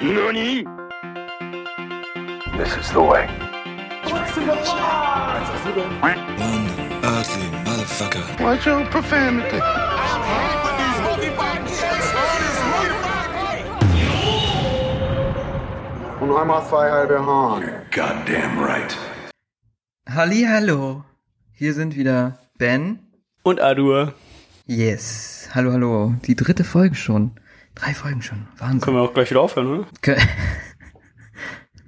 NANI? This is the way. One ugly motherfucker. Watch your profanity. Und einmal zwei halbe Hahn. Goddamn right. Hallo, hier sind wieder Ben. Und Adur. Yes, hallo, hallo. Die dritte Folge schon. Drei Folgen schon. Wahnsinn. Können wir auch gleich wieder aufhören, oder?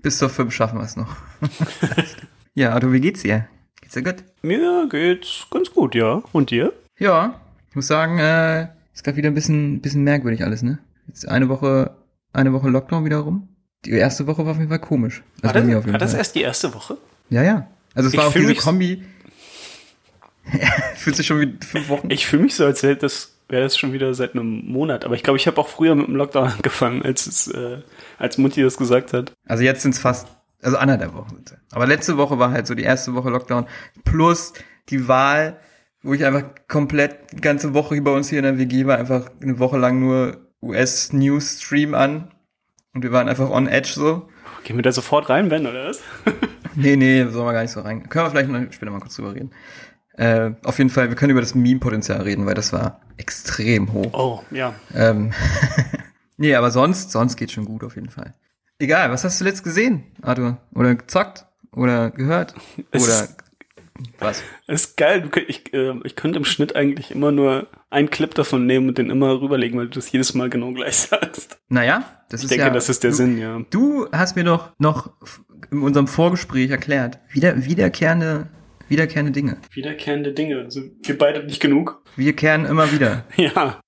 Bis zur fünf schaffen wir es noch. ja, Ado, wie geht's dir? Geht's dir gut? Mir geht's ganz gut, ja. Und dir? Ja, ich muss sagen, äh, ist gerade wieder ein bisschen, bisschen merkwürdig alles, ne? Jetzt eine Woche, eine Woche Lockdown wieder rum. Die erste Woche war auf jeden Fall komisch. War Also bei das, war das erst die erste Woche? Ja, ja. Also es Ich war auch diese Kombi. Fühlt sich schon wie fünf Wochen. Ich fühle mich so, als hätte das wäre das schon wieder seit einem Monat. Aber ich glaube, ich habe auch früher mit dem Lockdown angefangen, als es, äh, als Mutti das gesagt hat. Also jetzt sind es fast, also anderthalb Wochen sind Aber letzte Woche war halt so die erste Woche Lockdown plus die Wahl, wo ich einfach komplett die ganze Woche bei uns hier in der WG war, einfach eine Woche lang nur US-News-Stream an. Und wir waren einfach on edge so. Gehen wir da sofort rein, Ben, oder was? Nee, nee, sollen wir gar nicht so rein. Können wir vielleicht noch später mal kurz drüber reden. Äh, auf jeden Fall, wir können über das Meme-Potenzial reden, weil das war extrem hoch. Oh, ja. Ähm, nee, aber sonst, sonst geht schon gut auf jeden Fall. Egal, was hast du letzt gesehen, Arthur? Oder gezockt? Oder gehört? Es Oder ist- was? Ist geil. Ich, äh, ich könnte im Schnitt eigentlich immer nur einen Clip davon nehmen und den immer rüberlegen, weil du das jedes Mal genau gleich sagst. Naja, das Ich ist denke, ja. das ist der du, Sinn, ja. Du hast mir doch noch in unserem Vorgespräch erklärt, wieder, wiederkehrende, wiederkehrende Dinge. Wiederkehrende Dinge. Also, wir beide nicht genug. Wir kehren immer wieder. Ja.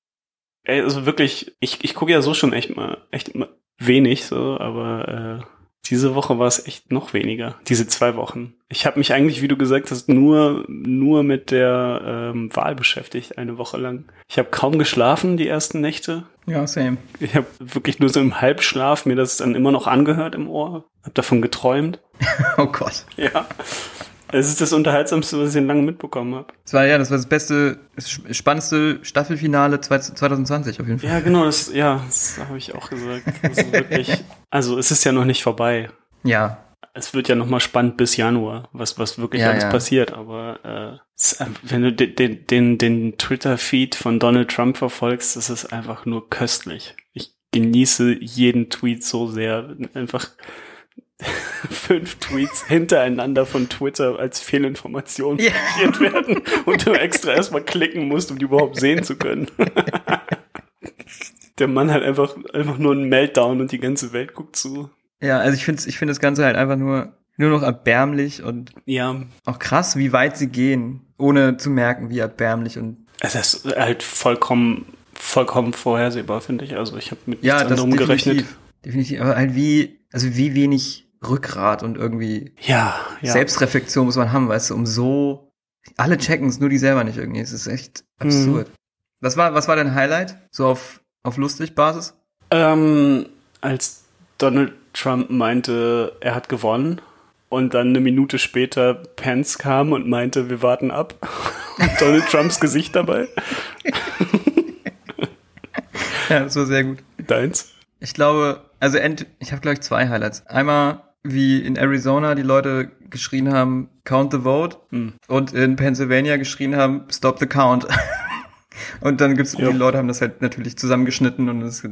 Ey, also wirklich, ich, ich gucke ja so schon echt mal, echt mal wenig, so, aber äh, diese Woche war es echt noch weniger. Diese zwei Wochen. Ich habe mich eigentlich, wie du gesagt hast, nur, nur mit der ähm, Wahl beschäftigt, eine Woche lang. Ich habe kaum geschlafen die ersten Nächte. Ja, same. Ich habe wirklich nur so im Halbschlaf mir das dann immer noch angehört im Ohr. Hab davon geträumt. Oh Gott. Ja. Es ist das Unterhaltsamste, was ich in langem mitbekommen habe. Das war ja, das war das beste, das spannendste Staffelfinale 2020 auf jeden Fall. Ja, genau, das, ja, das habe ich auch gesagt. Also wirklich, also es ist ja noch nicht vorbei. Ja, Es wird ja noch mal spannend bis Januar, was, was wirklich Ja, alles ja. passiert. Aber äh, ein- wenn du den, den, den, den Twitter-Feed von Donald Trump verfolgst, das ist einfach nur köstlich. Ich genieße jeden Tweet so sehr. Einfach fünf Tweets hintereinander von Twitter als Fehlinformation Ja. markiert werden und du extra erstmal klicken musst, um die überhaupt sehen zu können. Der Mann hat einfach, einfach nur einen Meltdown und die ganze Welt guckt zu. ja, also ich finde ich finde das Ganze halt einfach nur, nur noch erbärmlich und Ja, auch krass, wie weit sie gehen, ohne zu merken, wie erbärmlich und es ist halt vollkommen, vollkommen vorhersehbar, finde ich. Also ich habe mit ja, nichts das anderem gerechnet. definitiv, definitiv, aber halt wie, also wie wenig Rückgrat und irgendwie Ja, ja. Selbstreflexion muss man haben, weißt du, um so, alle checken es, nur die selber nicht irgendwie, es ist echt Mhm. absurd. Was war, was war dein Highlight? So auf, auf lustig Basis? Ähm, als Donald Trump meinte, er hat gewonnen und dann eine Minute später Pence kam und meinte, wir warten ab. Und Donald Trumps Gesicht dabei. Ja, das war sehr gut. Deins? Ich glaube, also ent, ich habe glaube ich zwei Highlights. Einmal wie in Arizona die Leute geschrien haben, count the vote Hm. und in Pennsylvania geschrien haben, stop the count. und dann gibt's Ja. die Leute haben das halt natürlich zusammengeschnitten und es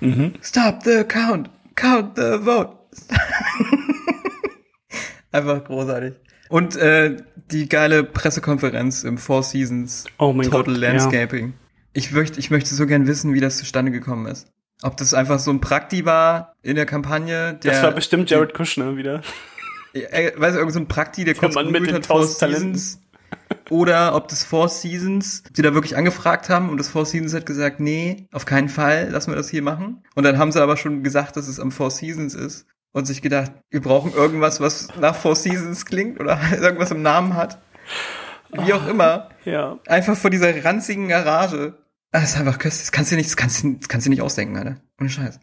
Mhm. stop the count, count the vote. Einfach großartig. Und äh, die geile Pressekonferenz im Four Seasons Oh mein Total Gott, ja. Landscaping. Ich möchte, ich möchte so gern wissen, wie das zustande gekommen ist. Ob das einfach so ein Prakti war in der Kampagne, der. Das war bestimmt Jared Kushner wieder. Äh, weiß irgend so ein Prakti, der, kurz Mann mit hat, Four 1000 Talenten. Seasons. Oder ob das Four Seasons, die da wirklich angefragt haben und das Four Seasons hat gesagt, nee, auf keinen Fall, lassen wir das hier machen. Und dann haben sie aber schon gesagt, dass es am Four Seasons ist und sich gedacht, wir brauchen irgendwas, was nach Four Seasons klingt oder irgendwas im Namen hat. Wie auch immer. Ja. Einfach vor dieser ranzigen Garage. Ah, Das ist einfach köstlich. Das kannst du nicht, das kannst du, das kannst du nicht ausdenken, Alter. Ohne Scheiß.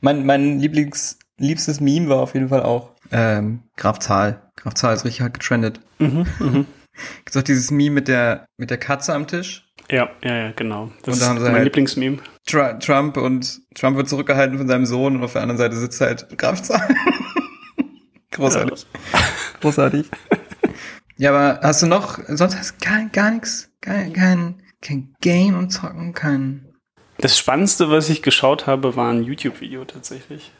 Mein, mein Lieblings, liebstes Meme war auf jeden Fall auch, ähm, Graf Zahl. Graf Zahl ist richtig hart getrendet. Mhm, mhm. Gibt's auch dieses Meme mit der, mit der Katze am Tisch? Ja, ja, ja, genau. Das Und da haben ist sie mein halt- Lieblingsmeme. Tr Trump und Trump wird zurückgehalten von seinem Sohn und auf der anderen Seite sitzt halt Grafzahl. Großartig. Großartig. Ja, aber hast du noch, sonst hast du gar, gar nichts, kein, kein, kein Game und Zocken, kein Das Spannendste, was ich geschaut habe, war ein YouTube-Video tatsächlich.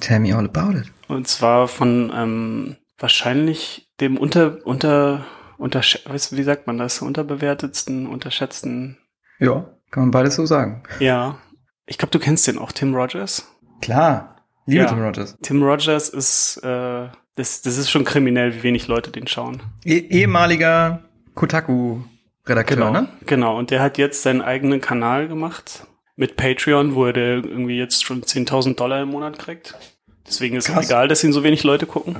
Tell me all about it. Und zwar von ähm, wahrscheinlich dem unter, unter, unter, wie sagt man das, unterbewertetsten, unterschätzten. Ja, kann man beides so sagen. Ja. Ich glaube, du kennst den auch, Tim Rogers. Klar. Liebe Ja. Tim Rogers. Tim Rogers ist, äh, das, das ist schon kriminell, wie wenig Leute den schauen. Eh ehemaliger Kotaku-Redakteur, ne? Genau, und der hat jetzt seinen eigenen Kanal gemacht mit Patreon, wo er irgendwie jetzt schon 10.000 Dollar im Monat kriegt. Deswegen ist es Krass. egal, dass ihn so wenig Leute gucken.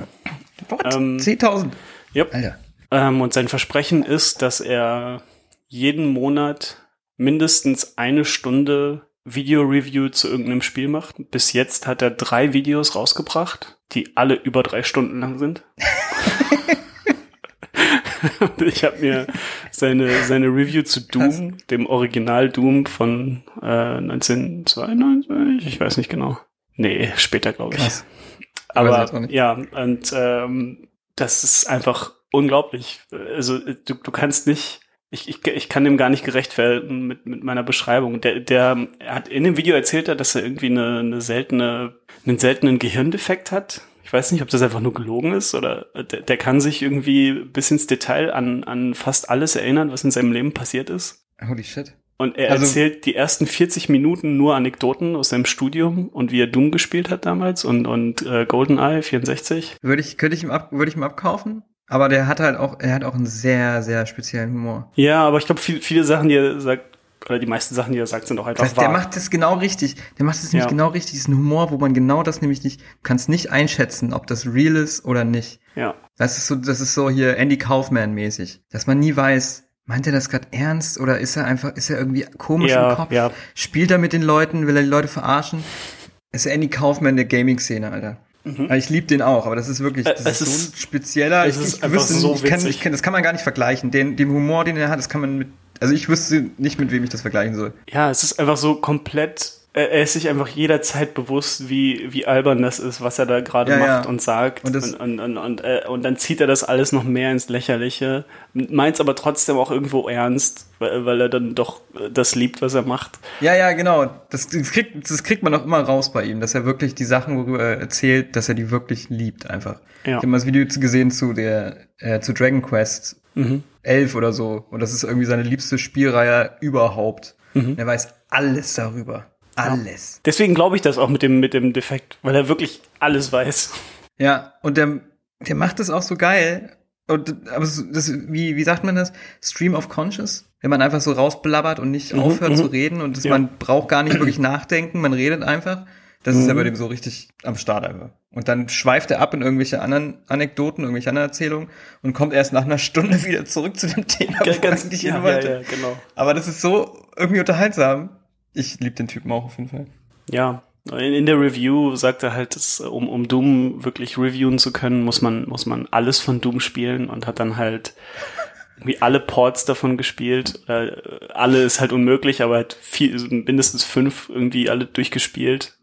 What? Ähm, 10.000. Yep. Alter. Ähm, und sein Versprechen ist, dass er jeden Monat mindestens eine Stunde Video-Review zu irgendeinem Spiel macht. Bis jetzt hat er drei Videos rausgebracht, die alle über drei Stunden lang sind. Ich habe mir seine, seine Review zu Doom, dem Original Doom von äh, 1992, ich weiß nicht genau. Nee, später glaube ich. Krass. Aber ja, und ähm, das ist einfach unglaublich. Also du, du kannst nicht, ich, ich, ich kann dem gar nicht gerecht werden mit, mit meiner Beschreibung. Der, der er hat in dem Video erzählt, er, dass er irgendwie eine, eine seltene, einen seltenen Gehirndefekt hat. Ich weiß nicht, ob das einfach nur gelogen ist oder der, der kann sich irgendwie bis ins Detail an, an fast alles erinnern, was in seinem Leben passiert ist. Holy shit. Und er Also- erzählt die ersten 40 Minuten nur Anekdoten aus seinem Studium und wie er Doom gespielt hat damals und, und äh, GoldenEye 64. Würde ich, könnte ich ihm ab, würde ich ihm abkaufen? Aber der hat halt auch, er hat auch einen sehr, sehr speziellen Humor. Ja, aber ich glaube, viel, viele Sachen, die er sagt, oder die meisten Sachen, die er sagt, sind auch einfach Das heißt, der wahr. macht das genau richtig. Der macht das nämlich Ja. genau richtig. Das ist ein Humor, wo man genau das nämlich nicht, du kannst nicht einschätzen, ob das real ist oder nicht. ja. Das ist so, das ist so hier Andy Kaufman mäßig. Dass man nie weiß, meint er das gerade ernst oder ist er einfach, ist er irgendwie komisch Ja, im Kopf? ja. Spielt er mit den Leuten, will er die Leute verarschen? Ist Andy Kaufman der Gaming-Szene, Alter. Also Ich lieb den auch, aber das ist wirklich, Mhm. Das es ist, ist- so ein spezieller, es ich, ist ich einfach wüsste, so ich kann, ich kann, das kann man gar nicht vergleichen. Den, den Humor, den er hat, das kann man mit, also ich wüsste nicht, mit wem ich das vergleichen soll. Ja, es ist einfach so komplett, er ist sich einfach jederzeit bewusst, wie, wie albern das ist, was er da gerade Ja, macht ja. und sagt. Und und, und, und, und, äh, und dann zieht er das alles noch mehr ins Lächerliche, meint aber trotzdem auch irgendwo ernst, weil, weil er dann doch äh, das liebt, was er macht. Ja, ja, genau. Das, das, kriegt, das kriegt man auch immer raus bei ihm, dass er wirklich die Sachen, worüber er erzählt, dass er die wirklich liebt einfach. Ja. Ich habe mal das Video gesehen zu der äh, zu Dragon Quest Mhm. 11 oder so und das ist irgendwie seine liebste Spielreihe überhaupt. Mhm. Er weiß alles darüber. Alles. Deswegen glaube ich das auch mit dem, mit dem Defekt, weil er wirklich alles weiß. Ja, und der, der macht das auch so geil. Und aber das, wie, wie sagt man das? Stream of Conscious? Wenn man einfach so rausblabbert und nicht aufhört mhm. zu reden und das, Ja. man braucht gar nicht wirklich nachdenken, man redet einfach. Das Mhm. ist ja bei dem so richtig am Start einfach. Und dann schweift er ab in irgendwelche anderen Anekdoten, irgendwelche anderen Erzählungen und kommt erst nach einer Stunde wieder zurück zu dem Thema, wo er eigentlich hin ja, ja, wollte. ja, genau. Aber das ist so irgendwie unterhaltsam. Ich liebe den Typen auch auf jeden Fall. Ja, in, in der Review sagt er halt, dass, um, um Doom wirklich reviewen zu können, muss man, muss man alles von Doom spielen und hat dann halt irgendwie alle Ports davon gespielt. Äh, alle ist halt unmöglich, aber hat viel, mindestens fünf irgendwie alle durchgespielt.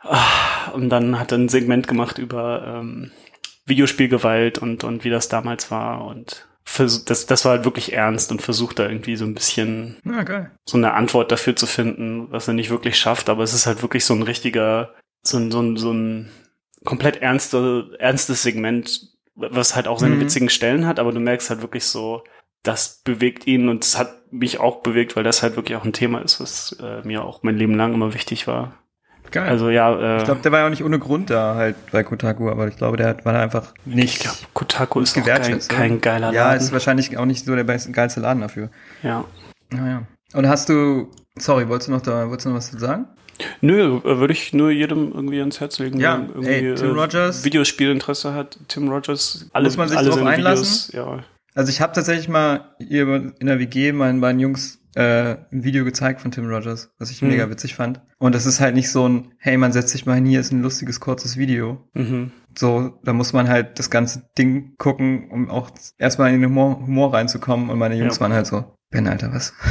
Ah, Und dann hat er ein Segment gemacht über ähm, Videospielgewalt und, und wie das damals war und das, das war halt wirklich ernst und versucht da irgendwie so ein bisschen Na, geil. so eine Antwort dafür zu finden, was er nicht wirklich schafft, aber es ist halt wirklich so ein richtiger, so ein, so ein, so ein komplett ernste, ernstes Segment, was halt auch seine Mhm. witzigen Stellen hat, aber du merkst halt wirklich so, das bewegt ihn und es hat mich auch bewegt, weil das halt wirklich auch ein Thema ist, was äh, mir auch mein Leben lang immer wichtig war. Geil. Also ja, äh, ich glaube, der war ja auch nicht ohne Grund da halt bei Kotaku, aber ich glaube, der hat- war da einfach nicht ich glaub, Kotaku ist auch kein, kein geiler Ja, Laden. ist wahrscheinlich auch nicht so der beste, geilste Laden dafür. ja. Naja. Und hast du, sorry, wolltest du noch da, wolltest du noch was zu sagen? Nö, äh, würde ich nur jedem irgendwie ans Herz legen, Ja, der irgendwie ey, Tim äh, Rogers. Videospielinteresse hat. Tim Rogers, alle, Muss man sich alle einlassen? Videos, ja. Also ich habe tatsächlich mal hier in der WG meinen beiden Jungs äh, ein Video gezeigt von Tim Rogers, was ich Hm. mega witzig fand. Und das ist halt nicht so ein, hey, man setzt sich mal hin, hier ist ein lustiges, kurzes Video. Mhm. So, da muss man halt das ganze Ding gucken, um auch erstmal in den Humor, Humor reinzukommen. Und meine Jungs Ja. waren halt so, Ben, Alter, was?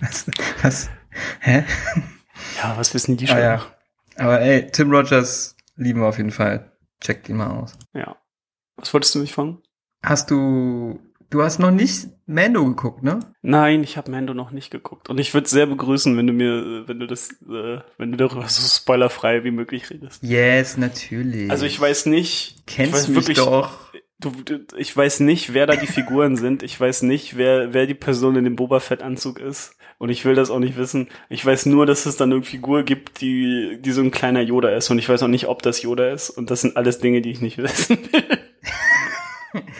Was? was? Hä? Ja, was wissen die schon? Ah, ja. Aber ey, Tim Rogers lieben wir auf jeden Fall. Checkt ihn mal aus. ja. Was wolltest du mich fragen? Hast du, du hast noch nicht Mando geguckt, ne? Nein, ich habe Mando noch nicht geguckt. Und ich würde sehr begrüßen, wenn du mir, wenn du das, äh, wenn du darüber so spoilerfrei wie möglich redest. Yes, natürlich. Also ich weiß nicht, ich Kennst weiß mich wirklich, doch. Du, du, ich weiß nicht, wer da die Figuren sind. Ich weiß nicht, wer, wer die Person in dem Boba Fett Anzug ist. Und ich will das auch nicht wissen. Ich weiß nur, dass es dann eine Figur gibt, die, die so ein kleiner Yoda ist. Und ich weiß auch nicht, ob das Yoda ist. Und das sind alles Dinge, die ich nicht wissen will.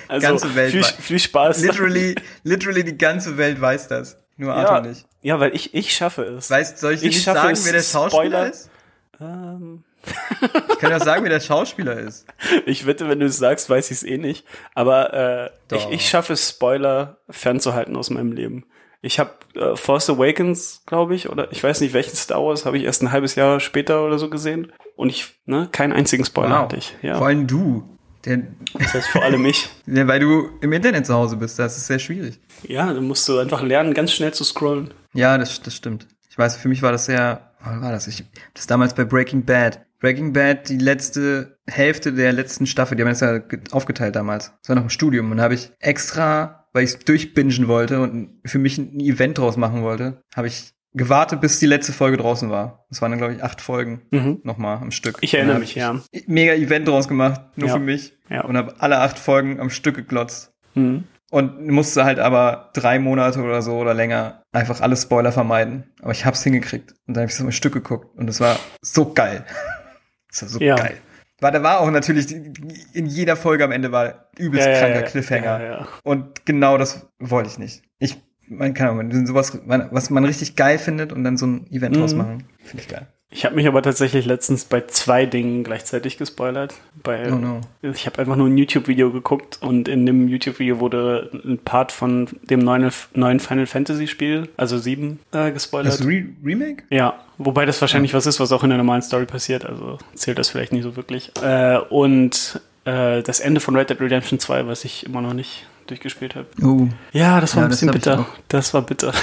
Also, Ganze Welt viel, viel Spaß. Literally, literally die ganze Welt weiß das. Nur Arthur ja, nicht. ja, weil ich, ich schaffe es. Weißt, soll ich dir Ich nicht schaffe sagen, wer der Schauspieler Spoiler. ist? ähm, Ich kann doch sagen, wer der Schauspieler ist. ich wette, wenn du es sagst, weiß ich es eh nicht. Aber äh, ich, ich schaffe es, Spoiler fernzuhalten aus meinem Leben. Ich habe äh, Force Awakens, glaube ich, oder ich weiß nicht welchen Star Wars, habe ich erst ein halbes Jahr später oder so gesehen. Und ich, ne, keinen einzigen Spoiler hatte ich. Ja, Vor allem du. Der, das heißt vor allem mich. der, weil du im Internet zu Hause bist, das ist sehr schwierig. Ja, dann musst du einfach lernen, ganz schnell zu scrollen. Ja, das, das stimmt. Ich weiß, für mich war das sehr, was war das? Ich, das damals bei Breaking Bad. Breaking Bad, die letzte Hälfte der letzten Staffel, die haben das ja ge- aufgeteilt damals. Das war noch im Studium und habe ich extra, weil ich es durchbingen wollte und für mich ein Event draus machen wollte, habe ich gewartet, bis die letzte Folge draußen war. Das waren dann, glaube ich, acht Folgen Mhm. nochmal am Stück. Ich erinnere mich, ja. Mega Event draus gemacht, nur Ja. für mich. Ja. Und habe alle acht Folgen am Stück geglotzt. Mhm. Und musste halt aber drei Monate oder so oder länger einfach alle Spoiler vermeiden. Aber ich hab's hingekriegt. Und dann habe ich so ein Stück geguckt. Und es war so geil. Es war so Ja. geil. War, da war auch natürlich, in jeder Folge am Ende war übelst Ja, kranker Cliffhanger. Ja. Und genau das wollte ich nicht. Ich, man kann sowas, was man richtig geil findet und dann so ein Event Mhm. draus machen. Finde ich geil. Ich habe mich aber tatsächlich letztens bei zwei Dingen gleichzeitig gespoilert. Bei, Oh no. Ich habe einfach nur ein YouTube-Video geguckt und in dem YouTube-Video wurde ein Part von dem neuen, neuen Final Fantasy-Spiel, also 7, äh, gespoilert. Das Re Remake? Ja, wobei das wahrscheinlich was ist, was auch in der normalen Story passiert, also zählt das vielleicht nicht so wirklich. Äh, und äh, das Ende von Red Dead Redemption 2, was ich immer noch nicht durchgespielt habe. Oh. Ja, das war Ja, ein bisschen bitter. Das war bitter.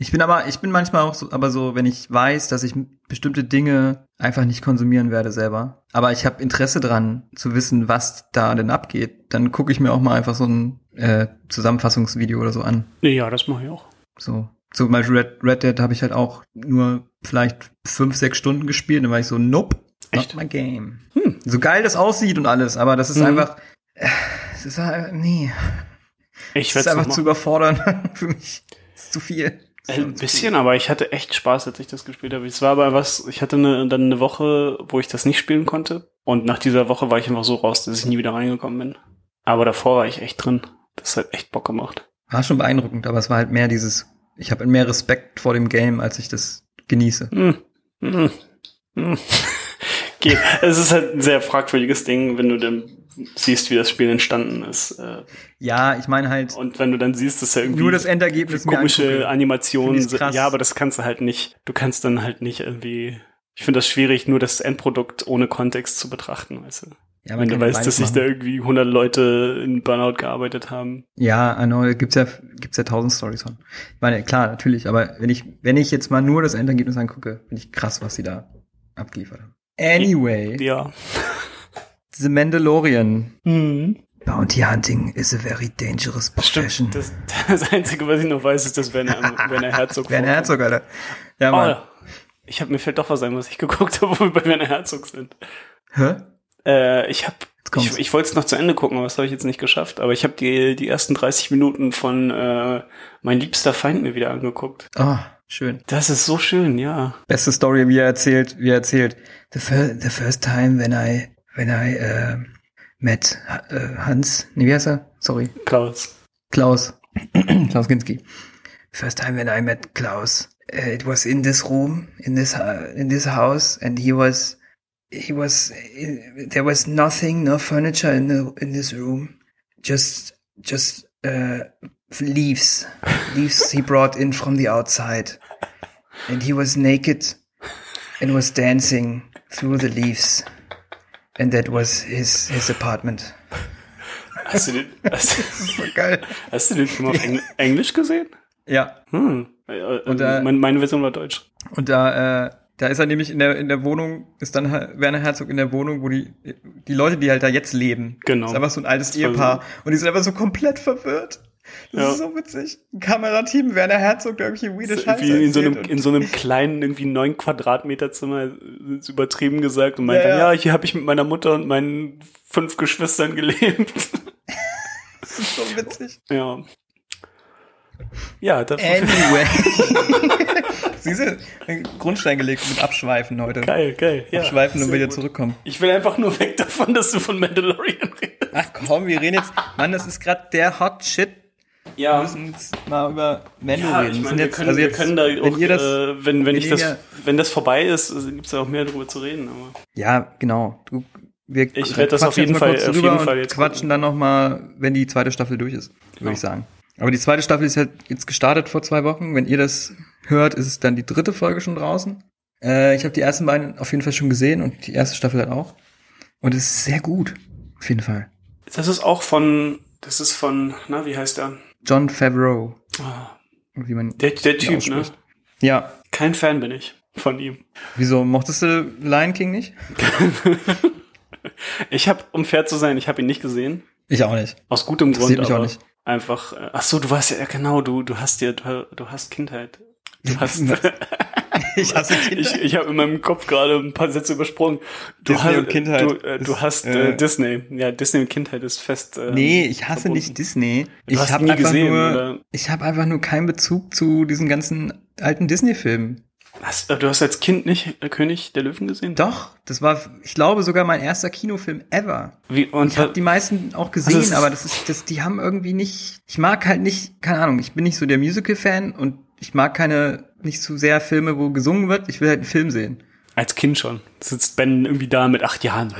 Ich bin aber, ich bin manchmal auch so, aber so, wenn ich weiß, dass ich bestimmte Dinge einfach nicht konsumieren werde selber, aber ich habe Interesse dran zu wissen, was da denn abgeht, dann gucke ich mir auch mal einfach so ein äh, Zusammenfassungsvideo oder so an. Ja, das mache ich auch. So, zum Beispiel Red, Red Dead habe ich halt auch nur vielleicht fünf, sechs Stunden gespielt, dann war ich so, nope, Echt? not my game. So geil das aussieht und alles, aber das ist Mhm. einfach, äh, ist halt, nee, Ich es werde einfach es zu überfordern für mich. Es ist zu viel. Ist Ein bisschen, aber ich hatte echt Spaß, als ich das gespielt habe. Es war aber was, ich hatte eine, dann eine Woche, wo ich das nicht spielen konnte. Und nach dieser Woche war ich einfach so raus, dass ich nie wieder reingekommen bin. Aber davor war ich echt drin. Das hat echt Bock gemacht. War schon beeindruckend, aber es war halt mehr dieses, ich habe mehr Respekt vor dem Game, als ich das genieße. Hm. Hm. Hm. Geht. Es ist halt ein sehr fragwürdiges Ding, wenn du dann siehst, wie das Spiel entstanden ist. Äh, Ja, ich meine halt, Und wenn du dann siehst, dass er irgendwie nur das Endergebnis komische. Animationen sind. Ja, aber das kannst du halt nicht. Du kannst dann halt nicht irgendwie. Ich finde das schwierig, nur das Endprodukt ohne Kontext zu betrachten, weißt du. Ja, man Wenn du ja weißt, dass sich da irgendwie 100 Leute in Burnout gearbeitet haben. Ja, I know, gibt's ja, gibt's ja tausend Stories von. Ich meine, klar, natürlich, aber wenn ich, wenn ich jetzt mal nur das Endergebnis angucke, finde ich krass, was sie da abgeliefert haben. Anyway, Ja. The Mandalorian. Mhm. Bounty hunting is a very dangerous profession. Stimmt. Das, das Einzige, was ich noch weiß, ist, dass Werner, Werner Herzog Werner. Herzog, Alter. Ja, Oh, Mann. ja. Ich habe mir fällt doch was ein, was ich geguckt habe, wo wir bei Werner Herzog sind. Hä? Äh, ich habe kommt's. ich, ich wollte es noch zu Ende gucken, aber das habe ich jetzt nicht geschafft. Aber ich habe die, die ersten 30 Minuten von äh, Mein liebster Feind mir wieder angeguckt. Oh, schön. Das ist so schön, ja. Beste Story, wie er erzählt, wie er erzählt. The, fir the first time when I, when I, uh, met uh, Hans, heißt er? Sorry. Klaus. Klaus. Klaus Kinski. First time when I met Klaus, uh, it was in this room, in this, uh, in this house, and he was, he was, there was nothing, no furniture in the, in this room. Just, just, uh, leaves. leaves he brought in from the outside. And he was naked and was dancing through the leaves. And that was his, his apartment. Hast du den, hast, So geil. hast du den Film auf Engl Englisch gesehen? Ja. Hm. Und, äh, meine, meine Version war deutsch. Und da, äh, da ist er nämlich in der, in der Wohnung, ist dann Werner Herzog in der Wohnung, wo die, die Leute, die halt da jetzt leben. Genau. ist einfach so ein altes Ehepaar. Und die sind einfach so komplett verwirrt. Das Ja. ist so witzig. Ein Kamerateam, Werner Herzog, der irgendwelche weirde Scheiße Wie in so, einem, in so einem kleinen, irgendwie neun Quadratmeter Zimmer, äh, übertrieben gesagt, und meint Ja, dann, ja. hier habe ich mit meiner Mutter und meinen fünf Geschwistern gelebt. Das ist so witzig. ja. Ja, das Anyway. Siehst du, Grundstein gelegt mit Abschweifen heute. geil, geil. Ja, Abschweifen und wieder gut. zurückkommen. Ich will einfach nur weg davon, dass du von Mandalorian redest. Ach komm, wir reden jetzt. Mann, das ist gerade der Hot Shit. Wir Ja, müssen jetzt mal über Mendo ja reden. ich Wir meine, wir jetzt- können, also wir jetzt, können da wenn auch, ihr das, äh, wenn, wenn wir ich das, wenn das vorbei ist, also gibt's ja auch mehr darüber zu reden. Aber Ja, genau. Du, wir Ich werd das auf jeden Fall- auf jeden Fall jetzt quatschen dann noch mal, wenn die zweite Staffel durch ist, würde Genau. ich sagen. Aber die zweite Staffel ist halt jetzt gestartet vor zwei Wochen. Wenn ihr das hört, ist es dann die dritte Folge schon draußen. Äh, ich habe die ersten beiden auf jeden Fall schon gesehen und die erste Staffel halt auch. Und es ist sehr gut. Auf jeden Fall. das ist auch von, das ist von, na, wie heißt der? John Favreau. Ah, Wie man Der, der Typ, ne? Ja. Kein Fan bin ich von ihm. Wieso mochtest du Lion King nicht? Ich habe, um fair zu sein, ich habe ihn nicht gesehen. Ich auch nicht. Aus gutem Grund, Interessiert mich auch nicht. einfach. äh, Ach so, du warst ja ja, genau, du du hast ja du, du hast Kindheit. Du hast. Ich hasse Kinder. ich ich habe in meinem Kopf gerade ein paar Sätze übersprungen. Du Disney hast und Kindheit Du, äh, du ist, hast äh, äh, Disney. Ja, Disney und Kindheit ist fest. ähm, Nee, ich hasse verbunden. nicht Disney. Du ich habe nie einfach gesehen, nur, oder? ich habe einfach nur keinen Bezug zu diesen ganzen alten Disney-Filmen. Hast, äh, du hast als Kind nicht äh, König der Löwen gesehen? Doch, das war, ich glaube sogar mein erster Kinofilm ever. Wie, und Ich habe die meisten auch gesehen, Also es ist- aber das ist, das, die haben irgendwie nicht. Ich mag halt nicht, keine Ahnung. Ich bin nicht so der Musical-Fan und ich mag keine, nicht so sehr Filme, wo gesungen wird. Ich will halt einen Film sehen. als Kind schon. Sitzt Ben irgendwie da mit acht Jahren.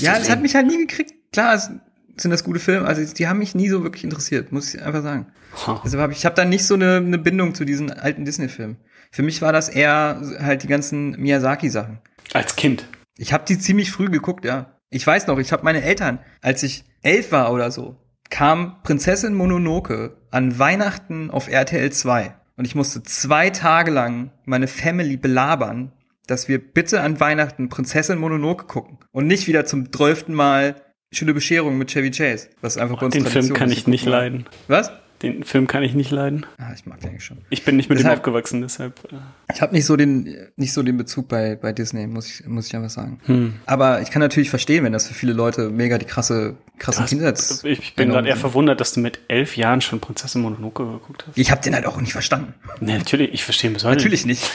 Ja, das hat mich halt nie gekriegt. Klar, es sind das gute Filme, also die haben mich nie so wirklich interessiert, muss ich einfach sagen. Ha. Also hab ich, ich habe da nicht so eine, eine Bindung zu diesen alten Disney-Filmen. Für mich war das eher halt die ganzen Miyazaki-Sachen. Als Kind. Ich habe die ziemlich früh geguckt, ja. Ich weiß noch, ich habe meine Eltern, als ich elf war oder so, kam Prinzessin Mononoke an Weihnachten auf RTL 2. Und ich musste zwei Tage lang meine Family belabern, dass wir bitte an Weihnachten Prinzessin Mononoke gucken. Und nicht wieder zum zwölften Mal Schöne Bescherung mit Chevy Chase. Was einfach bei uns Den Film Tradition kann ist. ich nicht leiden. Was? Den Film kann ich nicht leiden. Ah, ich mag den eigentlich schon. Ich bin nicht mit Deshalb- dem aufgewachsen, deshalb. äh, Ich habe nicht so den nicht so den Bezug bei bei Disney, muss ich muss ich einfach sagen. Hm. Aber ich kann natürlich verstehen, wenn das für viele Leute mega die krasse krasse Kindheits. Ich bin gerade eher verwundert, dass du mit elf Jahren schon Prinzessin Mononoke geguckt hast. Ich habe den halt auch nicht verstanden. Nee, natürlich, ich verstehe bis heute Natürlich nicht.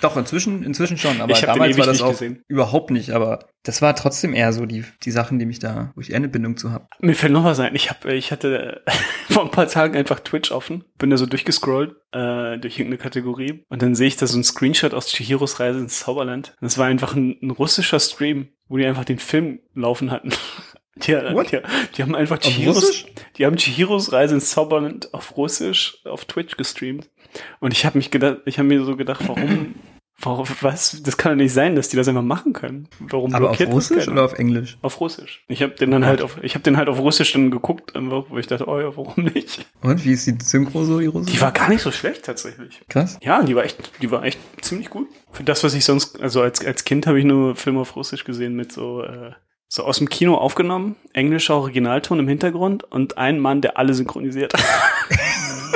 Doch, inzwischen, inzwischen schon, aber Ich damals war das auch gesehen. überhaupt nicht, aber das war trotzdem eher so die, die Sachen, die mich da, wo ich eher eine Bindung zu habe. Mir fällt noch was ein. Ich hab, ich hatte vor ein paar Tagen einfach Twitch offen, bin da so durchgescrollt äh, durch irgendeine Kategorie und dann sehe ich da so ein Screenshot aus Chihiros Reise ins Zauberland. Das war einfach ein, ein russischer Stream, wo die einfach den Film laufen hatten. Die, die, die haben einfach Chihiros, die haben Chihiros Reise ins Zauberland auf Russisch auf Twitch gestreamt. Und ich habe mich gedacht, ich habe mir so gedacht, warum, warum, was? Das kann doch nicht sein, dass die das einfach machen können. Warum Aber auf Russisch keiner? oder auf Englisch? Auf Russisch. Ich habe den dann halt auf, ich habe den halt auf Russisch dann geguckt, einfach, wo ich dachte, oh ja, warum nicht? Und wie ist die Synchro so, die Russische? Die war gar nicht so schlecht tatsächlich. krass. Ja, die war echt, die war echt ziemlich gut. Für das, was ich sonst, also als als Kind habe ich nur Filme auf Russisch gesehen mit so äh, so aus dem Kino aufgenommen, englischer Originalton im Hintergrund und ein Mann, der alle synchronisiert.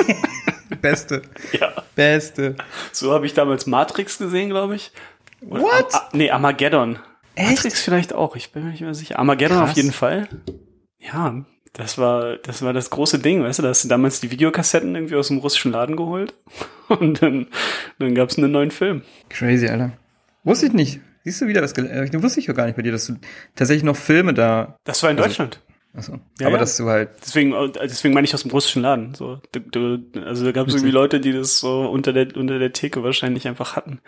Beste. ja, Beste. so habe ich damals Matrix gesehen, glaube ich. Oder What? Am- A- nee, Armageddon. Echt? Matrix vielleicht auch, ich bin mir nicht mehr sicher. Armageddon Krass. auf jeden Fall. Ja, das war, das war das große Ding, weißt du, da hast du damals die Videokassetten irgendwie aus dem russischen Laden geholt und dann, dann gab's einen neuen Film. Crazy, Alter. Wusste ich nicht. Siehst du wieder das, gel- äh, wusste ich ja gar nicht bei dir, dass du tatsächlich noch Filme da, Das war in Also- Deutschland. Achso. Ja, aber ja. dass du halt, Deswegen, äh, deswegen meine ich aus dem russischen Laden. So, du, du, also da gab es irgendwie Leute, die das so unter der unter der Theke wahrscheinlich einfach hatten.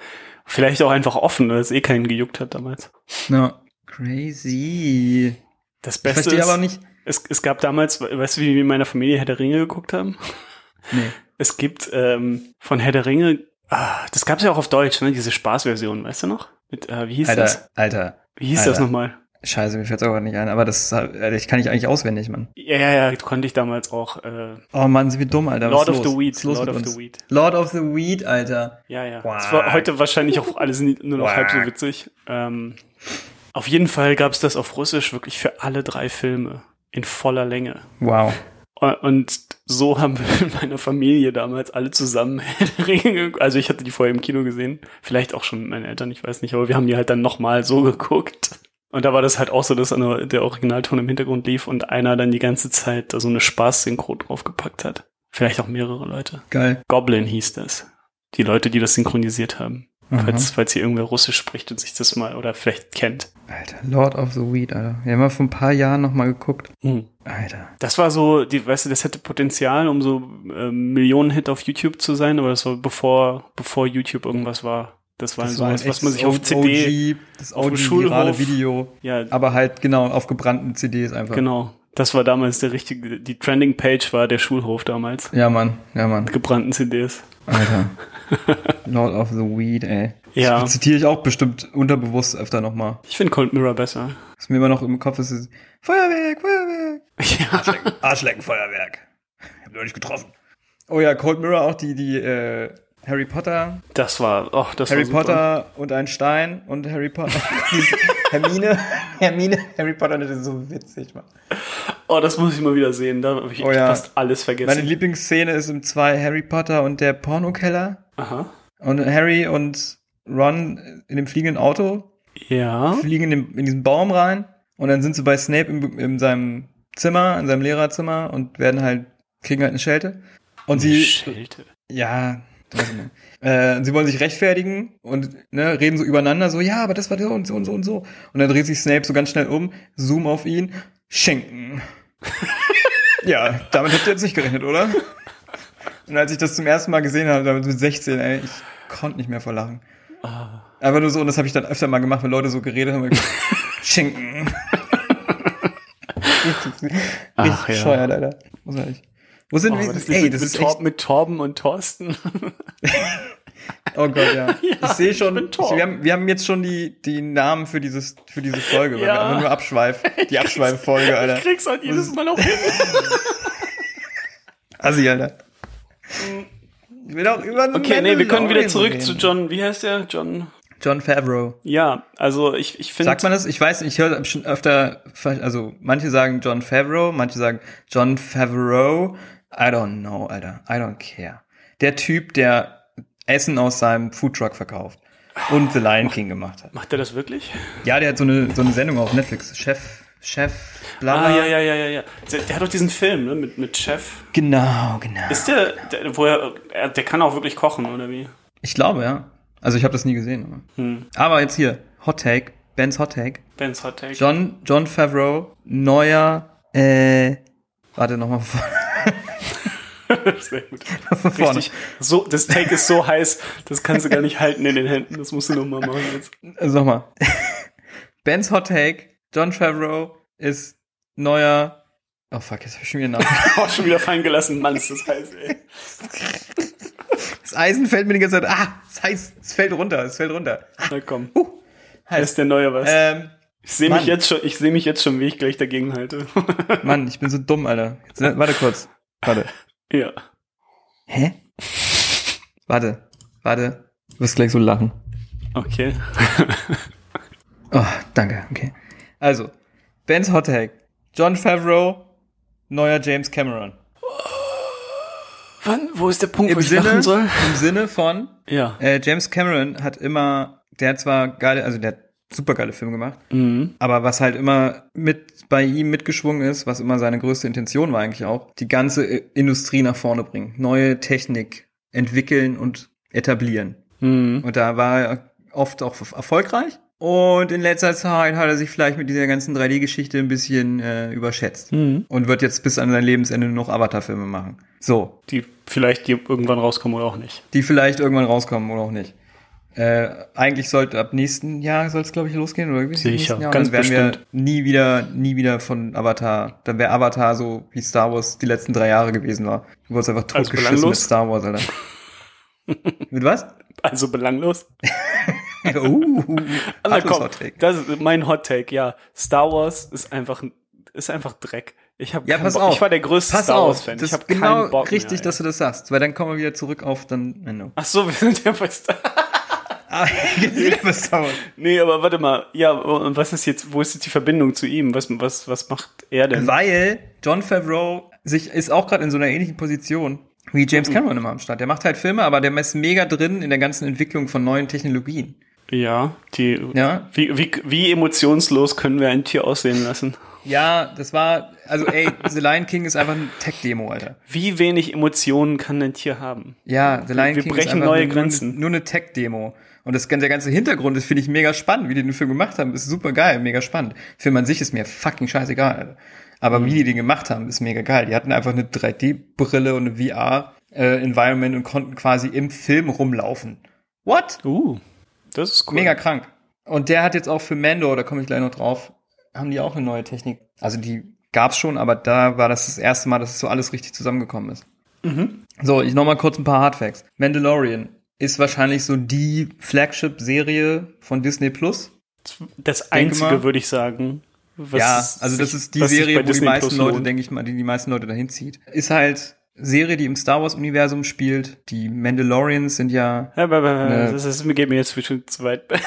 Vielleicht auch einfach offen, weil es eh keinen gejuckt hat damals. na, crazy. Das Ich Beste verstehe ist, aber nicht, es, es gab damals, weißt du, wie wir in meiner Familie Herr der Ringe geguckt haben? nee. Es gibt ähm, von Herr der Ringe, ah, das gab's ja auch auf Deutsch, ne? Diese Spaßversion, weißt du noch? Mit, äh, wie hieß das? Alter, Alter, Wie hieß Alter. das nochmal? Scheiße, mir fällt's auch gerade nicht ein, aber das ich kann ich eigentlich auswendig, Mann. Ja, ja, ja, konnte ich damals auch. Äh, Oh Mann, sind wir dumm, Alter. Lord Was of ist the? Weed, Lord mit of uns? the Weed. Lord of the Weed, Alter. Ja, ja. Es war heute wahrscheinlich auch alles nur noch halb so witzig. Ähm, auf jeden Fall gab es das auf Russisch wirklich für alle drei Filme in voller Länge. Wow. Und so haben wir in meiner Familie damals alle zusammen. Also ich hatte die vorher im Kino gesehen. Vielleicht auch schon mit meinen Eltern, ich weiß nicht. Aber wir haben die halt dann nochmal so geguckt. Und da war das halt auch so, dass der Originalton im Hintergrund lief und einer dann die ganze Zeit da so eine Spaß-Synchro draufgepackt hat. Vielleicht auch mehrere Leute. Geil. Goblin hieß das. Die Leute, die das synchronisiert haben. Falls, falls hier irgendwer Russisch spricht und sich das mal oder vielleicht kennt. Alter, Lord of the Weed, Alter. Wir haben mal vor ein paar Jahren noch mal geguckt. Alter. Das war so, die, weißt du, das hätte Potenzial, um so ähm, Millionen-Hit auf YouTube zu sein, aber das war bevor, bevor YouTube irgendwas war. Das war Das so war was, was man sich auf CD, OG, das auf Schulhof- Video. ja, Aber halt, genau, auf gebrannten CDs einfach. genau. Das war damals der richtige, die Trending-Page war der Schulhof damals. Ja, Mann. Ja, Mann. Gebrannten CDs. Alter. Lord of the Weed, ey. Ja. Das zitiere ich auch bestimmt unterbewusst öfter nochmal. Ich finde Cold Mirror besser. Was mir immer noch im Kopf ist, ist Feuerwerk, Feuerwerk. Ja. Arschleckenfeuerwerk. Ich hab neulich getroffen. Oh ja, Cold Mirror auch die, die, äh, Harry Potter, Das war, oh, das Harry war super. Potter und ein Stein und Harry Potter. Hermine, Hermine, Harry Potter, das ist so witzig, Mann. Oh, das muss ich mal wieder sehen. Da habe ich Oh ja. fast alles vergessen. Meine Lieblingsszene ist im 2 Harry Potter und der Pornokeller. Aha. Und Harry und Ron in dem fliegenden Auto Ja. fliegen in, dem, in diesen Baum rein und dann sind sie bei Snape in, in seinem Zimmer, in seinem Lehrerzimmer und werden halt, kriegen halt eine Schelte. Und sie, Schelte. ja, äh, sie wollen sich rechtfertigen und ne, reden so übereinander, so, ja, aber das war so und so und so und so. Und dann dreht sich Snape so ganz schnell um, zoom auf ihn, Schinken. ja, damit habt ihr jetzt nicht gerechnet, oder? Und als ich das zum ersten Mal gesehen habe, damit mit 16, ey, ich konnte nicht mehr vor Lachen. Einfach nur so, und das habe ich dann öfter mal gemacht, wenn Leute so geredet haben. Schinken. richtig richtig Ach, ja. bescheuert, Alter. Muss nicht. Wo sind Oh, wir? das Ey, mit, das mit, ist Tor, echt, mit Torben und Thorsten. Oh Gott, ja. ich sehe schon, ich, Torben. wir, haben, wir haben jetzt schon die, die Namen für dieses, für diese Folge, weil Ja. wir einfach nur Abschweif, die Abschweif-Folge, Alter. Ich krieg's halt jedes Mal auch hin. Assi, Alter. Ich will auch über Okay, nee, wir können wieder zurück reden. zu John, wie heißt der? John. John Favreau. Ja, also ich, ich finde. Sagt man das? Ich weiß, ich höre schon öfter, also manche sagen John Favreau, manche sagen John Favreau. I don't know, Alter. I don't care. Der Typ, der Essen aus seinem Foodtruck verkauft und The Lion King gemacht hat. Macht er das wirklich? Ja, der hat so eine, so eine Sendung auf Netflix. Chef, Chef, bla. Ah, bla. ja, ja, ja, ja, ja. Der, hat doch diesen Film, ne, mit, mit Chef. Genau, genau. Ist der, der, wo er, er, der kann auch wirklich kochen, oder wie? Ich glaube, ja. Also ich habe das nie gesehen. Aber, Hm. aber jetzt hier, Hot Take, Bens Hot Take. Ben's Hot Take. John, John Favreau, neuer, äh, warte nochmal Sehr gut. Richtig. So, das Take ist so heiß, das kannst du gar nicht halten in den Händen. Das musst du noch mal machen jetzt. Also nochmal. Bens Hot Take, John Favreau ist neuer, oh fuck, jetzt hab ich schon wieder einen Namen. Auch schon wieder fallen gelassen. Mann, ist das heiß, ey. Das Eisen fällt mir die ganze Zeit, ah, es heißt, es fällt runter, es fällt runter. Na komm. Uh, Da ist der neue was. ähm, ich sehe mich jetzt schon, ich sehe mich jetzt schon, wie ich gleich dagegen halte. Mann, ich bin so dumm, Alter. Jetzt, ne, warte kurz. Warte. ja. Hä? Warte, warte. Du wirst gleich so lachen. Okay. Oh, danke, okay. Also, Ben's Hot Take. John Favreau, neuer James Cameron. Wann? Wo ist der Punkt, Im wo ich Sinne, lachen soll? Im Sinne von, Ja. äh, James Cameron hat immer, der hat zwar geile, also der hat super geile Filme gemacht, Mhm. aber was halt immer mit bei ihm mitgeschwungen ist, was immer seine größte Intention war eigentlich auch, die ganze äh, Industrie nach vorne bringen, neue Technik entwickeln und etablieren. Mhm. Und da war er oft auch erfolgreich. Und in letzter Zeit hat er sich vielleicht mit dieser ganzen 3D-Geschichte ein bisschen äh, überschätzt. Mhm. Und wird jetzt bis an sein Lebensende nur noch Avatar-Filme machen. So, Die vielleicht die irgendwann rauskommen oder auch nicht. die vielleicht irgendwann rauskommen oder auch nicht. Äh, eigentlich sollte ab nächsten Jahr soll es, glaube ich, losgehen. Oder irgendwie Sicher, Jahr. Ganz dann werden bestimmt. wir nie wieder, nie wieder von Avatar. Dann wäre Avatar so, wie Star Wars die letzten drei Jahre gewesen war. Du wurdest einfach Also totgeschissen mit belanglos? Star Wars, Alter. mit was? Also belanglos. uh, Arthurs komm, das ist mein Hot Take, ja. Star Wars ist einfach, ist einfach Dreck. Ich habe Ja, pass auf. Ich war der größte Pass Star Wars Fan. das Ich habe genau keinen Bock richtig, mehr, dass du das sagst, weil dann kommen wir wieder zurück auf dann Mendo. Ach so, wir sind ja bei Star Ah. Nee, aber warte mal. Ja, und was ist jetzt, wo ist jetzt die Verbindung zu ihm? Was, was, was macht er denn? Weil John Favreau sich ist auch gerade in so einer ähnlichen Position wie James Mhm. Cameron immer am Start. Der macht halt Filme, aber der ist mega drin in der ganzen Entwicklung von neuen Technologien. Ja, die, Ja. wie, wie, wie emotionslos können wir ein Tier aussehen lassen? Ja, das war, also ey, The Lion King ist einfach ein Tech-Demo, Alter. Wie wenig Emotionen kann ein Tier haben? Ja, The Lion Wir King brechen ist einfach neue nur, Grenzen. nur eine Tech-Demo. Und das, der ganze Hintergrund, das finde ich mega spannend, wie die den Film gemacht haben, ist super geil, mega spannend. Film an sich ist mir fucking scheißegal, Alter. Aber Mhm. wie die den gemacht haben, ist mega geil. Die hatten einfach eine 3D-Brille und eine VR-Environment und konnten quasi im Film rumlaufen. What? Uh, das ist cool. Mega krank. Und der hat jetzt auch für Mando, da komme ich gleich noch drauf, haben die auch eine neue Technik. Also die gab's schon, aber da war das das erste Mal, dass es so alles richtig zusammengekommen ist. Mhm. So, ich noch mal kurz ein paar Hardfacts. Mandalorian ist wahrscheinlich so die Flagship-Serie von Disney Plus. Das Einzige, mal. würde ich sagen. was ja, also das ist die Serie, wo die Disney meisten Plus Leute, lohnt. denke ich mal, die die meisten Leute dahin zieht. Ist halt Serie, die im Star Wars-Universum spielt. Die Mandalorians sind ja. Das, ist, geht mir jetzt schon zu weit.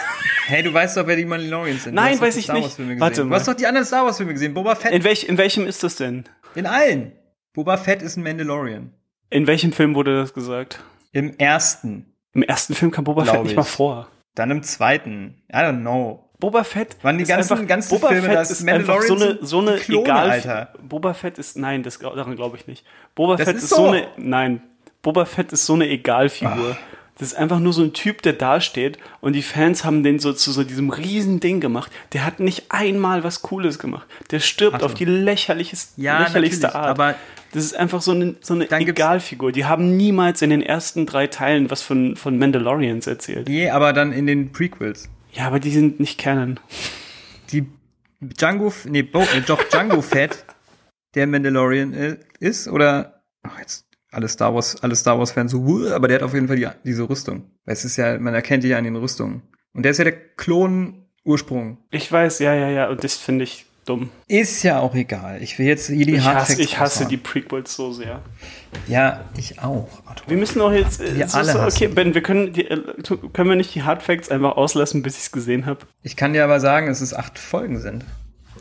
Hey, du weißt doch, wer die Mandalorians sind. Du Nein, weiß ich Star nicht. Warte Du mal. hast doch die anderen Star Wars-Filme gesehen. Boba Fett. In, welch, in welchem ist das denn? In allen. Boba Fett ist ein Mandalorian. In welchem Film wurde das gesagt? Im ersten. Im ersten Film kam Boba Fett nicht ich. mal vor. Dann im zweiten. I don't know. Boba Fett Waren die ist ganzen- einfach, ganzen Boba Filme, Fett das ist einfach so eine so eine Klone, egal Alter. Boba Fett ist nein, das daran glaube ich nicht. Boba Das Fett ist ist, so. so eine nein, Boba Fett ist so eine Egalfigur. Ah. Das ist einfach nur so ein Typ, der da steht und die Fans haben den so zu so diesem riesen Ding gemacht. Der hat nicht einmal was Cooles gemacht. Der stirbt so. auf die lächerlichste, Ja, lächerlichste Art. aber- das ist einfach so eine, so eine Egalfigur. Die haben niemals in den ersten drei Teilen was von, von Mandalorians erzählt. Je, aber dann in den Prequels. Ja, aber die sind nicht Canon. Die Django, nee, Bo, äh, doch Django Fett, der Mandalorian äh, ist, oder, ach, jetzt alle Star Wars, alle Star Wars Fans so, "Wuh", aber der hat auf jeden Fall die, diese Rüstung. Weil es ist ja, man erkennt die ja an den Rüstungen. Und der ist ja der Klon-Ursprung. Ich weiß, ja, ja, ja, und das finde ich dumm. Ist ja auch egal. Ich will jetzt hier die Ich hasse, Hardfacts ich hasse die Prequels so sehr. Ja, ich auch. Arthur. Wir müssen auch jetzt. äh, Wir es alle ist so, okay, hassen. Ben, wir können, die, äh, können wir nicht die Hardfacts einfach auslassen, bis ich es gesehen habe? Ich kann dir aber sagen, dass es acht Folgen sind,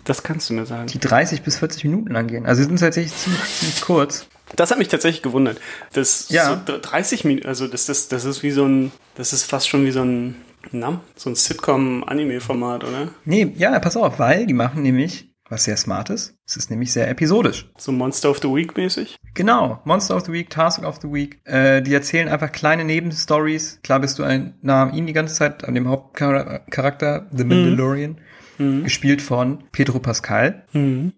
Das kannst du mir sagen. die 30 bis 40 Minuten lang gehen. Also sie sind tatsächlich ziemlich, ziemlich kurz. Das hat mich tatsächlich gewundert. Das Ja. so 30 Minuten, also das, das, das ist wie so ein, das ist fast schon wie so ein, na, so ein Sitcom-Anime-Format, oder? Nee, ja, pass auf, weil die machen nämlich was sehr smart ist. Es ist nämlich sehr episodisch. So Monster of the Week mäßig. Genau, Monster of the Week, Task of the Week. Äh, die erzählen einfach kleine Nebenstories. Klar bist du ein, nah an ihm die ganze Zeit, an dem Hauptcharakter, The Mandalorian, gespielt von Pedro Pascal.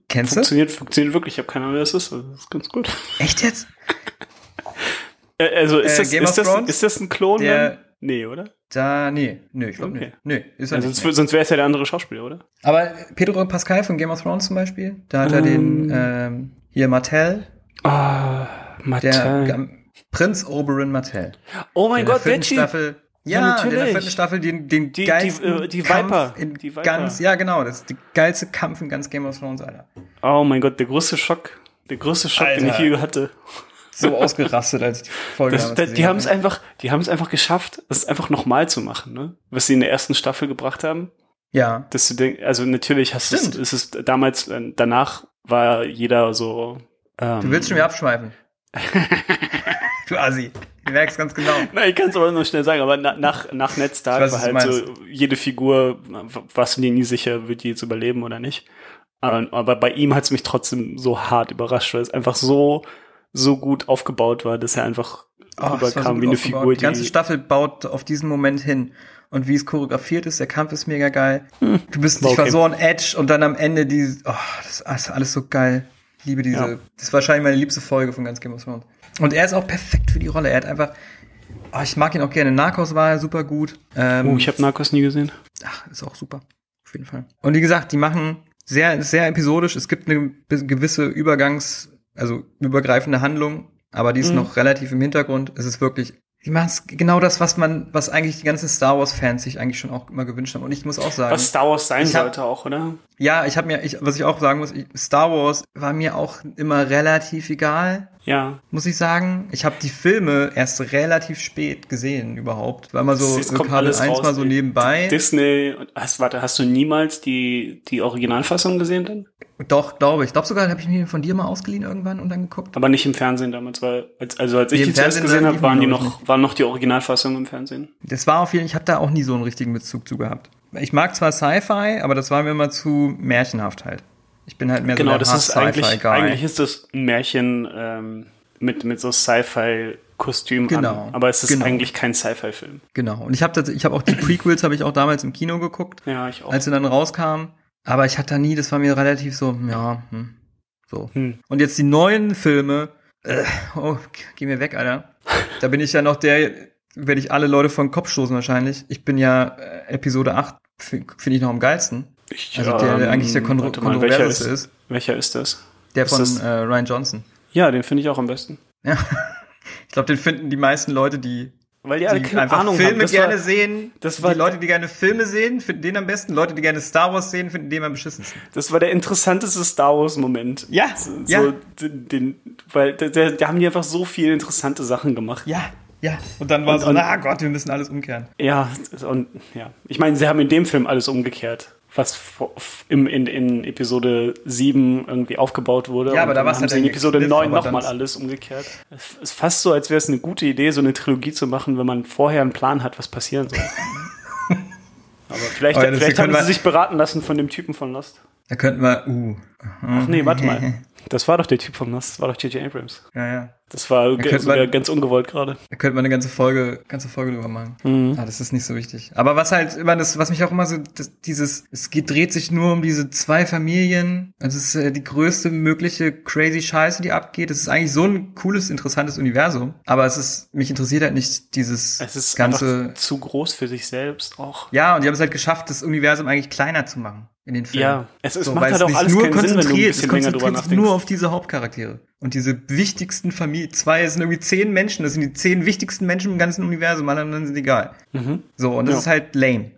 Kennst du? Funktioniert, funktioniert wirklich. Ich habe keine Ahnung, wer das ist. Also, das ist ganz gut. Echt jetzt? Äh, also ist, Äh, das, ist, das, ist das ein Klon? Der-? Nee, oder? Da, nee, nö, ich glaube Okay. nicht. Nö, ist er Also, nicht. sonst wäre es ja der andere Schauspieler, oder? Aber Pedro Pascal von Game of Thrones zum Beispiel, da hat er den, ähm, hier Martell, Ah, der Mattel. ähm, Prinz Oberyn Martell. Oh mein in der Gott, der. Staffel. Ja, Ja, in natürlich. der vierten Staffel den, den Die- die, geilsten äh, die Kampf Viper. in Die Viper. ganz, ja genau, das ist die geilste Kampf in ganz Game of Thrones, Alter. Oh mein Gott, der größte Schock. Der größte Schock, den ich Alter. je hatte. So ausgerastet, als ich die Folge Das, das, die haben es einfach, die haben es einfach geschafft, das einfach nochmal zu machen, ne? Was sie in der ersten Staffel gebracht haben. Ja, Dass du denkst, also natürlich hast du es, Stimmt. es ist damals, äh, danach war jeder so. Ähm, du willst schon wieder abschweifen. du Assi. Du merkst ganz genau. Nein, ich kann es aber nur schnell sagen, aber na, nach, nach Netztag weiß, war halt du so, jede Figur, warst du dir nie sicher, wird die jetzt überleben oder nicht. Aber, aber bei ihm hat es mich trotzdem so hart überrascht, weil es einfach so, so gut aufgebaut war, dass er einfach Oh, rüberkam gut wie eine aufgebaut. Figur, Die ganze Staffel baut auf diesen Moment hin. Und wie es choreografiert ist, der Kampf ist mega geil. Du bist nicht okay. so on Edge und dann am Ende die, oh, das ist alles so geil. Ich liebe diese, Ja. das ist wahrscheinlich meine liebste Folge von ganz Game of Thrones. Und er ist auch perfekt für die Rolle. Er hat einfach, oh, ich mag ihn auch gerne. Narcos war er super gut. Ähm, Oh, ich habe Narcos nie gesehen. Ach, ist auch super. Auf jeden Fall. Und wie gesagt, die machen sehr, sehr episodisch. Es gibt eine gewisse Übergangs-, also übergreifende Handlung, aber die ist noch relativ im Hintergrund. Es ist wirklich die machen genau das, was man, was eigentlich die ganzen Star Wars Fans sich eigentlich schon auch immer gewünscht haben. Und ich muss auch sagen, Was Star Wars sein hab- sollte auch, oder? ja, ich habe mir, ich, was ich auch sagen muss, ich, Star Wars war mir auch immer relativ egal. Ja. muss ich sagen. Ich habe die Filme erst relativ spät gesehen überhaupt. War mal so Es kommt Kabel alles 1 raus, mal so nebenbei. Disney, hast, warte, hast du niemals die, die Originalfassung gesehen denn? Doch, glaube ich. Ich glaube sogar, habe ich mir von dir mal ausgeliehen irgendwann und dann geguckt. Aber nicht im Fernsehen damals, weil, als, also als ich im die zuerst Fernsehen gesehen habe, waren die, die noch, waren noch die Originalfassungen im Fernsehen. Das war auf jeden Fall, ich habe da auch nie so einen richtigen Bezug zu gehabt. Ich mag zwar Sci-Fi, aber das war mir immer zu märchenhaft halt. Ich bin halt mehr Genau, so der das ist eigentlich, Sci-Fi-Guy. eigentlich ist das ein Märchen ähm, mit, mit so Sci-Fi-Kostüm Genau, an. Aber es ist genau. eigentlich kein Sci-Fi-Film. Genau. Und ich habe ich hab auch die Prequels habe ich auch damals im Kino geguckt, Ja, ich auch. als sie dann rauskamen. Aber ich hatte da nie, das war mir relativ so, ja, hm, so. Hm. Und jetzt die neuen Filme, äh, oh, geh mir weg, Alter. Da bin ich ja noch der, werde ich alle Leute vor den Kopf stoßen wahrscheinlich. Ich bin ja äh, Episode 8, finde ich noch am geilsten. Ich, Also der, der eigentlich der ähm, kontro kontroverseste ist, ist. welcher ist das? Der ist von das- äh, Ryan Johnson. Ja, den finde ich auch am besten. Ja. Ich glaube, den finden die meisten Leute, die, Weil die alle die keine einfach Ahnung Filme haben. Das gerne war, sehen. das war- die Leute, die gerne Filme sehen, finden den am besten. Leute, die gerne Star Wars sehen, finden den am beschissensten. das war der interessanteste Star Wars-Moment. Ja, So, ja. den, den, weil da, da, da haben die einfach so viele interessante Sachen gemacht. Ja, ja. Und dann war Und- so, und- na Gott, wir müssen alles umkehren. Ja, und ja. Ich meine, sie haben in dem Film alles umgekehrt, was im, in, in Episode 7 irgendwie aufgebaut wurde. Ja, aber da war's haben halt sie in Episode Cliff, 9 aber nochmal alles umgekehrt. Es ist fast so, als wäre es eine gute Idee, so eine Trilogie zu machen, wenn man vorher einen Plan hat, was passieren soll. aber vielleicht, Oh ja, vielleicht haben sie sich beraten lassen von dem Typen von Lost. Da könnten wir, uh. Ach nee, warte mal. Das war doch der Typ von Lost, das war doch J.J. Abrams. Ja, ja. Das war man- ganz ungewollt gerade. Da könnte man eine ganze Folge, ganze Folge drüber machen. Mhm. Ah, das ist nicht so wichtig. Aber was halt immer das, was mich auch immer so, das, dieses, es geht, dreht sich nur um diese zwei Familien. Es ist äh, die größte mögliche crazy Scheiße, die abgeht. Es ist eigentlich so ein cooles, interessantes Universum. Aber es ist, mich interessiert halt nicht dieses Es ist ganze. zu groß für sich selbst auch. Ja, und die haben es halt geschafft, das Universum eigentlich kleiner zu machen in den Filmen. Ja, es, es So, macht halt es auch alles nur keinen Sinn, wenn du ein konzentriert, bisschen es länger drüber nachdenkst. nur auf diese Hauptcharaktere. Und diese wichtigsten Familien, zwei, es sind irgendwie zehn Menschen, das sind die zehn wichtigsten Menschen im ganzen Universum, alle anderen sind egal. Mhm. So, und das Ja. ist halt lame.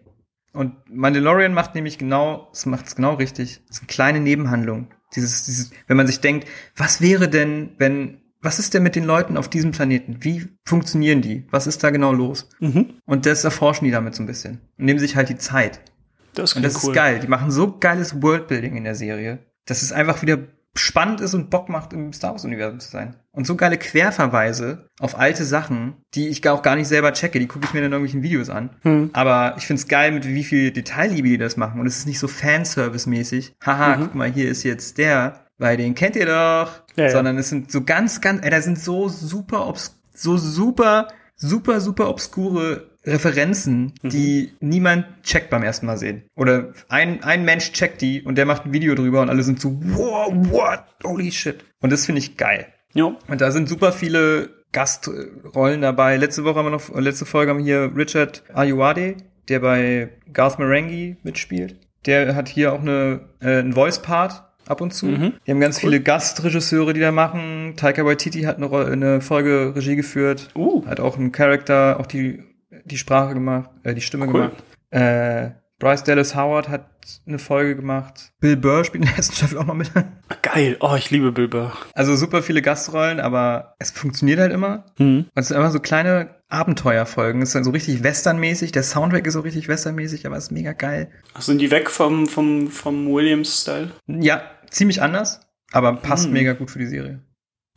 Und Mandalorian macht nämlich genau, es macht es genau richtig. Es ist eine kleine Nebenhandlung. Dieses, dieses, wenn man sich denkt, was wäre denn, wenn, was ist denn mit den Leuten auf diesem Planeten? Wie funktionieren die? Was ist da genau los? Mhm. Und das erforschen die damit so ein bisschen. Und nehmen sich halt die Zeit. Das, Und das ist geil. Die machen so geiles Worldbuilding in der Serie, dass es einfach wieder spannend ist und Bock macht, im Star Wars-Universum zu sein. Und so geile Querverweise auf alte Sachen, die ich auch gar nicht selber checke, die gucke ich mir dann in irgendwelchen Videos an. Hm. Aber ich find's geil, mit wie viel Detailliebe die das machen. Und es ist nicht so Fanservice-mäßig. Haha, Mhm. guck mal, hier ist jetzt der, weil den kennt ihr doch. Ja, ja. Sondern es sind so ganz, ganz, ey, da sind so super, obs so super, super, super obskure Referenzen, Mhm. die niemand checkt beim ersten Mal sehen. Oder ein, ein Mensch checkt die und der macht ein Video drüber und alle sind so, wow, what, holy shit. Und das finde ich geil. Ja. Und da sind super viele Gastrollen dabei. Letzte Woche haben wir noch, letzte Folge haben wir hier Richard Ayuade, der bei Garth Marenghi mitspielt. Der hat hier auch eine, äh, einen Voice-Part ab und zu. Mhm. Wir haben ganz viele Gastregisseure, die da machen. Taika Waititi hat eine, eine Folge Regie geführt. Uh. Hat auch einen Charakter, auch die, die Sprache gemacht, äh, die Stimme Cool. gemacht. Äh, Bryce Dallas Howard hat eine Folge gemacht. Bill Burr spielt in der ersten Staffel auch noch mit. Geil. Oh, ich liebe Bill Burr. Also super viele Gastrollen, aber es funktioniert halt immer. Mhm. Und es sind einfach so kleine Abenteuerfolgen. Es ist dann so richtig westernmäßig. Der Soundtrack ist so richtig westernmäßig, aber es ist mega geil. Sind die weg vom, vom, vom Williams-Style? Ja, ziemlich anders, aber passt Hm. mega gut für die Serie.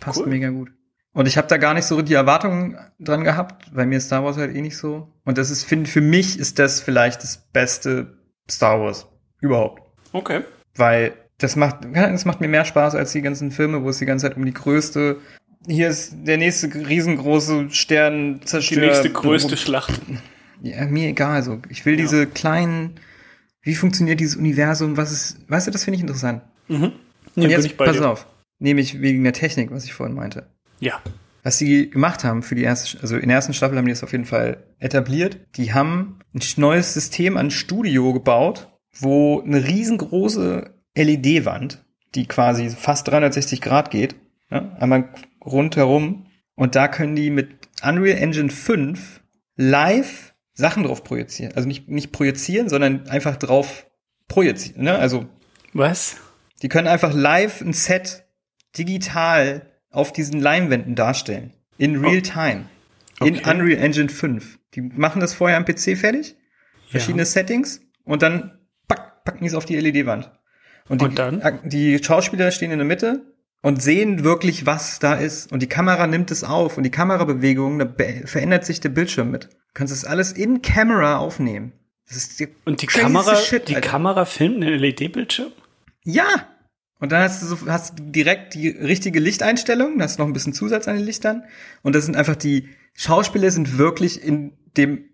Passt Cool. mega gut. Und ich habe da gar nicht so die Erwartungen dran gehabt, weil mir Star Wars halt eh nicht so. Und das ist, finde für mich ist das vielleicht das beste Star Wars überhaupt. Okay. Weil das macht, das macht mir mehr Spaß als die ganzen Filme, wo es die ganze Zeit um die größte, hier ist der nächste riesengroße Stern Die zerstört. nächste größte Schlacht. Ja, mir egal, so. Ich will diese kleinen, wie funktioniert dieses Universum, was ist, weißt du, das finde ich interessant. Mhm. Und bin jetzt, pass dir. auf, nämlich wegen der Technik, was ich vorhin meinte. Ja. Was sie gemacht haben für die erste, also in der ersten Staffel haben die das auf jeden Fall etabliert. Die haben ein neues System an Studio gebaut, wo eine riesengroße LED-Wand, die quasi fast 360 Grad geht, ja, einmal rundherum. Und da können die mit Unreal Engine 5 live Sachen drauf projizieren. Also nicht, nicht projizieren, sondern einfach drauf projizieren. Ne? Also Was? die können einfach live ein Set digital auf diesen Leinwänden darstellen. In real time. In Okay. Unreal Engine 5. Die machen das vorher am PC fertig. Verschiedene Settings. Und dann pack, packen die es auf die LED-Wand. Und, die, Und dann? die Schauspieler stehen in der Mitte und sehen wirklich, was da ist. Und die Kamera nimmt es auf. Und die Kamerabewegung, da verändert sich der Bildschirm mit. Du kannst das alles in Camera aufnehmen. Das ist die Und die Kamera, Shit, die Alter. Kamera filmt einen LED-Bildschirm? Ja. Und dann hast du, so, hast du direkt die richtige Lichteinstellung, da hast du noch ein bisschen Zusatz an den Lichtern. Und das sind einfach die Schauspieler sind wirklich in dem,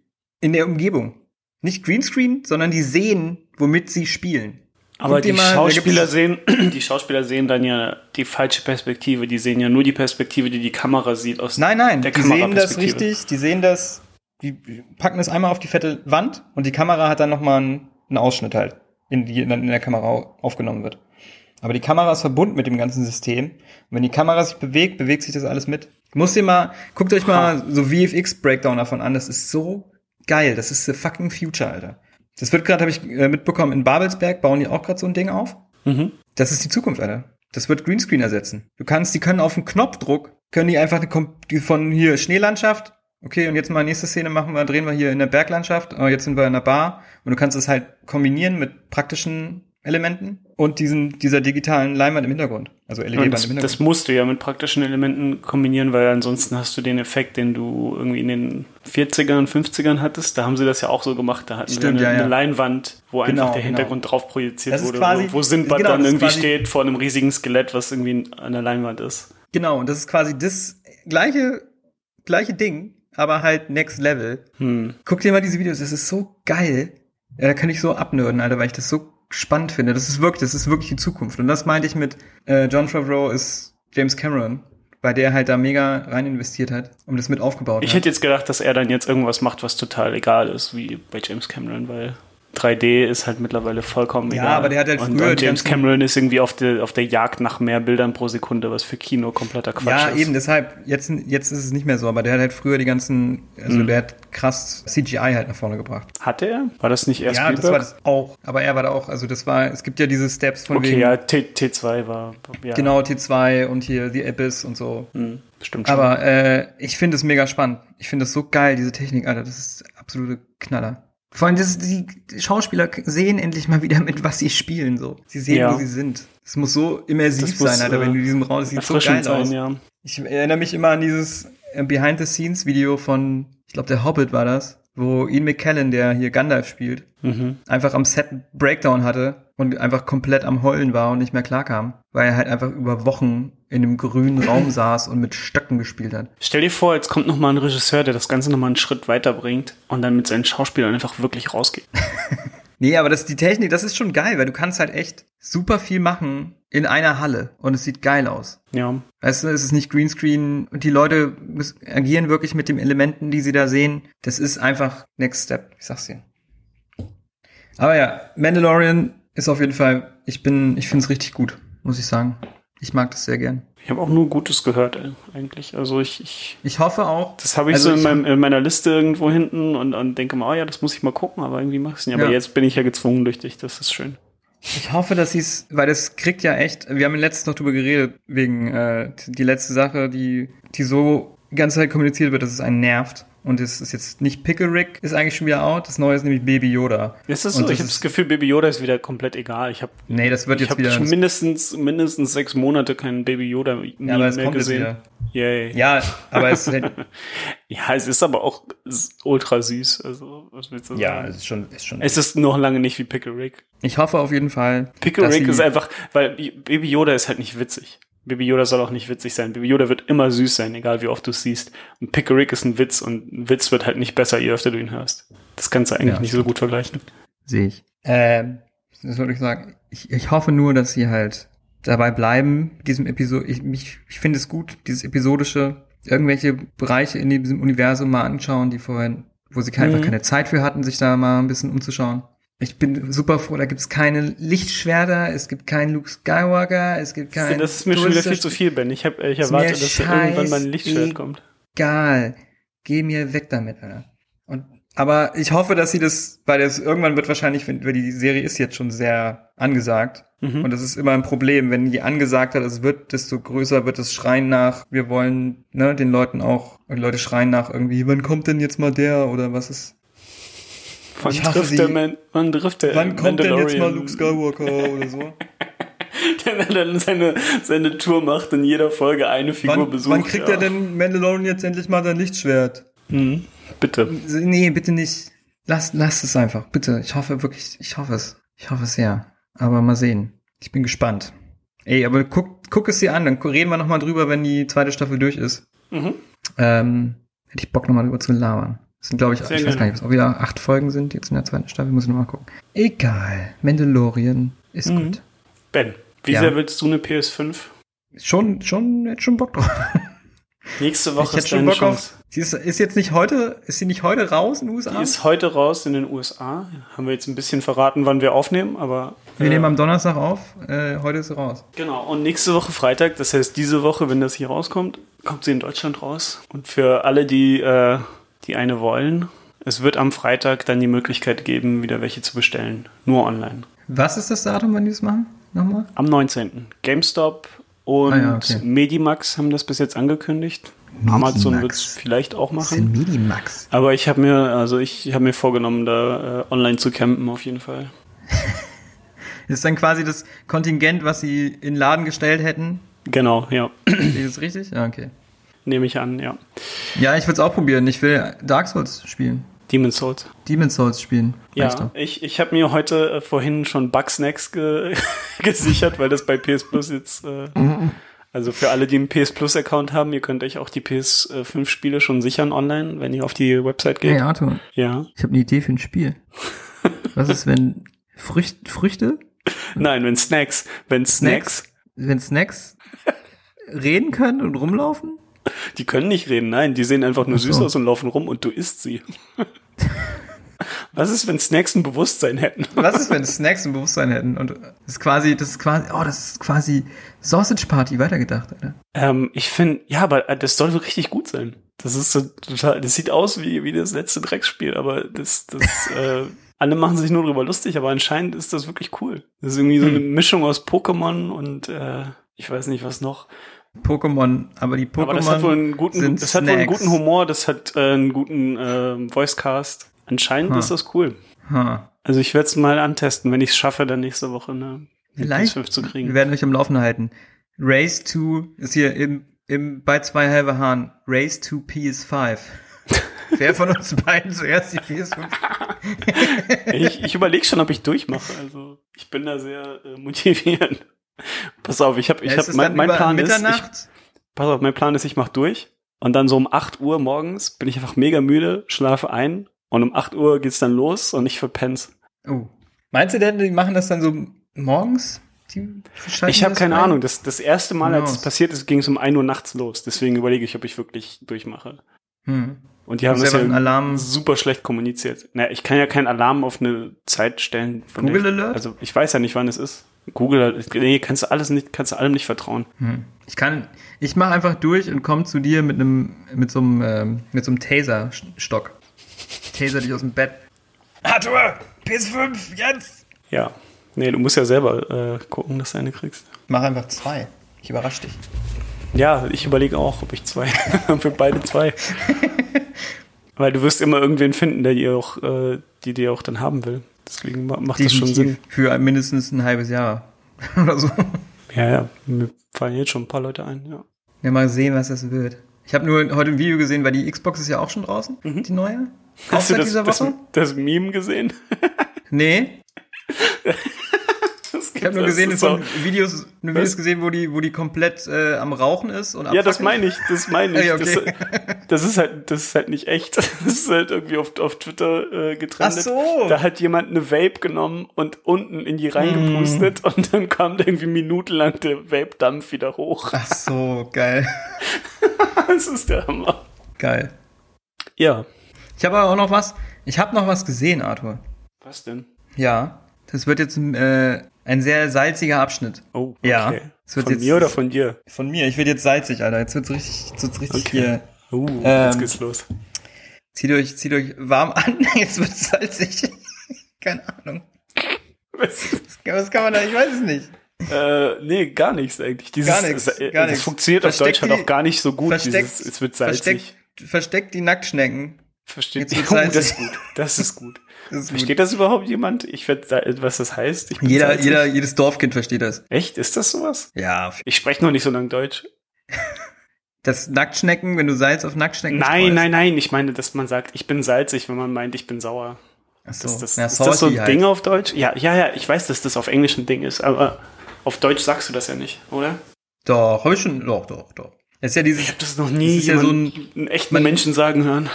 in der Umgebung. Nicht Greenscreen, sondern die sehen, womit sie spielen. Aber die mal, Schauspieler sehen, die Schauspieler sehen dann ja die falsche Perspektive. Die sehen ja nur die Perspektive, die die Kamera sieht aus Nein, nein, der die sehen das richtig, die sehen das, die packen das einmal auf die fette Wand und die Kamera hat dann nochmal einen, einen Ausschnitt halt, in die dann in der Kamera aufgenommen wird. Aber die Kamera ist verbunden mit dem ganzen System. Und wenn die Kamera sich bewegt, bewegt sich das alles mit. Muss ihr mal, guckt euch mal so VFX-Breakdown davon an. Das ist so geil. Das ist the fucking future, Alter. Das wird gerade, habe ich äh, mitbekommen, in Babelsberg bauen die auch gerade so ein Ding auf. Mhm. Das ist die Zukunft, Alter. Das wird Greenscreen ersetzen. Du kannst, die können auf einen Knopfdruck, können die einfach eine, von hier Schneelandschaft, okay, und jetzt mal nächste Szene machen wir, drehen wir hier in der Berglandschaft, aber jetzt sind wir in der Bar und du kannst es halt kombinieren mit praktischen Elementen und diesen, dieser digitalen Leinwand im Hintergrund. Also LED-Wand das, im das Hintergrund. musst du ja mit praktischen Elementen kombinieren, weil ansonsten hast du den Effekt, den du irgendwie in den 40ern, 50ern hattest. Da haben sie das ja auch so gemacht. Da hatten Stimmt, sie eine, ja, ja. eine Leinwand, wo Genau, einfach der genau. Hintergrund drauf projiziert Das wurde, quasi- wo, Sinbad genau, dann das irgendwie steht vor einem riesigen Skelett, was irgendwie an der Leinwand ist. Genau, und das ist quasi das gleiche, gleiche Ding, aber halt next level. Hm. Guck dir mal diese Videos, das ist so geil. Ja, da kann ich so abnörden, Alter, weil ich das so spannend finde. Das ist wirklich, das ist wirklich die Zukunft. Und das meinte ich mit äh, John Favreau ist James Cameron, bei der halt da mega rein investiert hat und das mit aufgebaut Ich hat. hätte jetzt gedacht, dass er dann jetzt irgendwas macht, was total egal ist, wie bei James Cameron, weil 3D ist halt mittlerweile vollkommen Ja, egal. aber der hat halt und, früher und James Cameron ist irgendwie auf der, auf der Jagd nach mehr Bildern pro Sekunde, was für Kino kompletter Quatsch ja, ist. eben, deshalb, jetzt, jetzt ist es nicht mehr so, aber der hat halt früher die ganzen, also Mhm. der hat krass CGI halt nach vorne gebracht. Hatte er? War das nicht erst ja, das war das auch, aber er war da auch, also das war, es gibt ja diese Steps von Okay, wegen, ja, T, T2 war, ja. genau, T2 und hier The Abyss und so. Hm, stimmt schon. Aber äh, ich finde es mega spannend. Ich finde es so geil, diese Technik, Alter. Das ist absolute Knaller. Vor allem, das, die, Schauspieler sehen endlich mal wieder mit, was sie spielen. So, sie sehen, Ja. wo sie sind. Es muss so immersiv muss, sein, Alter, wenn du in diesem Raum. Das sieht so geil aus. sein, ja. Ich erinnere mich immer an dieses äh, Behind-the-Scenes-Video von, ich glaube, der Hobbit war das, wo Ian McKellen, der hier Gandalf spielt, Mhm. einfach am Set Breakdown hatte und einfach komplett am Heulen war und nicht mehr klarkam, weil er halt einfach über Wochen in einem grünen Raum saß und mit Stöcken gespielt hat. Stell dir vor, jetzt kommt noch mal ein Regisseur, der das Ganze noch mal einen Schritt weiterbringt und dann mit seinen Schauspielern einfach wirklich rausgeht. Nee, aber das, die Technik, das ist schon geil, weil du kannst halt echt super viel machen in einer Halle und es sieht geil aus. Ja. Weißt du, es ist nicht Greenscreen und die Leute müssen, agieren wirklich mit den Elementen, die sie da sehen. Das ist einfach Next Step, ich sag's dir. Aber ja, Mandalorian ist auf jeden Fall, ich bin, ich find's richtig gut, muss ich sagen. Ich mag das sehr gern. Ich habe auch nur Gutes gehört, ey, eigentlich. Also ich, ich Ich hoffe auch. das habe ich Also so in, ich- meinem, in meiner Liste irgendwo hinten und, und denke mal, oh ja, das muss ich mal gucken, aber irgendwie mach ich es nicht. Aber Ja. jetzt bin ich ja gezwungen durch dich, das ist schön. Ich hoffe, dass sie es, weil das kriegt ja echt, wir haben letztens noch drüber geredet, wegen äh, die letzte Sache, die, die so die ganze Zeit kommuniziert wird, dass es einen nervt. Und es ist jetzt nicht Pickle Rick, ist eigentlich schon wieder out. Das neue ist nämlich Baby Yoda. Ist das so? das Ich habe das Gefühl, Baby Yoda ist wieder komplett egal. Ich habe Nee, das wird jetzt wieder. mindestens, mindestens sechs Monate keinen Baby Yoda ja, aber es mehr kommt gesehen. Yay. Ja, aber es ist, Ja, es ist aber auch ultra süß. Also, was willst du ja, sagen? es ist schon, ist schon. Es ist noch lange nicht wie Pickle Rick. Ich hoffe auf jeden Fall. Pickle Rick ist einfach, weil Baby Yoda ist halt nicht witzig. Baby Yoda soll auch nicht witzig sein. Baby Yoda wird immer süß sein, egal wie oft du es siehst. Und Pickle Rick ist ein Witz und ein Witz wird halt nicht besser, je öfter du ihn hörst. Das kannst du eigentlich Ja, nicht so gut vergleichen. Sehe ich. Ähm, das würde ich sagen. Ich, ich hoffe nur, dass sie halt dabei bleiben, diesem Episode. Ich, ich, ich finde es gut, dieses episodische, irgendwelche Bereiche in diesem Universum mal anschauen, die vorher, wo sie Mhm. einfach keine Zeit für hatten, sich da mal ein bisschen umzuschauen. Ich bin super froh, da gibt's keine Lichtschwerter, es gibt keinen Luke Skywalker, es gibt keinen. das ist mir schon wieder viel zu viel, Ben. Ich, hab, ich erwarte, dass da irgendwann mal ein Lichtschwert kommt. Egal. Geh mir weg damit, Alter. Und, aber ich hoffe, dass sie das, weil das irgendwann wird wahrscheinlich, wenn, weil die Serie ist jetzt schon sehr angesagt. Mhm. Und das ist immer ein Problem, wenn die angesagt hat, es wird, desto größer wird das Schreien nach, wir wollen, ne, den Leuten auch, und die Leute schreien nach irgendwie, wann kommt denn jetzt mal der oder was ist, Wann ich hasse der Man, wann trifft der wann kommt denn jetzt mal? Luke Skywalker oder so? Der dann seine, seine Tour macht und in jeder Folge eine Figur Wann, besucht. wann kriegt ja. er denn Mandalorian jetzt endlich mal sein Lichtschwert? Mhm. Bitte. Nee, bitte nicht. Lass, lass es einfach. Bitte. Ich hoffe wirklich, ich hoffe es. Ich hoffe es sehr. Aber mal sehen. Ich bin gespannt. Ey, aber guck, guck es dir an, dann reden wir nochmal drüber, wenn die zweite Staffel durch ist. Mhm. Ähm, hätte ich Bock nochmal drüber zu labern. Das sind, glaube ich, Sehr ich weiß gerne. gar nicht, ob wieder acht Folgen sind jetzt in der zweiten Staffel, muss ich nochmal gucken. Egal. Mandalorian ist Mhm. gut. Ben, wie Ja. sehr willst du eine PS5? Schon, schon, hätte schon Bock drauf. Nächste Ich Woche hätte ist schon Bock Chance. auf. Sie ist, ist jetzt nicht heute, ist sie nicht heute raus in den USA? Die ist heute raus in den USA. Haben wir jetzt ein bisschen verraten, wann wir aufnehmen, aber. Wir äh, nehmen am Donnerstag auf, äh, heute ist sie raus. Genau, und nächste Woche Freitag, das heißt diese Woche, wenn das hier rauskommt, kommt sie in Deutschland raus. Und für alle, die, äh, die eine wollen, es wird am Freitag dann die Möglichkeit geben, wieder welche zu bestellen. Nur online. Was ist das Datum, wann die das machen? Nochmal? Am 19. GameStop und Ah ja, okay. Medimax haben das bis jetzt angekündigt. Amazon wird es vielleicht auch Das sind machen. Medimax. Aber ich habe mir, also ich habe mir vorgenommen, da äh, online zu campen auf jeden Fall. Das ist dann quasi das Kontingent, was sie in den Laden gestellt hätten. Genau, ja. Ist das richtig? Ja, okay. Nehme ich an, ja. Ja, ich will es auch probieren. Ich will Dark Souls spielen. Demon's Souls. Demon's Souls spielen. Ja, ich, ich habe mir heute äh, vorhin schon Bugsnacks ge gesichert, weil das bei PS Plus jetzt, äh, also für alle, die einen PS Plus Account haben, ihr könnt euch auch die PS5 Spiele schon sichern online, wenn ihr auf die Website geht. Hey Arthur, Ja. ich habe eine Idee für ein Spiel. Was ist, wenn Frücht, Früchte, Nein, wenn Snacks, wenn Snacks, wenn Snacks reden können und rumlaufen? Die können nicht reden, nein, die sehen einfach nur so. süß aus und laufen rum und du isst sie. Was ist, wenn Snacks ein Bewusstsein hätten? Was ist, wenn Snacks ein Bewusstsein hätten? Und das ist quasi, das ist quasi, oh, das ist quasi Sausage Party weitergedacht, Alter. Ähm, ich finde, ja, aber das soll so richtig gut sein. Das ist so total, das sieht aus wie, wie das letzte Drecksspiel, aber das, das, äh, alle machen sich nur drüber lustig, aber anscheinend ist das wirklich cool. Das ist irgendwie so eine Mischung aus Pokémon und, äh, ich weiß nicht was noch. Pokémon, aber die Pokémon aber das hat wohl einen guten, sind das hat wohl einen guten Humor, das hat äh, einen guten äh, Voicecast. Anscheinend Ha. ist das cool. Ha. Also ich werde es mal antesten, wenn ich es schaffe, dann nächste Woche eine Vielleicht. PS5 zu kriegen. Wir werden euch am Laufen halten. Race to ist hier im, im bei zwei halbe Haaren. Race to PS5. Wer von uns beiden zuerst die PS5? ich ich überlege schon, ob ich durchmache. Also ich bin da sehr äh, motiviert. Pass auf, ich habe, ich Ja, es mein, mein Plan ist, ich, pass auf, mein Plan ist, ich mache durch und dann so um 8 Uhr morgens bin ich einfach mega müde, schlafe ein und um 8 Uhr geht's dann los und ich verpenn's. oh. Meinst du denn, die machen das dann so morgens? Ich habe keine frei? Ahnung. Das, das erste Mal, als es passiert ist, ging es um 1 Uhr nachts los. Deswegen überlege ich, ob ich wirklich durchmache. Hm. Und die haben das ja Alarm- super schlecht kommuniziert. Naja, ich kann ja keinen Alarm auf eine Zeit stellen. von Google der- Alert? Also ich weiß ja nicht, wann es ist. Google, nee, kannst du alles nicht, kannst du allem nicht vertrauen. Hm. Ich kann, ich mache einfach durch und komme zu dir mit einem, mit so einem, ähm, mit so einem Taser-Stock. Taser dich aus dem Bett. Arthur, PS5, jetzt! Ja. Nee, du musst ja selber äh, gucken, dass du eine kriegst. Mach einfach zwei. Ich überrasch dich. Ja, ich überlege auch, ob ich zwei, für beide zwei. Weil du wirst immer irgendwen finden, der dir auch, äh, die dir auch dann haben will. Deswegen ma- macht das schon Sinn. Für mindestens ein halbes Jahr. Oder so. Ja, ja, mir fallen jetzt schon ein paar Leute ein, ja. Ja, mal sehen, was das wird. Ich habe nur heute ein Video gesehen, weil die Xbox ist ja auch schon draußen, die neue. Auch Mhm. Hast du seit das, dieser das, Woche? das Meme gesehen? Nee. Ich habe nur gesehen, so ist so- Videos, nur Videos gesehen, wo die, wo die komplett äh, am Rauchen ist und Ja, das meine ich, das meine ich. Ja, okay. das, das ist halt, das ist halt nicht echt. Das ist halt irgendwie auf, auf Twitter äh, getrennt. Ach so. Da hat jemand eine Vape genommen und unten in die reingepustet Hm. und dann kam irgendwie minutenlang der Vape-Dampf wieder hoch. Ach so, geil. Das ist der Hammer. Geil. Ja. Ich habe aber auch noch was. Ich habe noch was gesehen, Arthur. Was denn? Ja, das wird jetzt äh, ein sehr salziger Abschnitt. Oh, Ja, okay. wird Von jetzt- mir oder von dir? Von mir, ich werde jetzt salzig, Alter. Jetzt wird's richtig, jetzt wird's richtig Okay. hier. Uh, Ähm, jetzt geht's los. Zieht euch, zieht euch warm an, jetzt wird's salzig. Keine Ahnung. Was? Was kann, man da, ich weiß es nicht. Äh, nee, gar nichts eigentlich. Dieses, Gar nichts, äh, gar das nichts. funktioniert auf Versteckt Deutsch halt die- auch gar nicht so gut. Versteckt, Dieses, es wird salzig. versteckt, versteckt die Nacktschnecken. Versteht Jetzt wird's oh, das ist gut. Das ist gut. Das Versteht das überhaupt jemand? Ich werde, was das heißt. Ich bin Jeder, salzig. jeder, jedes Dorfkind versteht das. Echt? Ist das sowas? Ja. Ich spreche noch nicht so lange Deutsch. Das Nacktschnecken, wenn du Salz auf Nacktschnecken Nein, streust. nein, nein. Ich meine, dass man sagt, ich bin salzig, wenn man meint, ich bin sauer. Ach so. Das, das, ja, ist das so ein salty Ding halt. auf Deutsch? Ja, ja, ja. Ich weiß, dass das auf Englisch ein Ding ist, aber auf Deutsch sagst du das ja nicht, oder? Doch, habe ich schon, doch, doch, doch. Das ist ja dieses, Ich habe das noch nie Das ist ja so jemanden- einen echten man- Menschen sagen hören.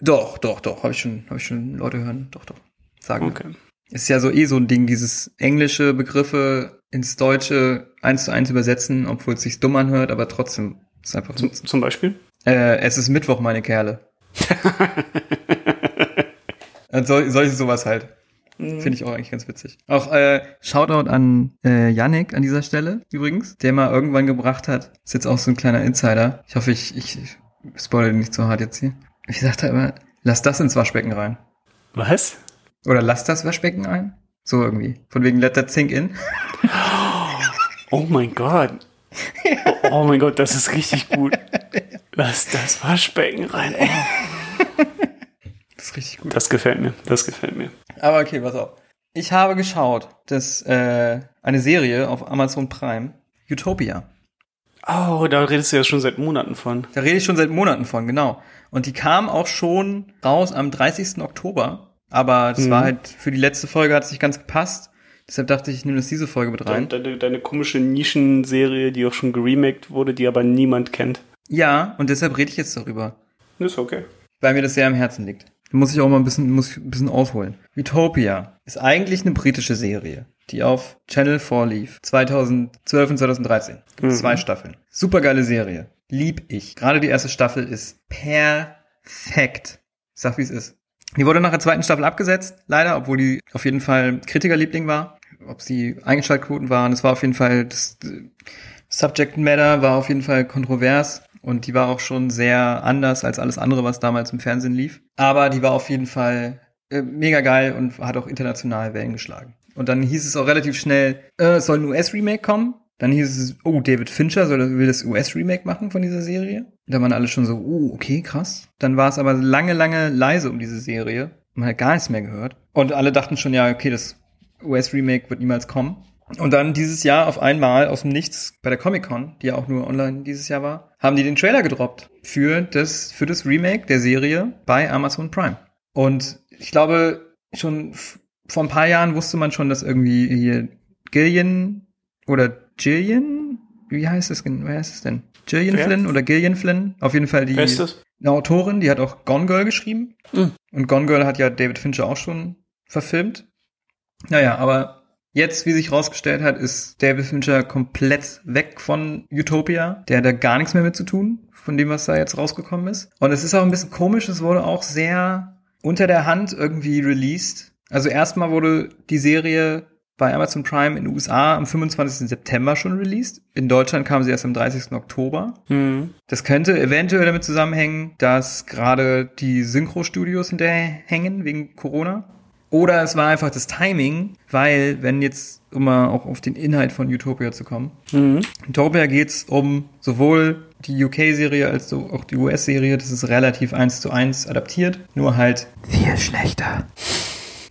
Doch, doch, doch, habe ich schon, habe ich schon Leute hören, doch, doch, sagen. Okay. Ist ja so eh so ein Ding, dieses englische Begriffe ins Deutsche eins zu eins übersetzen, obwohl es sich dumm anhört, aber trotzdem ist einfach Zum, zum Beispiel? Äh, es ist Mittwoch, meine Kerle. Sol solche sowas halt. Finde ich auch eigentlich ganz witzig. Auch äh, Shoutout an äh, Yannick an dieser Stelle übrigens, der mal irgendwann gebracht hat. Ist jetzt auch so ein kleiner Insider. Ich hoffe, ich, ich spoilere nicht zu hart jetzt hier. Wie sagt er immer, lass das ins Waschbecken rein. Was? Oder lass das Waschbecken ein. So irgendwie. Von wegen let that sink in. Oh mein Gott. Oh, oh mein Gott, das ist richtig gut. Lass das Waschbecken rein. Oh, Das ist richtig gut. das gefällt mir. Das gefällt mir. Aber okay, pass auf. Ich habe geschaut, dass äh, eine Serie auf Amazon Prime, Utopia. Oh, da redest du ja schon seit Monaten von. Da rede ich schon seit Monaten von, genau. Und die kam auch schon raus am 30. Oktober. Aber das Mhm. war halt, für die letzte Folge hat es nicht ganz gepasst. Deshalb dachte ich, ich nehme das diese Folge mit rein. Deine, deine komische Nischenserie, die auch schon geremaked wurde, die aber niemand kennt. Ja, und deshalb rede ich jetzt darüber. Ist okay. Weil mir das sehr am Herzen liegt. Da muss ich auch mal ein bisschen, muss ein bisschen ausholen. Utopia ist eigentlich eine britische Serie, die auf Channel 4 lief. 2012 und 2013. Mhm. Zwei Staffeln. Supergeile Serie. Lieb ich. Gerade die erste Staffel ist perfekt. Ich sag, wie es ist. Die wurde nach der zweiten Staffel abgesetzt, leider, obwohl die auf jeden Fall Kritikerliebling war. Ob es die Einschaltquoten waren, es war auf jeden Fall, das Subject Matter war auf jeden Fall kontrovers und die war auch schon sehr anders als alles andere, was damals im Fernsehen lief. Aber die war auf jeden Fall äh, mega geil und hat auch international Wellen geschlagen. Und dann hieß es auch relativ schnell, äh, soll ein US-Remake kommen. Dann hieß es, oh, David Fincher soll, will das US-Remake machen von dieser Serie. Da waren alle schon so, oh, okay, krass. Dann war es aber lange, lange leise um diese Serie. Man hat gar nichts mehr gehört. Und alle dachten schon, ja, okay, das US-Remake wird niemals kommen. Und dann dieses Jahr auf einmal aus dem Nichts bei der Comic-Con, die ja auch nur online dieses Jahr war, haben die den Trailer gedroppt für das, für das Remake der Serie bei Amazon Prime. Und ich glaube, schon vor ein paar Jahren wusste man schon, dass irgendwie hier Gillian oder Gillian, wie heißt es, wer heißt es denn? Gillian Wer? Flynn oder Gillian Flynn? Auf jeden Fall die eine Autorin, die hat auch Gone Girl geschrieben. Mhm. Und Gone Girl hat ja David Fincher auch schon verfilmt. Naja, aber jetzt, wie sich rausgestellt hat, ist David Fincher komplett weg von Utopia. Der hat da gar nichts mehr mit zu tun, von dem, was da jetzt rausgekommen ist. Und es ist auch ein bisschen komisch, es wurde auch sehr unter der Hand irgendwie released. Also erstmal wurde die Serie bei Amazon Prime in den USA am 25. September schon released. In Deutschland kam sie erst am 30. Oktober. Hm. Das könnte eventuell damit zusammenhängen, dass gerade die Synchro-Studios hinterhängen wegen Corona. Oder es war einfach das Timing, weil, wenn jetzt, um mal auch auf den Inhalt von Utopia zu kommen, Mhm. Utopia geht's um sowohl die UK-Serie als auch die US-Serie. Das ist relativ eins zu eins adaptiert, nur halt viel schlechter.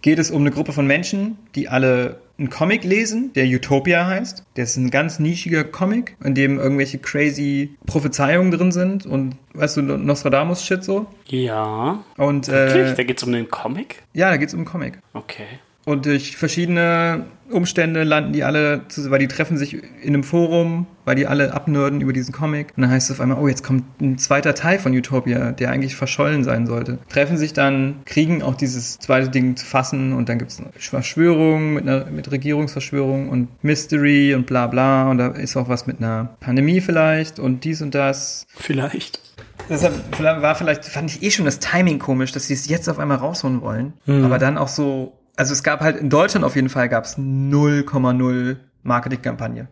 Geht es um eine Gruppe von Menschen, die alle einen Comic lesen, der Utopia heißt. Der ist ein ganz nischiger Comic, in dem irgendwelche crazy Prophezeiungen drin sind und, weißt du, Nostradamus-Shit so. Ja. Und Wirklich? äh, Da geht's um den Comic? ja, da geht's um einen Comic. Okay. Und durch verschiedene Umstände landen die alle, zu, weil die treffen sich in einem Forum, weil die alle abnörden über diesen Comic. Und dann heißt es auf einmal, oh, jetzt kommt ein zweiter Teil von Utopia, der eigentlich verschollen sein sollte. Treffen sich dann, kriegen auch dieses zweite Ding zu fassen und dann gibt's eine Verschwörung mit einer mit Regierungsverschwörung und Mystery und bla bla. Und da ist auch was mit einer Pandemie vielleicht und dies und das. Vielleicht. Deshalb war vielleicht, fand ich eh schon das Timing komisch, dass sie es jetzt auf einmal rausholen wollen. Mhm. Aber dann auch so also es gab halt in Deutschland auf jeden Fall gab es 0,0 Marketingkampagne.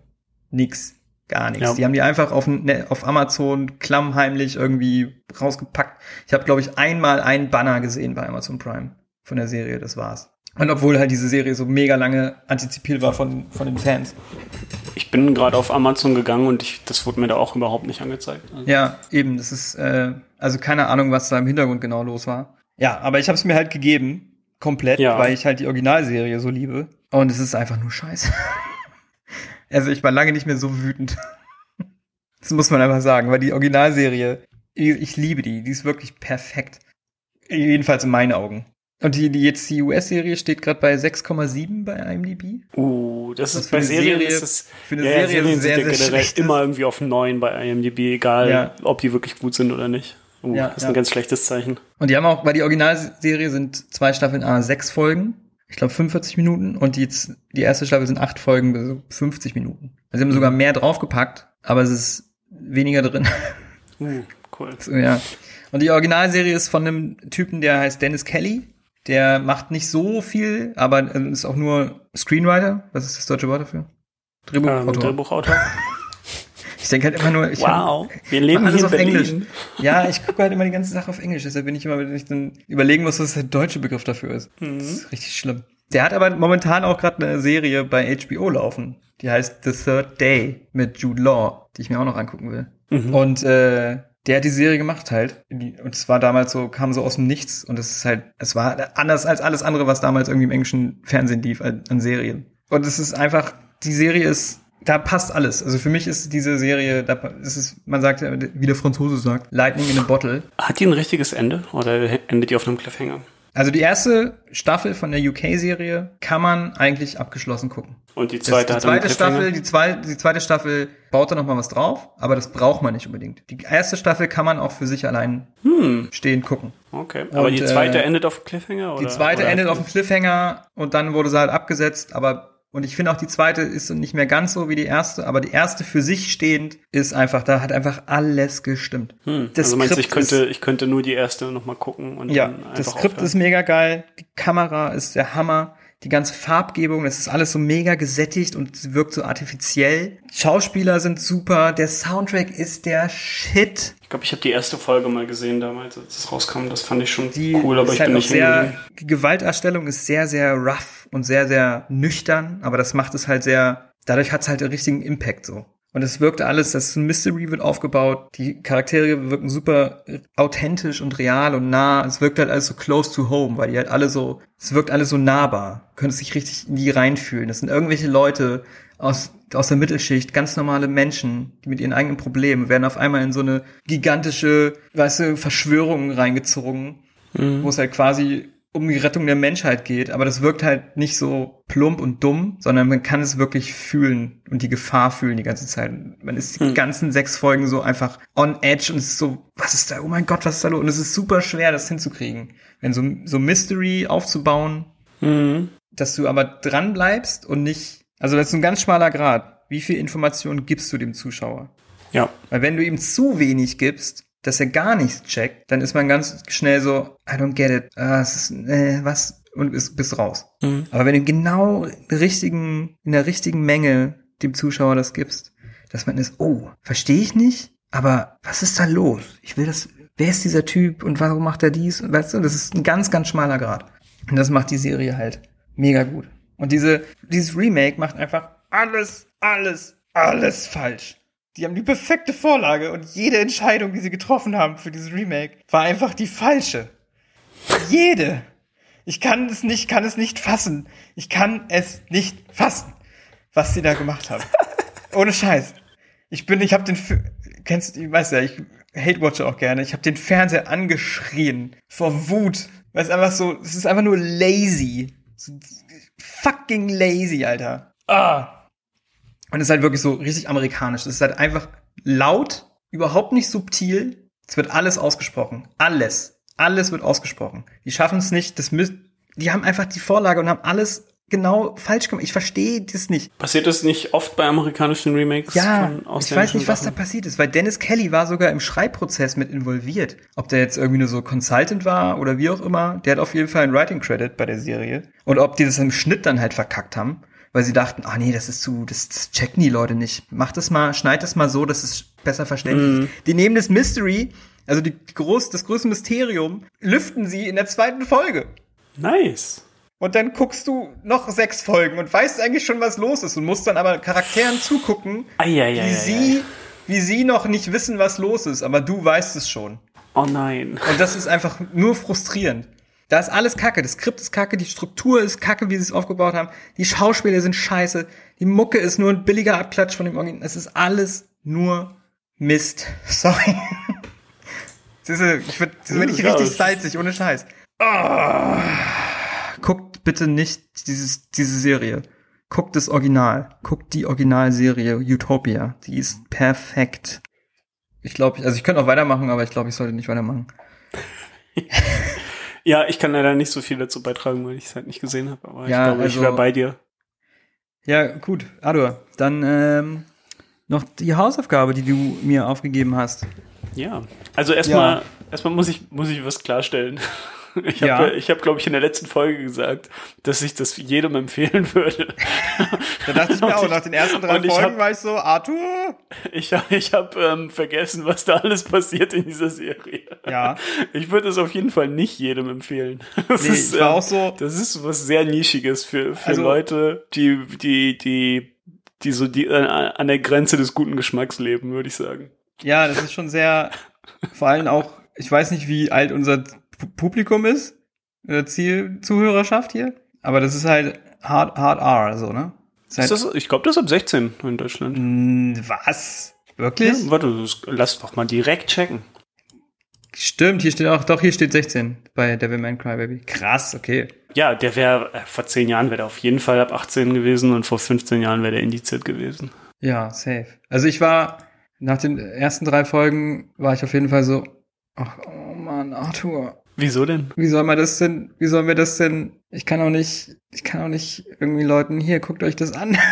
Nix. Gar nichts. Ja. Die haben die einfach auf, ne, auf Amazon klammheimlich irgendwie rausgepackt. Ich habe, glaube ich, einmal einen Banner gesehen bei Amazon Prime von der Serie, das war's. Und obwohl halt diese Serie so mega lange antizipiert war von, von den Fans. Ich bin gerade auf Amazon gegangen und ich, das wurde mir da auch überhaupt nicht angezeigt. Also, Ja, eben, das ist, äh, also keine Ahnung, was da im Hintergrund genau los war. Ja, aber ich habe es mir halt gegeben, komplett, Ja. weil ich halt die Originalserie so liebe. Und es ist einfach nur scheiße. also ich war lange nicht mehr so wütend. Das muss man einfach sagen, weil die Originalserie, ich, ich liebe die, die ist wirklich perfekt. Jedenfalls in meinen Augen. Und die, die jetzt die US-Serie steht gerade bei 6,7 bei IMDb. Uh, das ist bei Serien Serie- ist es für eine ja, Serie Serien sehr, sehr generell schlecht immer irgendwie auf 9 bei IMDb, egal Ja. ob die wirklich gut sind oder nicht. Uh, Ja, das ist ja. ein ganz schlechtes Zeichen. Und die haben auch, weil die Originalserie sind zwei Staffeln, ah, sechs Folgen. Ich glaube 45 Minuten. Und die, die erste Staffel sind acht Folgen, so 50 Minuten. Also sie haben sogar mehr draufgepackt, aber es ist weniger drin. Uh, cool. so, ja. Und die Originalserie ist von einem Typen, der heißt Dennis Kelly. Der macht nicht so viel, aber äh, ist auch nur Screenwriter. Was ist das deutsche Wort dafür? Ähm, Drehbuchautor. Ich denke halt immer nur, ich Wow, wir leben alles auf Berlin. Englisch. Ja, ich gucke halt immer die ganze Sache auf Englisch, deshalb bin ich immer, wenn ich dann überlegen muss, was der deutsche Begriff dafür ist. Mhm. Das ist richtig schlimm. Der hat aber momentan auch gerade eine Serie bei HBO laufen. Die heißt The Third Day mit Jude Law, die ich mir auch noch angucken will. Mhm. Und äh, der hat die Serie gemacht halt. Und es war damals so, kam so aus dem Nichts. Und es ist halt, es war anders als alles andere, was damals irgendwie im englischen Fernsehen lief, an Serien. Und es ist einfach, die Serie ist, da passt alles. Also für mich ist diese Serie, da ist es, man sagt ja, wie der Franzose sagt, Lightning in a Bottle. Hat die ein richtiges Ende oder endet die auf einem Cliffhanger? Also die erste Staffel von der UK-Serie kann man eigentlich abgeschlossen gucken. Und die Das, zweite die hat einen zweite? Staffel, die, zwei, die zweite Staffel baut da noch mal was drauf, aber das braucht man nicht unbedingt. Die erste Staffel kann man auch für sich allein Hm, stehen gucken. okay. Aber Und, die zweite äh, endet auf Cliffhanger? Oder? Die zweite oder endet auf dem Cliffhanger und dann wurde sie halt abgesetzt, aber und ich finde auch die zweite ist nicht mehr ganz so wie die erste, aber die erste für sich stehend ist einfach, da hat einfach alles gestimmt. Hm, Das also meinst du, ich Skript könnte, ich könnte nur die erste nochmal gucken und Ja, dann einfach das Skript aufhören? ist mega geil, die Kamera ist der Hammer, die ganze Farbgebung, das ist alles so mega gesättigt und wirkt so artifiziell. Schauspieler sind super, der Soundtrack ist der Shit. Ich glaube, ich habe die erste Folge mal gesehen damals, als es rauskam. Das fand ich schon Die cool, aber ich halt bin nicht sehr, die Gewalterstellung ist sehr, sehr rough und sehr, sehr nüchtern, aber das macht es halt sehr, dadurch hat es halt einen richtigen Impact so. Und es wirkt alles, das Mystery wird aufgebaut, die Charaktere wirken super authentisch und real und nah. Es wirkt halt alles so close to home, weil die halt alle so, es wirkt alles so nahbar. Du könntest dich richtig in die reinfühlen. Das sind irgendwelche Leute aus, aus der Mittelschicht, ganz normale Menschen, die mit ihren eigenen Problemen werden auf einmal in so eine gigantische, weißt du, Verschwörung reingezogen wo es halt quasi um die Rettung der Menschheit geht, aber das wirkt halt nicht so plump und dumm, sondern man kann es wirklich fühlen und die Gefahr fühlen die ganze Zeit. Man ist die ganzen sechs Folgen so einfach on edge und es ist so, was ist da, oh mein Gott, was ist da los? Und es ist super schwer, das hinzukriegen. Wenn so, so Mystery aufzubauen, Mhm. dass du aber dran bleibst und nicht, also das ist ein ganz schmaler Grad. Wie viel Information gibst du dem Zuschauer? Ja. Weil wenn du ihm zu wenig gibst, dass er gar nichts checkt, dann ist man ganz schnell so, I don't get it, ah, es ist, äh, was, und bist, bist raus. Mhm. Aber wenn du genau in, richtigen, in der richtigen Menge dem Zuschauer das gibst, dass man ist, oh, verstehe ich nicht, aber was ist da los? Ich will das, wer ist dieser Typ und warum macht er dies? Und weißt du, das ist ein ganz, ganz schmaler Grad. Und das macht die Serie halt mega gut. Und diese, dieses Remake macht einfach alles, alles, alles falsch. Die haben die perfekte Vorlage und jede Entscheidung, die sie getroffen haben für dieses Remake, war einfach die falsche. Jede. Ich kann es nicht, kann es nicht fassen. Ich kann es nicht fassen, was sie da gemacht haben. Ohne Scheiß. Ich bin, ich habe den, kennst, ich weiß ja, ich hate watche auch gerne. Ich habe den Fernseher angeschrien vor Wut, weil es einfach so, es ist einfach nur lazy, so, fucking lazy, Alter. Ah. Und es ist halt wirklich so richtig amerikanisch. Es ist halt einfach laut, überhaupt nicht subtil. Es wird alles ausgesprochen. Alles. Alles wird ausgesprochen. Die schaffen es nicht, das müssen, die haben einfach die Vorlage und haben alles genau falsch gemacht. Ich verstehe das nicht. Passiert das nicht oft bei amerikanischen Remakes? Ja, ich weiß nicht, was da passiert ist, weil Dennis Kelly war sogar im Schreibprozess mit involviert. Ob der jetzt irgendwie nur so Consultant war oder wie auch immer, der hat auf jeden Fall einen Writing Credit bei der Serie. Und ob die das im Schnitt dann halt verkackt haben, weil sie dachten, ah nee, das ist zu, das, das checken die Leute nicht. Mach das mal, schneid das mal so, dass es besser verständlich ist. Die nehmen das Mystery, also die, die groß, das größte Mysterium, lüften sie in der zweiten Folge. Nice. Und dann guckst du noch sechs Folgen und weißt eigentlich schon, was los ist und musst dann aber Charakteren zugucken, Eieieiei. wie sie, wie sie noch nicht wissen, was los ist, aber du weißt es schon. Oh nein. Und das ist einfach nur frustrierend. Da ist alles Kacke. Das Skript ist Kacke, die Struktur ist Kacke, wie sie es aufgebaut haben. Die Schauspieler sind scheiße. Die Mucke ist nur ein billiger Abklatsch von dem Original. Es ist alles nur Mist. Sorry. Das ist, ich ich Ja, richtig salzig, ohne Scheiß. Ah. Guckt bitte nicht dieses, diese Serie. Guckt das Original. Guckt die Originalserie Utopia. Die ist perfekt. Ich glaube, also ich könnte auch weitermachen, aber ich glaube, ich sollte nicht weitermachen. Ja, ich kann leider nicht so viel dazu beitragen, weil ich es halt nicht gesehen habe. Aber Ja, ich glaube, ich also- wäre bei dir. Ja, gut, Ador. Dann ähm, noch die Hausaufgabe, die du mir aufgegeben hast. Ja. Also erstmal, Ja. erstmal muss ich, muss ich was klarstellen. Ich Ja. habe, ich habe, glaube ich, in der letzten Folge gesagt, dass ich das jedem empfehlen würde. Da dachte ich mir auch, nach den ersten drei ich Folgen hab- war ich so, Arthur? Ich, hab- ich habe ähm, vergessen, was da alles passiert in dieser Serie. Ja. Ich würde es auf jeden Fall nicht jedem empfehlen. Das Nee, ist, ähm, auch so, Das ist was sehr nischiges für, für Also- Leute, die, die, die, die so die äh, an der Grenze des guten Geschmacks leben, würde ich sagen. ja, das ist schon sehr, vor allem auch, ich weiß nicht, wie alt unser Publikum ist, äh, Zielzuhörerschaft hier, aber das ist halt hard, hard R, so, ne? Halt, das, ich glaube, das ist ab 16 in Deutschland. Mh, was? Wirklich? Ja, warte, lass doch mal direkt checken. Stimmt, hier steht auch, doch, hier steht 16 bei Devilman Crybaby. Krass, okay. Ja, der wäre, äh, vor 10 Jahren wäre der auf jeden Fall ab 18 gewesen und vor 15 Jahren wäre der indiziert gewesen. Ja, safe. Also ich war, nach den ersten drei Folgen war ich auf jeden Fall so, ach, oh Mann, Arthur, Wieso denn? wie soll man das denn, wie sollen wir das denn, ich kann auch nicht, ich kann auch nicht irgendwie Leuten, hier, guckt euch das an.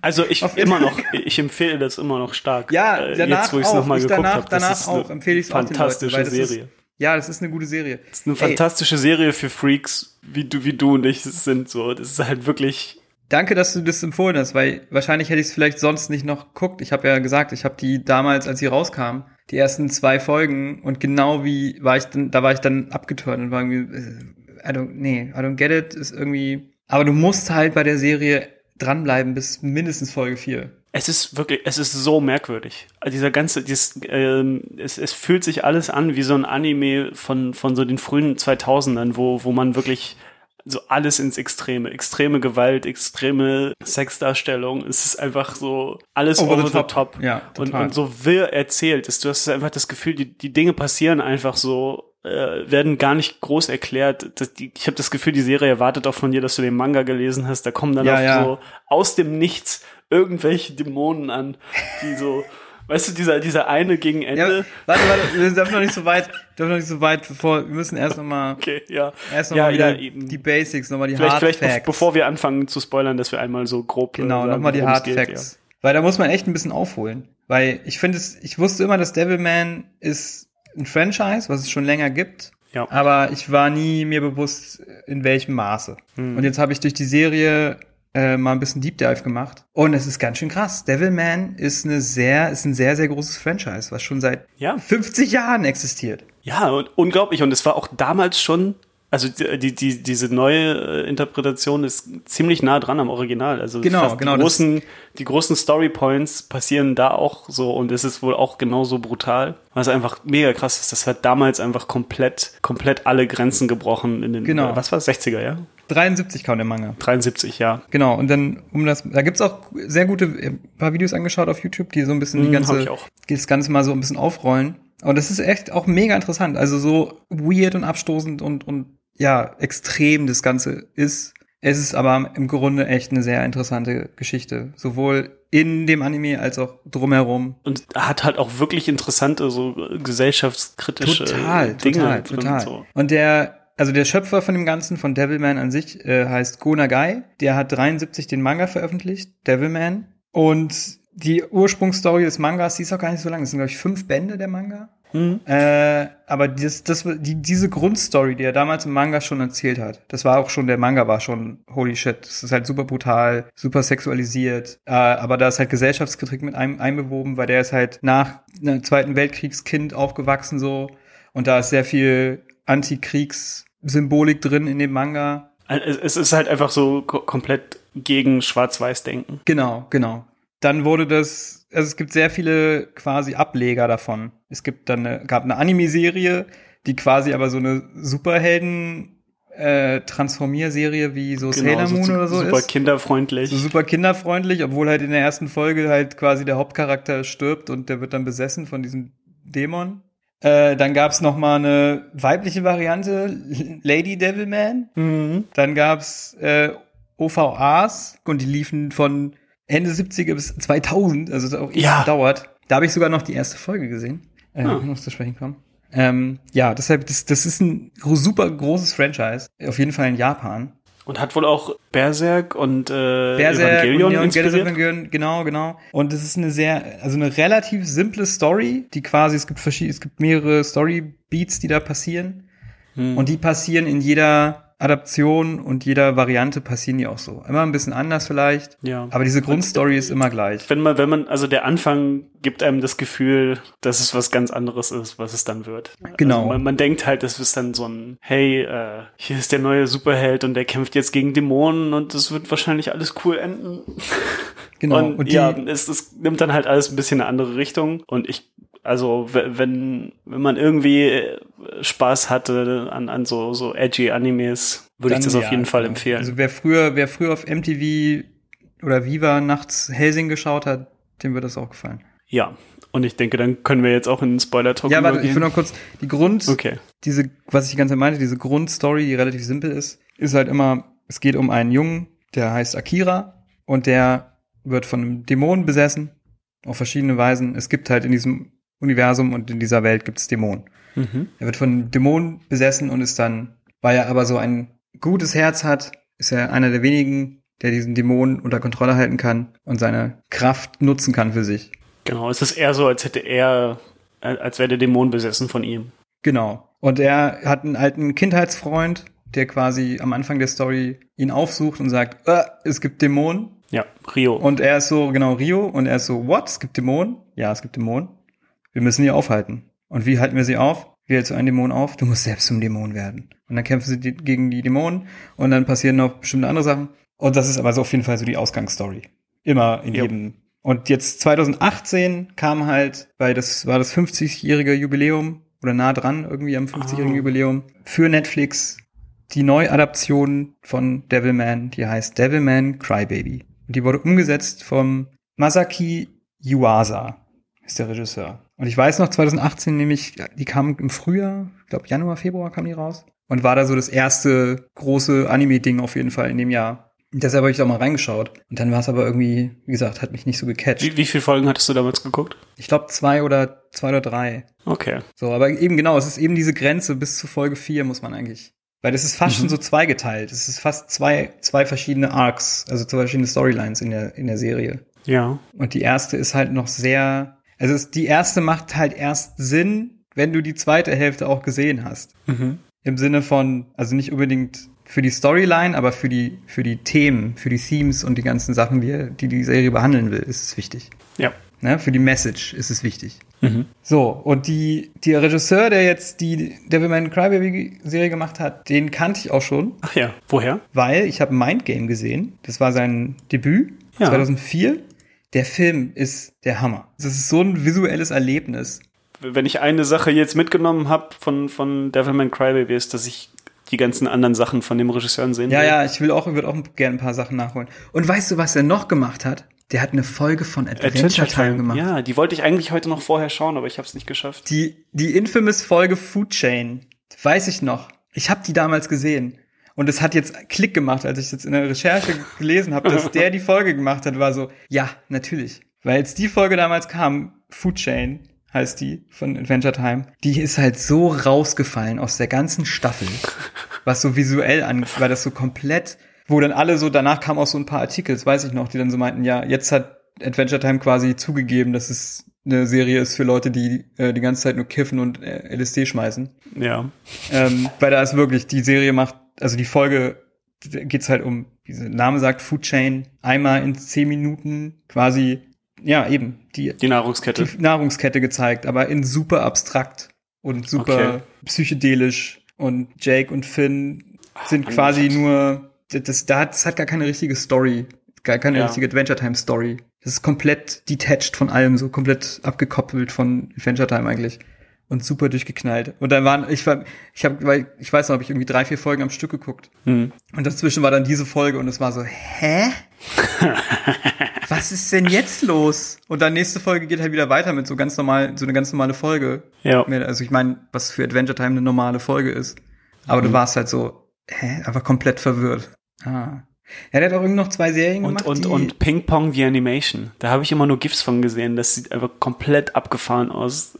Also ich Auf immer noch, ich empfehle das immer noch stark. Ja, Äh, danach jetzt, wo ich es auch. nochmal Ich geguckt danach- habe. Das danach ist eine auch. Empfehle ich's auch den Leuten, fantastische weil das ist- Serie. ja, das ist eine gute Serie. Das ist eine Ey, fantastische Serie für Freaks, wie du, wie du und ich es sind. So, das ist halt wirklich. Danke, dass du das empfohlen hast, weil wahrscheinlich hätte ich es vielleicht sonst nicht noch geguckt. Ich habe ja gesagt, ich habe die damals, als sie rauskam, die ersten zwei Folgen und genau wie war ich dann, da war ich dann abgeturnt und war irgendwie, äh, I don't, nee, I don't get it, ist irgendwie, aber du musst halt bei der Serie dranbleiben bis mindestens Folge 4. Es ist wirklich, es ist so merkwürdig. Also Dieser ganze, dieses, ähm, es, es fühlt sich alles an wie so ein Anime von, von so den frühen 2000ern, wo, wo man wirklich so alles ins Extreme, extreme Gewalt, extreme Sexdarstellung. Es ist einfach so alles over, the, top. Ja, und, und so wirr erzählt ist. Du hast einfach das Gefühl, die, die Dinge passieren einfach so, äh, werden gar nicht groß erklärt. Das, die, ich habe das Gefühl, die Serie erwartet auch von dir, dass du den Manga gelesen hast. Da kommen dann Ja, auch ja. so aus dem Nichts irgendwelche Dämonen an, die so, weißt du, dieser, dieser eine gegen ja, Ende. warte, warte, wir dürfen noch nicht so weit, dürfen noch nicht so weit, bevor, wir müssen erst noch mal, Okay, ja. erst noch ja, mal wieder ja, eben. die Basics, noch mal die vielleicht, Hard vielleicht, Facts. bevor wir anfangen zu spoilern, dass wir einmal so grob. äh, Genau, nochmal die Hard geht, Facts. Weil da muss man echt ein bisschen aufholen. Weil ich finde es, ich wusste immer, dass Devilman ist ein Franchise, was es schon länger gibt. Ja. Aber ich war nie mir bewusst, in welchem Maße. Hm. Und jetzt habe ich durch die Serie äh, mal ein bisschen Deep Dive gemacht. Und es ist ganz schön krass. Devilman ist eine sehr, ist ein sehr, sehr großes Franchise, was schon seit Ja. 50 Jahren existiert. Ja, und unglaublich. Und es war auch damals schon, also die, die, die, diese neue äh, Interpretation ist ziemlich nah dran am Original. Also Genau, genau, Die großen, die großen Story Points passieren da auch so und es ist wohl auch genauso brutal. Was einfach mega krass ist. Das hat damals einfach komplett, komplett alle Grenzen gebrochen in den, Genau. äh, was war es, 60er, ja? 73 kam der Manga. 73, ja. Genau, und dann, um das, da gibt's auch sehr gute, äh, paar Videos angeschaut auf YouTube, die so ein bisschen die Hm, ganze, ich auch. das Ganze mal so ein bisschen aufrollen. Und das ist echt auch mega interessant. Also so weird und abstoßend und, und ja, extrem das Ganze ist. Es ist aber im Grunde echt eine sehr interessante Geschichte. Sowohl in dem Anime als auch drumherum. Und hat halt auch wirklich interessante, so äh, gesellschaftskritische Total, Dinge total, total. So. Und der also der Schöpfer von dem Ganzen, von Devilman an sich, äh, heißt Go Nagai. Der hat 73 den Manga veröffentlicht, Devilman. Und die Ursprungsstory des Mangas, die ist auch gar nicht so lang. Das sind, glaube ich, fünf Bände der Manga. Mhm. Äh, aber das, das, die, diese Grundstory, die er damals im Manga schon erzählt hat, das war auch schon, der Manga war schon, holy shit, das ist halt super brutal, super sexualisiert, äh, aber da ist halt Gesellschaftskritik mit einem einbewoben, weil der ist halt nach einem Zweiten Weltkriegskind aufgewachsen so und da ist sehr viel Antikriegssymbolik drin in dem Manga. Es ist halt einfach so ko komplett gegen Schwarz-Weiß-Denken. Genau, genau. Dann wurde das, also es gibt sehr viele quasi Ableger davon. Es gibt dann eine, gab eine Anime-Serie, die quasi aber so eine Superhelden äh, Transformierserie wie so Sailor Moon so, oder so super ist. kinderfreundlich. So super kinderfreundlich, obwohl halt in der ersten Folge halt quasi der Hauptcharakter stirbt und der wird dann besessen von diesem Dämon. Äh, dann gab's noch mal eine weibliche Variante, Lady Devilman. Mhm. Dann gab's äh, OVAs und die liefen von Ende 70er bis 2000, also auch ewig Ja. gedauert. Da habe ich sogar noch die erste Folge gesehen, äh, Ah. noch zu sprechen kommen. Ähm, ja, deshalb, das, das ist ein super großes Franchise, auf jeden Fall in Japan. Und hat wohl auch Berserk und äh, Berserk Evangelion und. Evangelion, genau, genau. Und es ist eine sehr, also eine relativ simple Story, die quasi, es gibt verschiedene, es gibt mehrere Story-Beats, die da passieren. Hm. Und die passieren in jeder Adaption und jeder Variante passieren die auch so. Immer ein bisschen anders vielleicht, Ja. aber diese Grundstory ist immer gleich. Wenn man, wenn man, also der Anfang gibt einem das Gefühl, dass es was ganz anderes ist, was es dann wird. Genau. Also man, man denkt halt, es ist dann so ein, hey, äh, hier ist der neue Superheld und der kämpft jetzt gegen Dämonen und es wird wahrscheinlich alles cool enden. Genau. Und, Und die- ja, es, es nimmt dann halt alles ein bisschen eine andere Richtung. Und ich, also wenn, wenn man irgendwie äh, Spaß hatte an, an so, so edgy Animes, würde ich das auf ja, jeden Fall empfehlen. Also wer früher, wer früher auf MTV oder Viva nachts Helsing geschaut hat, dem wird das auch gefallen. ja. Und ich denke, dann können wir jetzt auch in den Spoiler-Talk Ja, warte, ich will noch kurz die Grund, Okay. diese, was ich die ganze Zeit meinte, diese Grundstory, die relativ simpel ist, ist halt immer, es geht um einen Jungen, der heißt Akira und der wird von einem Dämonen besessen, auf verschiedene Weisen. Es gibt halt in diesem Universum und in dieser Welt gibt es Dämonen. Mhm. Er wird von Dämonen besessen und ist dann, weil er aber so ein gutes Herz hat, ist er einer der wenigen, der diesen Dämonen unter Kontrolle halten kann und seine Kraft nutzen kann für sich. Genau, es ist eher so, als hätte er, als wäre der Dämon besessen von ihm. Genau. Und er hat einen alten Kindheitsfreund, der quasi am Anfang der Story ihn aufsucht und sagt, äh, es gibt Dämonen. Ja, Rio. Und er ist so, genau, Rio, und er ist so, what? Es gibt Dämonen? Ja, es gibt Dämonen. Wir müssen die aufhalten. Und wie halten wir sie auf? Wie hältst du einen Dämon auf? Du musst selbst zum Dämon werden. Und dann kämpfen sie die, gegen die Dämonen und dann passieren noch bestimmte andere Sachen. Und das ist aber so auf jeden Fall so die Ausgangsstory. Immer in jedem. Und jetzt 2018 kam halt, weil das war das 50-jährige Jubiläum oder nah dran irgendwie am 50-jährigen Ah. Jubiläum für Netflix die Neuadaption von Devilman, die heißt Devilman Crybaby. Und die wurde umgesetzt vom Masaki Yuasa, ist der Regisseur. Und ich weiß noch, 2018 nämlich, die kam im Frühjahr, ich glaube Januar, Februar kam die raus. Und war da so das erste große Anime-Ding auf jeden Fall in dem Jahr. Und deshalb habe ich da mal reingeschaut. Und dann war es aber irgendwie, wie gesagt, hat mich nicht so gecatcht. Wie, wie viele Folgen hattest du damals geguckt? Ich glaube zwei oder zwei oder drei. Okay. So, aber eben genau, es ist eben diese Grenze bis zu Folge 4 muss man eigentlich. Weil das ist fast Mhm. schon so zweigeteilt. Es ist fast zwei, zwei verschiedene Arcs, also zwei verschiedene Storylines in der, in der Serie. Ja. Und die erste ist halt noch sehr, also es, die erste macht halt erst Sinn, wenn du die zweite Hälfte auch gesehen hast. Mhm. Im Sinne von, also nicht unbedingt für die Storyline, aber für die, für die Themen, für die Themes und die ganzen Sachen, die, die die Serie behandeln will, ist es wichtig. Ja. Ne? Für die Message ist es wichtig. Mhm. So, und die, der Regisseur, der jetzt die Devilman Crybaby Serie gemacht hat, den kannte ich auch schon, Ach ja. Woher? weil ich habe Mind Game gesehen. Das war sein Debüt Ja. 2004. Der Film ist der Hammer. Das ist so ein visuelles Erlebnis. Wenn ich eine Sache jetzt mitgenommen habe von, von Devilman Crybaby, ist, dass ich die ganzen anderen Sachen von dem Regisseur sehen Ja, will. ja, ich will auch, würde auch gerne ein paar Sachen nachholen. Und weißt du, was er noch gemacht hat? Der hat eine Folge von Adventure Time gemacht. Ja, die wollte ich eigentlich heute noch vorher schauen, aber ich habe es nicht geschafft. Die, die infamous Folge Food Chain, weiß ich noch. Ich habe die damals gesehen. Und es hat jetzt Klick gemacht, als ich jetzt in der Recherche gelesen habe, dass der die Folge gemacht hat, war so, ja, natürlich. Weil jetzt die Folge damals kam, Food Chain, heißt die von Adventure Time. Die ist halt so rausgefallen aus der ganzen Staffel, was so visuell an, weil das so komplett, wo dann alle so, danach kamen auch so ein paar Artikel, das weiß ich noch, die dann so meinten, ja, jetzt hat Adventure Time quasi zugegeben, dass es eine Serie ist für Leute, die äh, die ganze Zeit nur kiffen und äh, LSD schmeißen. Ja. Ähm, weil da ist wirklich, die Serie macht, also die Folge geht's halt um, wie der Name sagt, Food Chain, einmal in zehn Minuten quasi, ja, eben, die, Die Nahrungskette. die Nahrungskette gezeigt, aber in super abstrakt und super Okay. psychedelisch. Und Jake und Finn sind Mann, quasi das- nur, das, da hat, das hat gar keine richtige Story, gar keine Ja. richtige Adventure Time Story. Das ist komplett detached von allem, so komplett abgekoppelt von Adventure Time eigentlich. Und super durchgeknallt. Und dann waren, ich war, ich habe, weil ich weiß noch, habe ich irgendwie drei, vier Folgen am Stück geguckt. Hm. Und dazwischen war dann diese Folge und es war so, hä? Was ist denn jetzt los? Und dann nächste Folge geht halt wieder weiter mit so ganz normal, so eine ganz normale Folge. Ja. Also ich meine, was für Adventure Time eine normale Folge ist. Aber Mhm. du warst halt so, hä? Einfach komplett verwirrt. Ah. Ja, der hat auch irgendwie noch zwei Serien Und, gemacht. und, und Ping Pong the Animation. Da habe ich immer nur GIFs von gesehen. Das sieht einfach komplett abgefahren aus.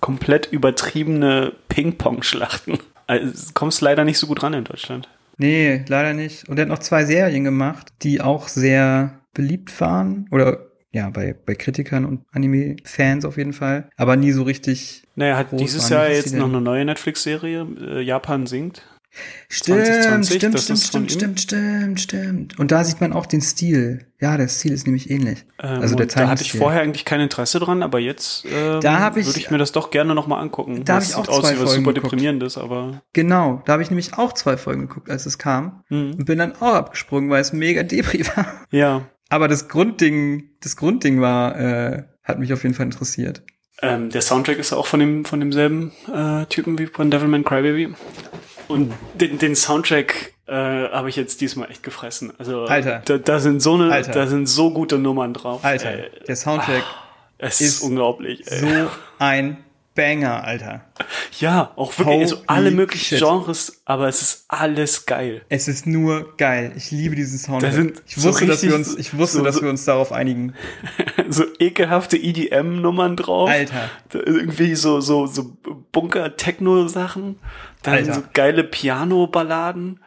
Komplett übertriebene Ping-Pong-Schlachten. Also, kommst leider nicht so gut ran in Deutschland. Nee, leider nicht. Und er hat noch zwei Serien gemacht, die auch sehr beliebt waren. Oder ja, bei, bei Kritikern und Anime-Fans auf jeden Fall. Aber nie so richtig. Naja, hat Groß dieses. Jahr jetzt noch eine neue Netflix-Serie. Äh, Japan singt. Stimmt, 2020, stimmt, stimmt, stimmt, stimmt, stimmt, stimmt. Und da sieht man auch den Stil. Ja, der Stil ist nämlich ähnlich. Ähm, also der da hatte ich vorher eigentlich kein Interesse dran, aber jetzt ähm, Da hab ich- würde ich mir das doch gerne nochmal angucken. Da hab Das ich auch sieht aus zwei wie was Folgen super geguckt. deprimierendes, aber Genau, da habe ich nämlich auch zwei Folgen geguckt, als es kam. Mhm. Und bin dann auch abgesprungen, weil es mega Depri war. ja. Aber das Grundding, das Grundding war, äh, hat mich auf jeden Fall interessiert. Ähm, der Soundtrack ist auch von dem von demselben äh, Typen wie von Devilman Crybaby. Und den, den Soundtrack äh, habe ich jetzt diesmal echt gefressen. Also Alter. Da, da sind so eine, Alter. da sind so gute Nummern drauf. Alter, Äh, der Soundtrack es ist ist unglaublich. Ey. so ein Banger, Alter. Ja, auch wirklich also alle möglichen shit. Genres, aber es ist alles geil. Es ist nur geil. Ich liebe diesen sind ich so wusste, dass wir uns, ich wusste, so- dass so- wir uns darauf einigen. so ekelhafte EDM-Nummern drauf. Alter. Irgendwie so, so, so Bunker-Techno-Sachen. Dann Alter. so geile Piano-Balladen.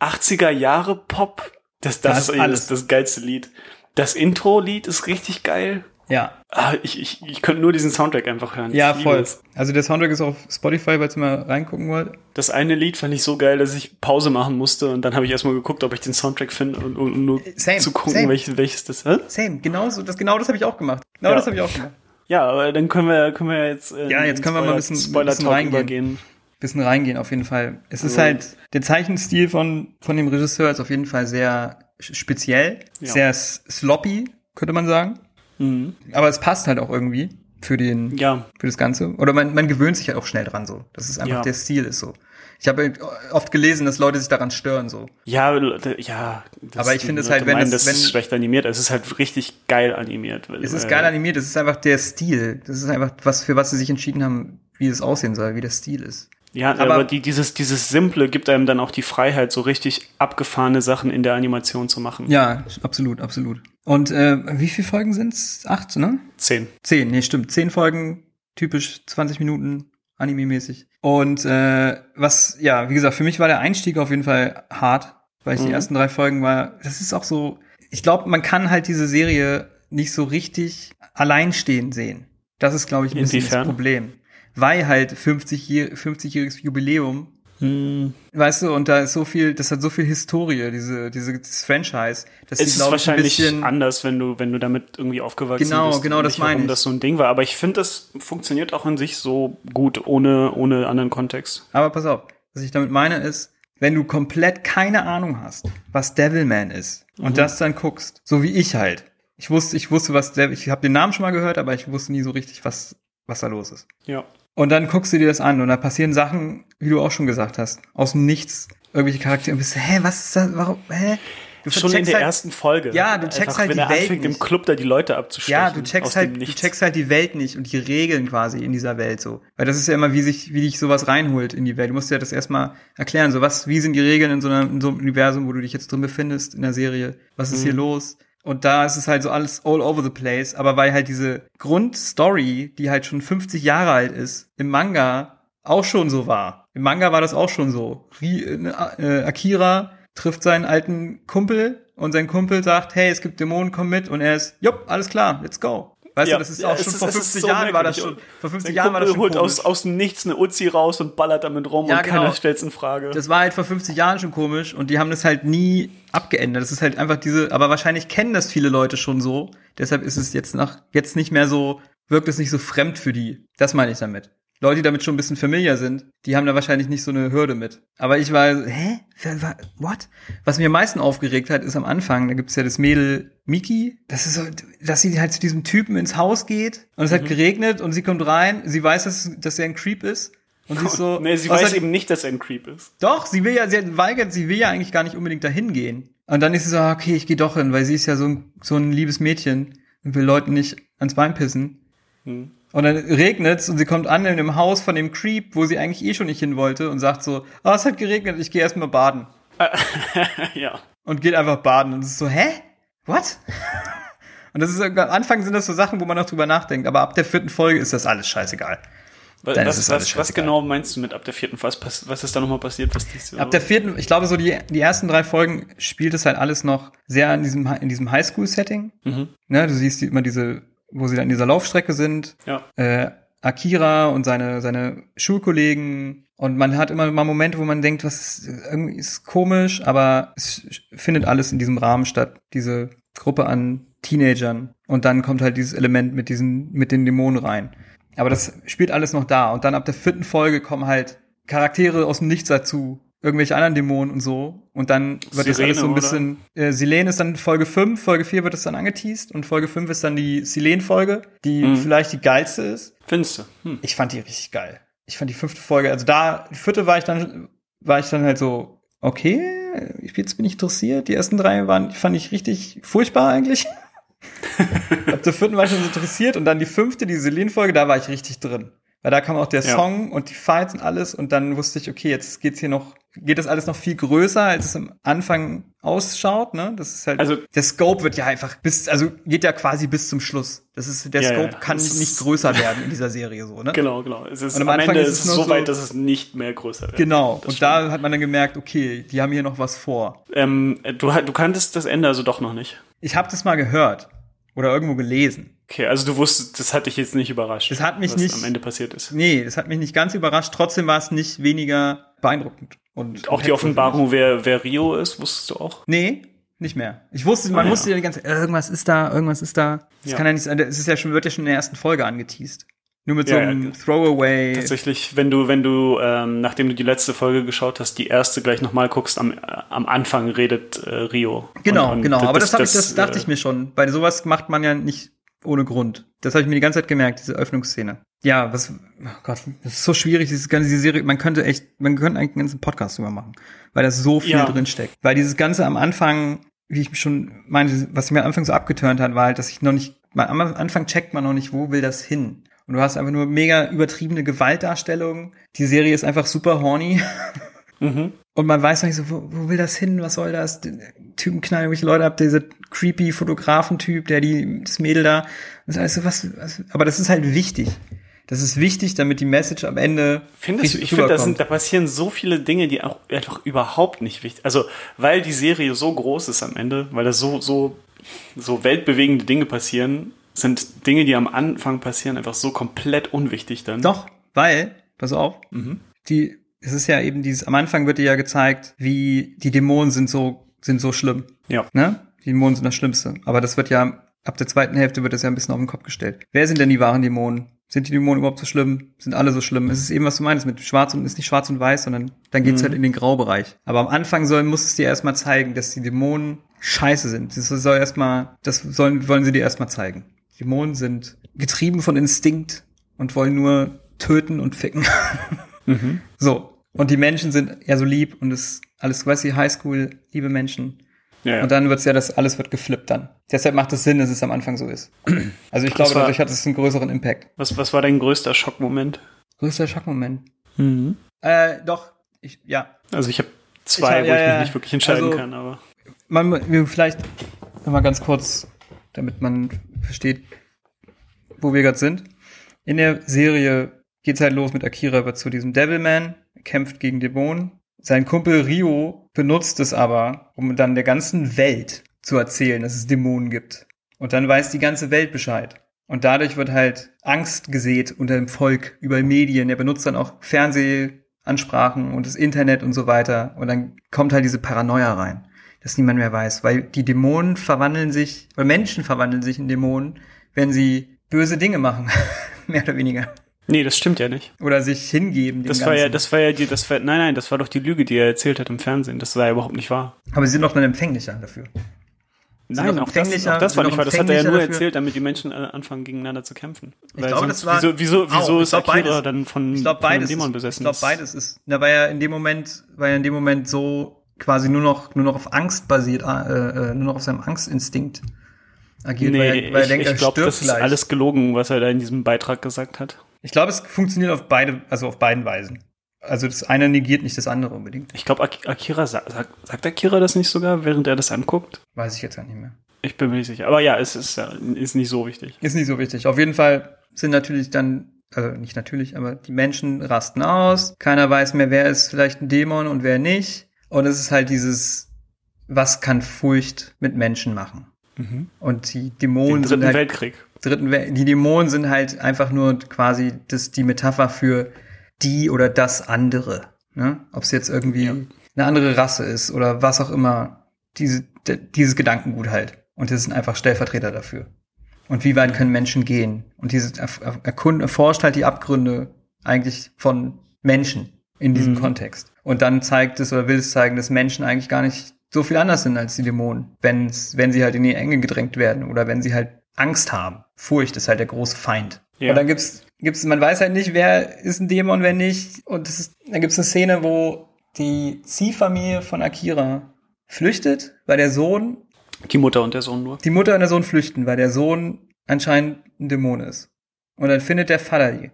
80er Jahre Pop. Das, das, Da ist alles. das geilste Lied. Das Intro-Lied ist richtig geil. Ja, Ah, ich, ich, ich könnte nur diesen Soundtrack einfach hören. ja, voll. Also der Soundtrack ist auf Spotify, falls ihr mal reingucken wollt. Das eine Lied fand ich so geil, dass ich Pause machen musste und dann habe ich erstmal geguckt, ob ich den Soundtrack finde und, und, nur Same, zu gucken, same. welches, welches das ist. Same, genau so, das, genau das habe ich auch gemacht. Genau Ja. das habe ich auch gemacht. Ja, aber dann können wir, können wir jetzt, äh, Ja, jetzt können wir mal ein Spoiler- bisschen- Spoiler bisschen reingehen. übergehen. Bisschen reingehen, auf jeden Fall. Es ist Also- halt, der Zeichenstil von, von dem Regisseur ist auf jeden Fall sehr speziell, Ja. sehr sloppy, könnte man sagen. Mhm. Aber es passt halt auch irgendwie für den, Ja, für das Ganze. Oder man, man gewöhnt sich halt auch schnell dran so. Das ist einfach Ja. der Stil ist so. Ich habe oft gelesen, dass Leute sich daran stören so. ja, ja. Aber ich finde es halt, wenn meinen, es- das wenn- schlecht animiert. Es ist halt richtig geil animiert. Es ist weil- geil animiert, es ist einfach der Stil. Das ist einfach was, für was sie sich entschieden haben, wie es aussehen soll, wie der Stil ist. Ja, aber, aber- die, dieses, dieses Simple gibt einem dann auch die Freiheit, so richtig abgefahrene Sachen in der Animation zu machen. Ja, absolut, absolut. Und äh, wie viele Folgen sind's? Acht, ne? Zehn. Zehn, nee, stimmt. Zehn Folgen, typisch 20 Minuten, Anime-mäßig. Und äh, was, ja, wie gesagt, für mich war der Einstieg auf jeden Fall hart, weil ich die Mhm. ersten drei Folgen war, das ist auch so, ich glaube, man kann halt diese Serie nicht so richtig alleinstehend sehen. Das ist, glaube ich, ein bisschen Inwiefern? das Problem. Weil halt 50-jähr- 50-jähriges Jubiläum Hm, Weißt du, und da ist so viel, das hat so viel Historie, diese, diese, dieses Franchise, dass es die, ist ein wahrscheinlich bisschen, anders, wenn du, wenn du damit irgendwie aufgewachsen Genau, bist. genau, und das meine ich. das so ein Ding war. Aber ich finde, das funktioniert auch in sich so gut, ohne, ohne anderen Kontext. aber pass auf, was ich damit meine ist, wenn du komplett keine Ahnung hast, was Devilman ist, und Mhm. das dann guckst, so wie ich halt. Ich wusste, ich wusste, was Devil, ich habe den Namen schon mal gehört, aber ich wusste nie so richtig, was, was da los ist. Ja. Und dann guckst du dir das an und da passieren Sachen, wie du auch schon gesagt hast, aus dem Nichts, irgendwelche Charaktere, und bist du, hä, was ist das, warum, hä? Du Schon in der halt- ersten Folge. Ja, du checkst Einfach, halt wenn die er Welt anfängt, im nicht. Club da die Leute abzustechen. Ja, du checkst halt, du checkst halt die Welt nicht und die Regeln quasi in dieser Welt so. Weil das ist ja immer, wie sich, wie dich sowas reinholt in die Welt. Du musst ja das erstmal erklären, so was, wie sind die Regeln in so, einer, in so einem Universum, wo du dich jetzt drin befindest, in der Serie? Was ist hier Mhm. los? Und da ist es halt so alles all over the place. Aber weil halt diese Grundstory, die halt schon 50 Jahre alt ist, im Manga auch schon so war. Im Manga war das auch schon so. Ri äh, Akira trifft seinen alten Kumpel und sein Kumpel sagt, hey, es gibt Dämonen, komm mit. Und er ist, jupp, alles klar, let's go. Weißt Ja, du, das ist ja, auch es schon ist- vor es ist 50 so Jahren war das schon, vor 50 Sein Jahren war das schon holt aus, aus dem Nichts eine Uzi raus und ballert damit rum Ja, und genau. keiner stellt's in Frage. Das war halt vor 50 Jahren schon komisch und die haben das halt nie abgeändert. Das ist halt einfach diese, aber wahrscheinlich kennen das viele Leute schon so. Deshalb ist es jetzt nach, jetzt nicht mehr so, wirkt es nicht so fremd für die. Das meine ich damit. Leute, die damit schon ein bisschen familiar sind, die haben da wahrscheinlich nicht so eine Hürde mit. Aber ich war, hä? What? Was mir am meisten aufgeregt hat, ist am Anfang, da gibt's ja das Mädel Miki, das ist so, dass sie halt zu diesem Typen ins Haus geht und es hat geregnet und sie kommt rein, sie weiß, dass, dass er ein Creep ist. Und sie ist so, nee, sie weiß eben nicht, dass er ein Creep ist. doch, sie will ja, sie hat weigert, sie will ja eigentlich gar nicht unbedingt dahin gehen. Und dann ist sie so, ah, okay, ich gehe doch hin, weil sie ist ja so ein, so ein liebes Mädchen und will Leuten nicht ans Bein pissen. Hm. Und dann regnet's und sie kommt an in dem Haus von dem Creep, wo sie eigentlich eh schon nicht hin wollte und sagt so, ah, es hat geregnet, ich gehe erstmal baden. ja. Und geht einfach baden. Und es ist so, hä? What? Und das ist, am Anfang sind das so Sachen, wo man noch drüber nachdenkt, aber ab der vierten Folge ist das alles scheißegal. Was, was, was, was genau meinst du mit ab der vierten? Was, was ist da nochmal passiert? Was so Ab der vierten, ich glaube, so die, die ersten drei Folgen spielt es halt alles noch sehr in diesem, in diesem Highschool-Setting. Mhm. Ne, du siehst immer diese, wo sie dann in dieser Laufstrecke sind. Ja. Äh, Akira und seine, seine Schulkollegen. Und man hat immer mal Momente, wo man denkt, was ist, irgendwie ist komisch, aber es findet alles in diesem Rahmen statt. Diese Gruppe an Teenagern. Und dann kommt halt dieses Element mit diesen, mit den Dämonen rein. Aber das spielt alles noch da. Und dann ab der vierten Folge kommen halt Charaktere aus dem Nichts dazu. Irgendwelche anderen Dämonen und so. Und dann wird das Sirene, alles so ein bisschen. Äh, Silene ist dann Folge 5, Folge 4 wird es dann angeteased und Folge 5 ist dann die Silene-Folge, die Mhm. vielleicht die geilste ist. Findest du? Hm. Ich fand die richtig geil. Ich fand die fünfte Folge, also da, die vierte war ich dann, war ich dann halt so, okay, jetzt bin ich interessiert. Die ersten drei waren, fand ich richtig furchtbar eigentlich. Ab der vierten war ich schon so interessiert und dann die fünfte, die Celine-Folge, da war ich richtig drin. Weil da kam auch der Ja. Song und die Fights und alles und dann wusste ich, okay, jetzt geht's hier noch, geht das alles noch viel größer, als es am Anfang ausschaut, ne? Das ist halt, Also- der Scope wird ja einfach bis, also geht ja quasi bis zum Schluss. Das ist, der Ja, ja, Scope kann das nicht, ist- größer werden in dieser Serie so, ne? Genau, genau. Es ist, Und am am, Ende ist ist es es nur so weit, dass es nicht mehr größer wird. Genau. Und da hat man dann gemerkt, okay, die haben hier noch was vor. Ähm, du, du kanntest das Ende also doch noch nicht. Ich habe das mal gehört oder irgendwo gelesen. Okay, also du wusstest, das hat dich jetzt nicht überrascht. Das hat mich was nicht- am Ende passiert ist. Nee, das hat mich nicht ganz überrascht. Trotzdem war es nicht weniger beeindruckend. Und Auch die Offenbarung, wer, wer Rio ist, wusstest du auch? Nee, nicht mehr. Ich wusste, man Ah, ja. wusste ja die ganze Zeit, irgendwas ist da, irgendwas ist da. Das Ja. kann ja nicht sein. Es ist ja schon, wird ja schon in der ersten Folge angeteased. Nur mit so Ja, ja, einem ge- Throwaway. Tatsächlich, wenn du, wenn du, ähm, nachdem du die letzte Folge geschaut hast, die erste gleich nochmal guckst, am, äh, am Anfang redet äh, Rio. Genau, Und- und genau. Aber das, hab ich, das dachte äh, ich mir schon. Bei sowas macht man ja nicht ohne Grund. Das habe ich mir die ganze Zeit gemerkt, diese Öffnungsszene. Ja, was, oh Gott, das ist so schwierig, diese ganze diese Serie. Man könnte echt, man könnte eigentlich einen ganzen Podcast drüber machen, weil da so viel Ja. drin steckt. Weil dieses Ganze am Anfang, wie ich schon meinte, was mir am Anfang so abgeturnt hat, war halt, dass ich noch nicht, am Anfang checkt man noch nicht, wo will das hin. Und du hast einfach nur mega übertriebene Gewaltdarstellungen. Die Serie ist einfach super horny. Mhm. Und man weiß noch nicht so, wo, wo will das hin? Was soll das? Die Typen knallen irgendwelche Leute ab, dieser creepy Fotografentyp, der die, das Mädel da. Das ist alles so, was, was, aber das ist halt wichtig. Das ist wichtig, damit die Message am Ende. Findest du, ich finde, da, da passieren so viele Dinge, die auch einfach überhaupt nicht wichtig Also, weil die Serie so groß ist am Ende, weil da so, so, so weltbewegende Dinge passieren, sind Dinge, die am Anfang passieren, einfach so komplett unwichtig dann. Doch, weil, pass auf, Mhm. die, es ist ja eben dieses, am Anfang wird dir ja gezeigt, wie die Dämonen sind so, sind so schlimm. Ja. Ne? Die Dämonen sind das Schlimmste. Aber das wird ja, ab der zweiten Hälfte wird das ja ein bisschen auf den Kopf gestellt. Wer sind denn die wahren Dämonen? Sind die Dämonen überhaupt so schlimm? Sind alle so schlimm? Es ist eben, was du meinst, mit schwarz und ist nicht schwarz und weiß, sondern dann geht's halt in den Graubereich. Aber am Anfang soll, muss es dir erstmal zeigen, dass die Dämonen scheiße sind. Das soll erstmal, das sollen, wollen sie dir erstmal zeigen. Dämonen sind getrieben von Instinkt und wollen nur töten und ficken. So. Und die Menschen sind eher so lieb und es alles, weißt du, Highschool, liebe Menschen. Ja, ja. Und dann wird's ja, das alles wird geflippt dann. Deshalb macht es Sinn, dass es am Anfang so ist. Also ich glaube, war- dadurch hat es einen größeren Impact. was, was war dein größter Schockmoment? Größter Schockmoment. Mhm. Äh, doch, ich, ja. Also ich habe zwei, Ich hab- wo ich mich nicht wirklich entscheiden Also- kann, aber Man, wir vielleicht, Mal ganz kurz, damit man versteht, wo wir gerade sind. In der Serie geht's halt los mit Akira, wird zu diesem Devilman, kämpft gegen Dämonen. Sein Kumpel Rio benutzt es aber, um dann der ganzen Welt zu erzählen, dass es Dämonen gibt. Und dann weiß die ganze Welt Bescheid. Und dadurch wird halt Angst gesät unter dem Volk über Medien. Er benutzt dann auch Fernsehansprachen und das Internet und so weiter. Und dann kommt halt diese Paranoia rein, dass niemand mehr weiß, weil die Dämonen verwandeln sich, oder Menschen verwandeln sich in Dämonen, wenn sie böse Dinge machen, mehr oder weniger. Nee, das stimmt ja nicht. Oder sich hingeben. Das war ja, Ganzen. das war ja die, das war, nein, nein, das war doch die Lüge, die er erzählt hat im Fernsehen. Das war ja überhaupt nicht wahr. Aber sie sind doch dann empfänglicher dafür. Nein, auch das, auch das war nicht wahr. Das hat er ja nur empfänglicher erzählt, damit die Menschen äh, anfangen, gegeneinander zu kämpfen. Ich Weil glaube, sonst, das war wieso, wieso, wieso ist glaub, Akira beides. dann von, Ich von einem beides. Dämon Ist, besessen? ich glaube beides ist. Na, weil er in dem Moment, weil er in dem Moment so quasi nur noch nur noch auf Angst basiert, äh, äh, nur noch auf seinem Angstinstinkt agiert, Nee, weil er, weil er ich, denkt, ich glaube, das ist gleich. alles gelogen, was er da in diesem Beitrag gesagt hat. Ich glaube, es funktioniert auf beide, also auf beiden Weisen. Also das eine negiert nicht das andere unbedingt. Ich glaube, Ak Akira sagt, sagt, Akira das nicht sogar, während er das anguckt? Weiß ich jetzt gar nicht mehr. Ich bin mir nicht sicher. Aber ja, es ist, ja, ist nicht so wichtig. Ist nicht so wichtig. Auf jeden Fall sind natürlich dann, also nicht natürlich, aber die Menschen rasten aus. Keiner weiß mehr, wer ist vielleicht ein Dämon und wer nicht. Und es ist halt dieses, was kann Furcht mit Menschen machen? Und die Den Dämonen dritten sind halt, Weltkrieg. Dritten Wel die Dämonen sind halt einfach nur quasi das, die Metapher für die oder das andere. Ne? Ob es jetzt irgendwie Ja. eine andere Rasse ist oder was auch immer. Diese, dieses Gedankengut halt. Und das sind einfach Stellvertreter dafür. Und wie weit können Menschen gehen? Und dieses erf- erf- erkund, erforscht halt die Abgründe eigentlich von Menschen in diesem Mhm. Kontext. Und dann zeigt es oder will es zeigen, dass Menschen eigentlich gar nicht so viel anders sind als die Dämonen, wenn's, wenn sie halt in die Enge gedrängt werden oder wenn sie halt Angst haben. Furcht ist halt der große Feind. Ja. Und dann gibt's, gibt's, man weiß halt nicht, wer ist ein Dämon, wer nicht. Und das ist, dann gibt's eine Szene, wo die Ziehfamilie von Akira flüchtet, weil der Sohn Die Mutter und der Sohn nur. die Mutter und der Sohn flüchten, weil der Sohn anscheinend ein Dämon ist. Und dann findet der Vater die.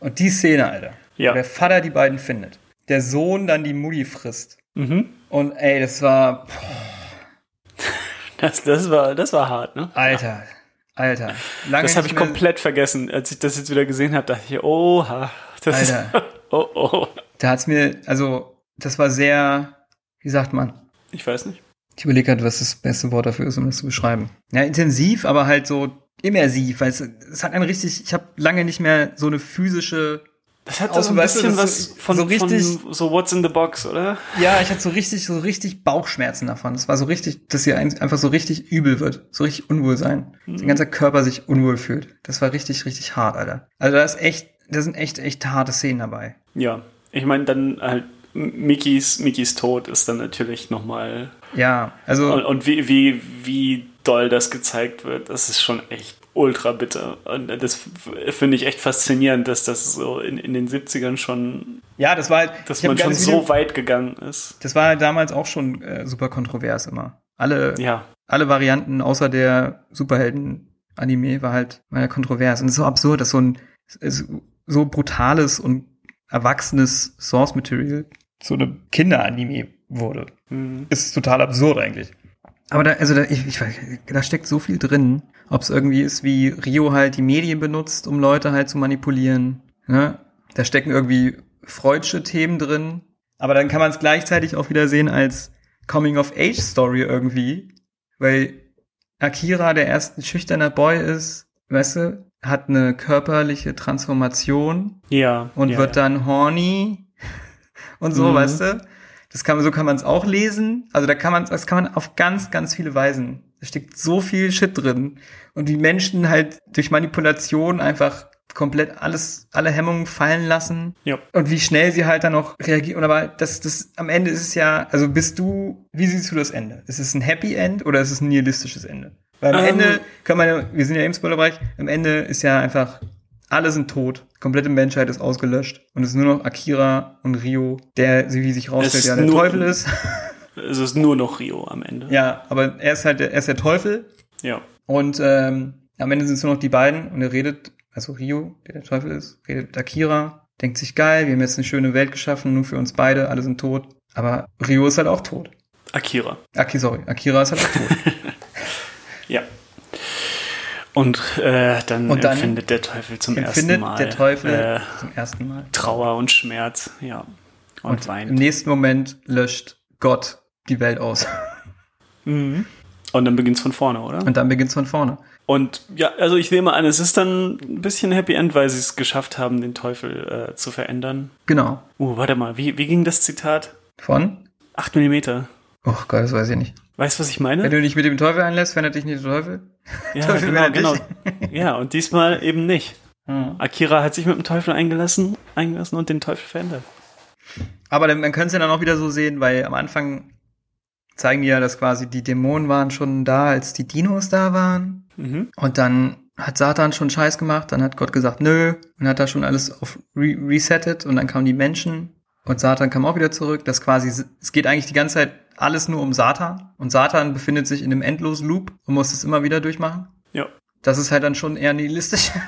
Und die Szene, Alter. Ja. Wo der Vater die beiden findet. Der Sohn dann die Mutti frisst. Mhm. Und ey, das war, Das, das, war, das war hart, ne? Alter, Alter. Lange Das habe ich komplett vergessen. Als ich das jetzt wieder gesehen habe, dachte ich, oha, das Alter. ist, oh, oh. Da hat's mir, also, das war sehr, wie sagt man? Ich weiß nicht. Ich überlege halt, was das beste Wort dafür ist, um das zu beschreiben. Ja, intensiv, aber halt so immersiv, weil es, es hat einen richtig, ich habe lange nicht mehr so eine physische Das hat Außer, so ein du, bisschen was von, so richtig- von so What's in the Box, oder? Ja, ich hatte so richtig, so richtig Bauchschmerzen davon. Es war so richtig, dass ihr ein- einfach so richtig übel wird, so richtig Unwohlsein. Mhm. Sein ganzer Körper sich unwohl fühlt. Das war richtig, richtig hart, Alter. Also da ist echt, da sind echt, echt harte Szenen dabei. Ja. Ich meine, dann halt Mickeys, Mickeys Tod ist dann natürlich nochmal. Ja, also Und, und wie, wie, wie doll das gezeigt wird, das ist schon echt ultra bitter. Und das finde ich echt faszinierend, dass das so in, in den 70ern schon, ja, das war halt, dass man schon so Video- weit gegangen ist. Das war halt damals auch schon äh, super kontrovers immer. Alle, Ja. alle Varianten außer der Superhelden-Anime war halt, war ja kontrovers. Und es ist so absurd, dass so ein so brutales und erwachsenes Source-Material zu einem Kinder-Anime wurde. Mhm. Ist total absurd eigentlich. Aber da, also da, ich, ich, da steckt so viel drin. Ob es irgendwie ist, wie Rio halt die Medien benutzt, um Leute halt zu manipulieren. Ne? Da stecken irgendwie freudsche Themen drin. Aber dann kann man es gleichzeitig auch wieder sehen als Coming-of-Age-Story irgendwie. Weil Akira, der erst ein schüchterner Boy ist, weißt du, hat eine körperliche Transformation Ja. und ja, wird ja. dann horny und so, Mhm. weißt du? Das kann, so kann man es auch lesen. Also da kann man, das kann man auf ganz, ganz viele Weisen. Da steckt so viel Shit drin. Und wie Menschen halt durch Manipulation einfach komplett alles, alle Hemmungen fallen lassen. Ja. Und wie schnell sie halt dann noch reagieren. Und aber das, das, am Ende ist es ja, also bist du, wie siehst du das Ende? Ist es ein Happy End oder ist es ein nihilistisches Ende? Weil am Ähm. Ende kann man ja, wir sind ja im Spoilerbereich, am Ende ist ja einfach, alle sind tot, komplette Menschheit ist ausgelöscht und es ist nur noch Akira und Rio, der, wie sich rausstellt, ja der Teufel ist. Es ist nur noch Rio am Ende. ja, aber er ist halt, der, er ist der Teufel Ja. und ähm, am Ende sind es nur noch die beiden und er redet, also Rio, der der Teufel ist, redet mit Akira, denkt sich geil, wir haben jetzt eine schöne Welt geschaffen, nur für uns beide, alle sind tot. Aber Rio ist halt auch tot. Akira. Aki, sorry, Akira ist halt auch tot. Und äh, dann, Und dann empfindet der Teufel zum ersten Mal der Teufel äh, zum ersten Mal. Trauer und Schmerz, ja. Und, Und weint. im nächsten Moment löscht Gott die Welt aus. Mhm. Und dann beginnt's von vorne, oder? Und dann beginnt's von vorne. Und ja, also ich nehme an, es ist dann ein bisschen Happy End, weil sie es geschafft haben, den Teufel äh, zu verändern. Genau. Uh, warte mal, wie, wie ging das Zitat? Von? 8 Millimeter. Oh Gott, das weiß ich nicht. Weißt du, was ich Wenn meine? du dich mit dem Teufel einlässt, verändert dich nicht der Teufel? Ja, Teufel genau, genau. Ja, und diesmal eben nicht. Hm. Akira hat sich mit dem Teufel eingelassen, eingelassen und den Teufel verändert. Aber dann, man könnte es ja dann auch wieder so sehen, weil am Anfang zeigen die ja, dass quasi die Dämonen waren schon da, als die Dinos da waren. Mhm. Und dann hat Satan schon Scheiß gemacht, dann hat Gott gesagt, nö, und hat da schon alles auf re resettet und dann kamen die Menschen und Satan kam auch wieder zurück. Das quasi, es geht eigentlich die ganze Zeit alles nur um Satan und Satan befindet sich in einem endlosen Loop und muss das immer wieder durchmachen. Ja. Das ist halt dann schon eher nihilistisch.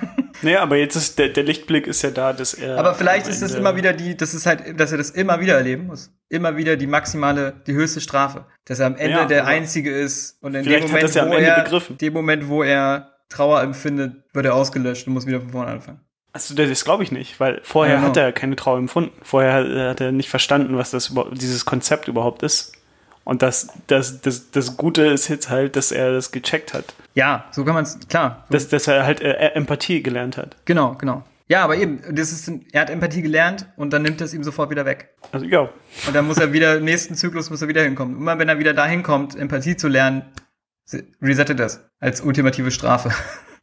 Naja, aber jetzt ist der, der Lichtblick ist ja da, dass er. Aber vielleicht ist das Ende- immer wieder die, das ist halt, dass er das immer wieder erleben muss. Immer wieder die maximale, die höchste Strafe. Dass er am Ende Ja, der Einzige ist und in dem Moment, ja wo er, begriffen. dem Moment, wo er Trauer empfindet, wird er ausgelöscht und muss wieder von vorne anfangen. Also das, glaube ich nicht, weil vorher Ja, genau. hat er keine Trauer empfunden. Vorher hat, hat er nicht verstanden, was das dieses Konzept überhaupt ist. Und das, das, das, das Gute ist jetzt halt, dass er das gecheckt hat. Ja, so kann man es, klar. Dass, dass er halt äh, Empathie gelernt hat. Genau, genau. Ja, aber eben, das ist, er hat Empathie gelernt und dann nimmt er es ihm sofort wieder weg. Also ja, Und dann muss er wieder, im nächsten Zyklus muss er wieder hinkommen. Immer wenn er wieder dahin kommt, Empathie zu lernen, resettet das als ultimative Strafe.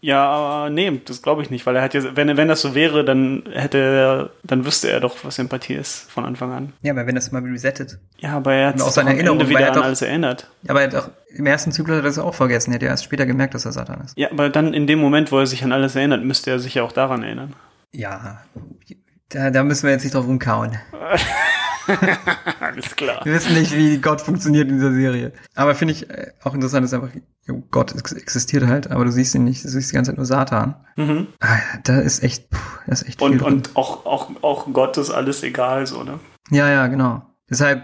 Ja, aber nee, das glaube ich nicht, weil er hat ja, wenn, wenn das so wäre, dann hätte er, dann wüsste er doch, was Empathie ist von Anfang an. Ja, aber wenn das mal resettet. Ja, aber er hat auch sich Erinnerung, Ende wieder er an doch- alles erinnert. Ja, aber er hat auch, im ersten Zyklus hat er das auch vergessen. Er hat ja erst später gemerkt, dass er Satan ist. Ja, aber dann in dem Moment, wo er sich an alles erinnert, müsste er sich ja auch daran erinnern. Ja, da, da müssen wir jetzt nicht drauf rumkauen. Alles klar. Wir wissen nicht, wie Gott funktioniert in dieser Serie. Aber finde ich äh, auch interessant, ist einfach, Gott ex existiert halt, aber du siehst ihn nicht, du siehst die ganze Zeit nur Satan. Mhm. Ah, da ist echt, puh, da ist echt viel Und, drin. und auch, auch, auch Gott ist alles egal, so, ne? Ja, ja, genau. Deshalb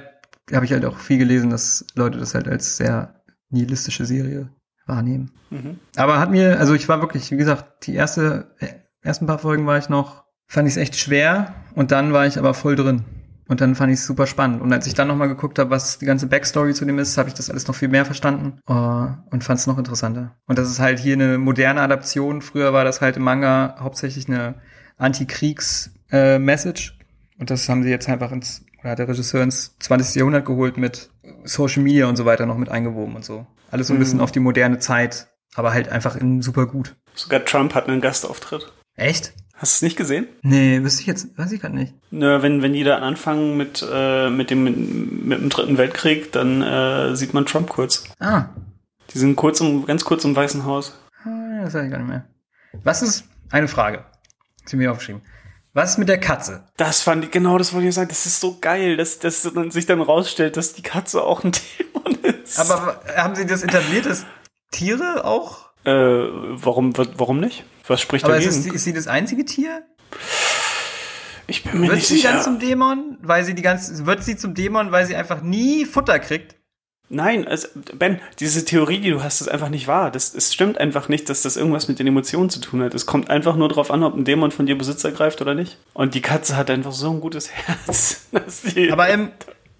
habe ich halt auch viel gelesen, dass Leute das halt als sehr nihilistische Serie wahrnehmen. Mhm. Aber hat mir, also ich war wirklich, wie gesagt, die erste, äh, ersten paar Folgen war ich noch, fand ich es echt schwer und dann war ich aber voll drin. Und dann fand ich es super spannend. Und als ich dann nochmal geguckt habe, was die ganze Backstory zu dem ist, habe ich das alles noch viel mehr verstanden äh, und fand es noch interessanter. Und das ist halt hier eine moderne Adaption. Früher war das halt im Manga hauptsächlich eine Anti-Kriegs-Message. und das haben sie jetzt einfach ins, oder hat der Regisseur ins 20. Jahrhundert geholt mit Social Media und so weiter noch mit eingewoben und so. Alles so ein bisschen auf die moderne Zeit, aber halt einfach in super gut. Sogar Trump hat einen Gastauftritt. Echt? Hast du es nicht gesehen? Nee, wüsste ich jetzt, weiß ich gerade nicht. Nö, wenn, wenn die da anfangen mit, äh, mit, dem, mit dem Dritten Weltkrieg, dann äh, sieht man Trump kurz. Ah, Die sind kurz im, ganz kurz im Weißen Haus. ah, das weiß ich gar nicht mehr. Was ist, eine Frage, sie mir aufgeschrieben. Was ist mit der Katze? Das fand ich, genau das wollte ich sagen. Das ist so geil, dass, dass sich dann rausstellt, dass die Katze auch ein Dämon ist. Aber haben sie das etabliert, dass Tiere auch? äh, warum, wa- warum nicht? Was spricht Aber ist, dagegen? es, ist sie das einzige Tier? ich bin mir Wird nicht sie sicher. dann zum Dämon? Weil sie die ganze, wird sie zum Dämon, weil sie einfach nie Futter kriegt? Nein, also, Ben, diese Theorie, die du hast, ist einfach nicht wahr. Das, es stimmt einfach nicht, dass das irgendwas mit den Emotionen zu tun hat. Es kommt einfach nur darauf an, ob ein Dämon von dir Besitz ergreift oder nicht. Und die Katze hat einfach so ein gutes Herz. Aber im,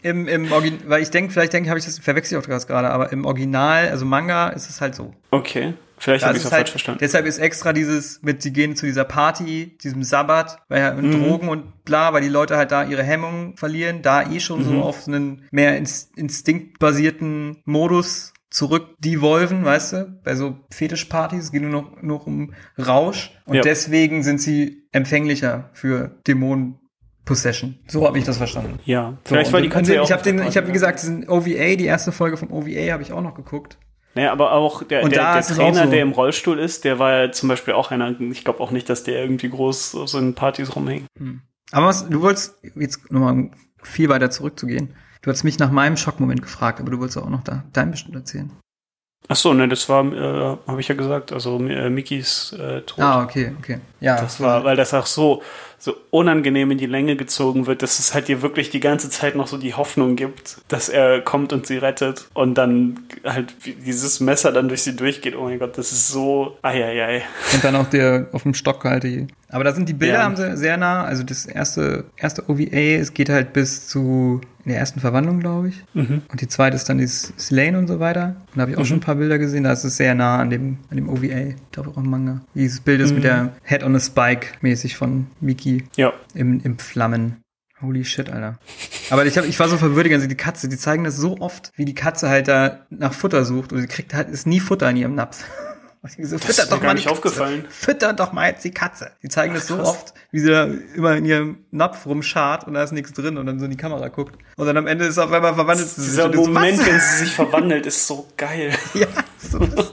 im, im Original, weil ich denke, vielleicht denke, habe ich das verwechsel ich auch das gerade, aber im Original, also Manga, ist es halt so. okay, vielleicht habe Das ich auch halt, falsch verstanden. deshalb ist extra dieses mit, sie gehen zu dieser Party, diesem Sabbat, weil ja Mhm. Drogen und bla, weil die Leute halt da ihre Hemmungen verlieren, da eh schon Mhm. so auf so einen mehr ins, instinktbasierten Modus zurück devolven, weißt du? Bei so Fetischpartys es geht nur noch, nur um Rausch und Ja. deswegen sind sie empfänglicher für Dämonen Possession. So habe ich das verstanden. Ja, So, vielleicht war und- die Katze ja auch ich habe den, ich habe wie gesagt diesen OVA, die erste Folge vom OVA habe ich auch noch geguckt. Naja, aber auch der, Und der, der Trainer, so. der im Rollstuhl ist, der war ja zum Beispiel auch einer, ich glaube auch nicht, dass der irgendwie groß so in Partys rumhängt. Aber was, du wolltest jetzt nochmal viel weiter zurückzugehen. Du hast mich nach meinem Schockmoment gefragt, aber du wolltest auch noch da dein bestimmt erzählen. Ach so, ne, das war, äh, habe ich ja gesagt, also äh, Mikis äh, Tod. Ah, okay, okay. Ja, Das war, weil das auch so, so unangenehm in die Länge gezogen wird, dass es halt dir wirklich die ganze Zeit noch so die Hoffnung gibt, dass er kommt und sie rettet und dann halt dieses Messer dann durch sie durchgeht. Oh mein Gott, das ist so, eieiei. Und dann auch der auf dem Stock halt die. Aber da sind die Bilder Ja. haben sie sehr nah. Also das erste, erste OVA, es geht halt bis zu in der ersten Verwandlung, glaube ich. Mhm. Und die zweite ist dann die Slane und so weiter. Und da habe ich auch schon ein paar Bilder gesehen. Da ist es sehr nah an dem, an dem OVA. Ich glaube auch im Manga. Dieses Bild ist Mhm. mit der Head on a Spike mäßig von Miki Ja. im, im Flammen. Holy shit, Alter. Aber ich, hab, ich war so verwürdigt, also die Katze, die zeigen das so oft, wie die Katze halt da nach Futter sucht und sie kriegt halt, ist nie Futter in ihrem Napf. So, Das ist mir gar nicht aufgefallen. Fütter doch mal jetzt die Katze. Die zeigen das so oft, wie sie da immer in ihrem Napf rumschart und da ist nichts drin und dann so in die Kamera guckt. Und dann am Ende ist auf einmal verwandelt sie sich. Dieser ist so, Moment, was? wenn sie sich verwandelt, ist so geil. Ja, so, was,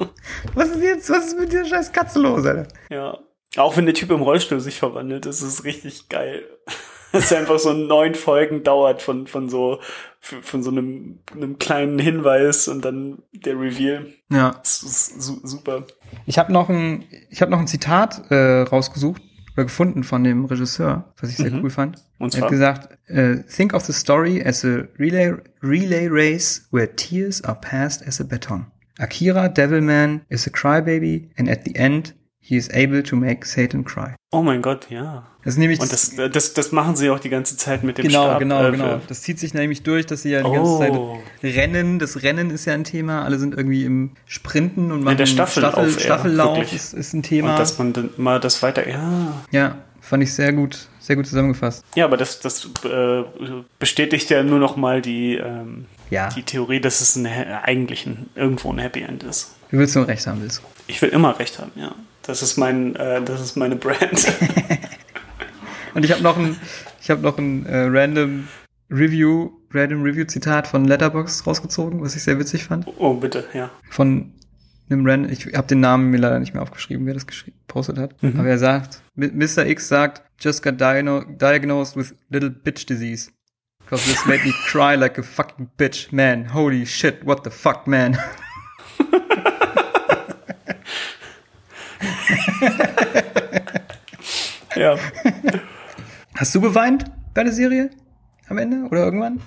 was ist jetzt, was ist mit dieser scheiß Katze los, Alter? Ja. Auch wenn der Typ im Rollstuhl sich verwandelt, ist es richtig geil. Dass er einfach so neun Folgen dauert von, von so, von so einem, einem kleinen Hinweis und dann der Reveal. Ja. Das ist su super. Ich habe noch ein, ich habe noch ein Zitat äh, rausgesucht oder gefunden von dem Regisseur, was ich sehr Mhm. cool fand. Und er zwar? hat gesagt, äh, think of the story as a relay relay race where tears are passed as a baton. Akira Devilman is a crybaby and at the end he is able to make Satan cry. Oh mein Gott, ja. Das ist nämlich Und das, das, das machen sie auch die ganze Zeit mit dem genau, Stab. genau, äh, genau. für- Das zieht sich nämlich durch, dass sie ja die Oh. ganze Zeit rennen. Das Rennen ist ja ein Thema. Alle sind irgendwie im Sprinten und machen der Staffellauf Staffel, eher, Staffellauf wirklich. ist, ist ein Thema. Und dass man dann mal das weiter, ja. Ja, fand ich sehr gut, sehr gut zusammengefasst. Ja, aber das, das äh, bestätigt ja nur noch mal die, ähm, Ja. die Theorie, dass es ein, eigentlich ein, irgendwo ein Happy End ist. Du willst nur recht haben, willst. Ich will immer recht haben, ja. Das ist mein, äh, das ist meine Brand. Und ich habe noch ein, ich habe noch ein äh, random Review, random Review Zitat von Letterbox rausgezogen, was ich sehr witzig fand. oh, bitte, ja. Von einem random, ich habe den Namen mir leider nicht mehr aufgeschrieben, wer das geschrieben, postet hat. Mhm. Aber er sagt, Mr. X sagt, just got diagno diagnosed with little bitch disease. Cause this made me cry like a fucking bitch, man. Holy shit, what the fuck, man. Ja. Hast du geweint bei der Serie? Am Ende oder irgendwann?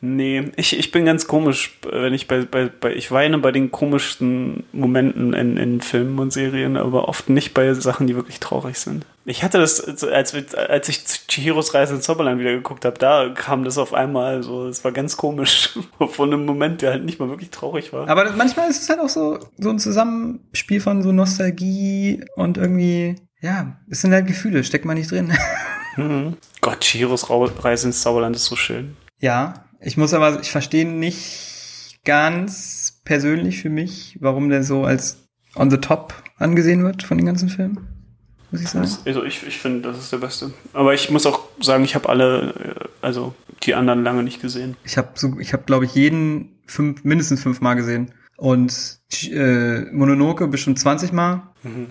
Nee, ich, ich bin ganz komisch, wenn ich bei, bei, bei ich weine bei den komischsten Momenten in, in Filmen und Serien, aber oft nicht bei Sachen, die wirklich traurig sind. Ich hatte das, als, wir- als ich Chihiros Reise ins Zauberland wieder geguckt habe, da kam das auf einmal so, es war ganz komisch. Von einem Moment, der halt nicht mal wirklich traurig war. Aber manchmal ist es halt auch so, so ein Zusammenspiel von so Nostalgie und irgendwie, ja, es sind halt Gefühle, steckt man nicht drin. Mhm. Gott, Chihiros Rau- Reise ins Zauberland ist so schön. ja, ich muss aber, ich verstehe nicht ganz persönlich für mich, warum der so als on the top angesehen wird von den ganzen Filmen. Muss ich sagen. Also ich, ich finde, das ist der Beste. Aber ich muss auch sagen, ich habe alle, äh, also die anderen lange nicht gesehen. Ich habe so, ich habe glaube ich jeden fünf, mindestens fünfmal gesehen und äh, Mononoke bestimmt 20 Mal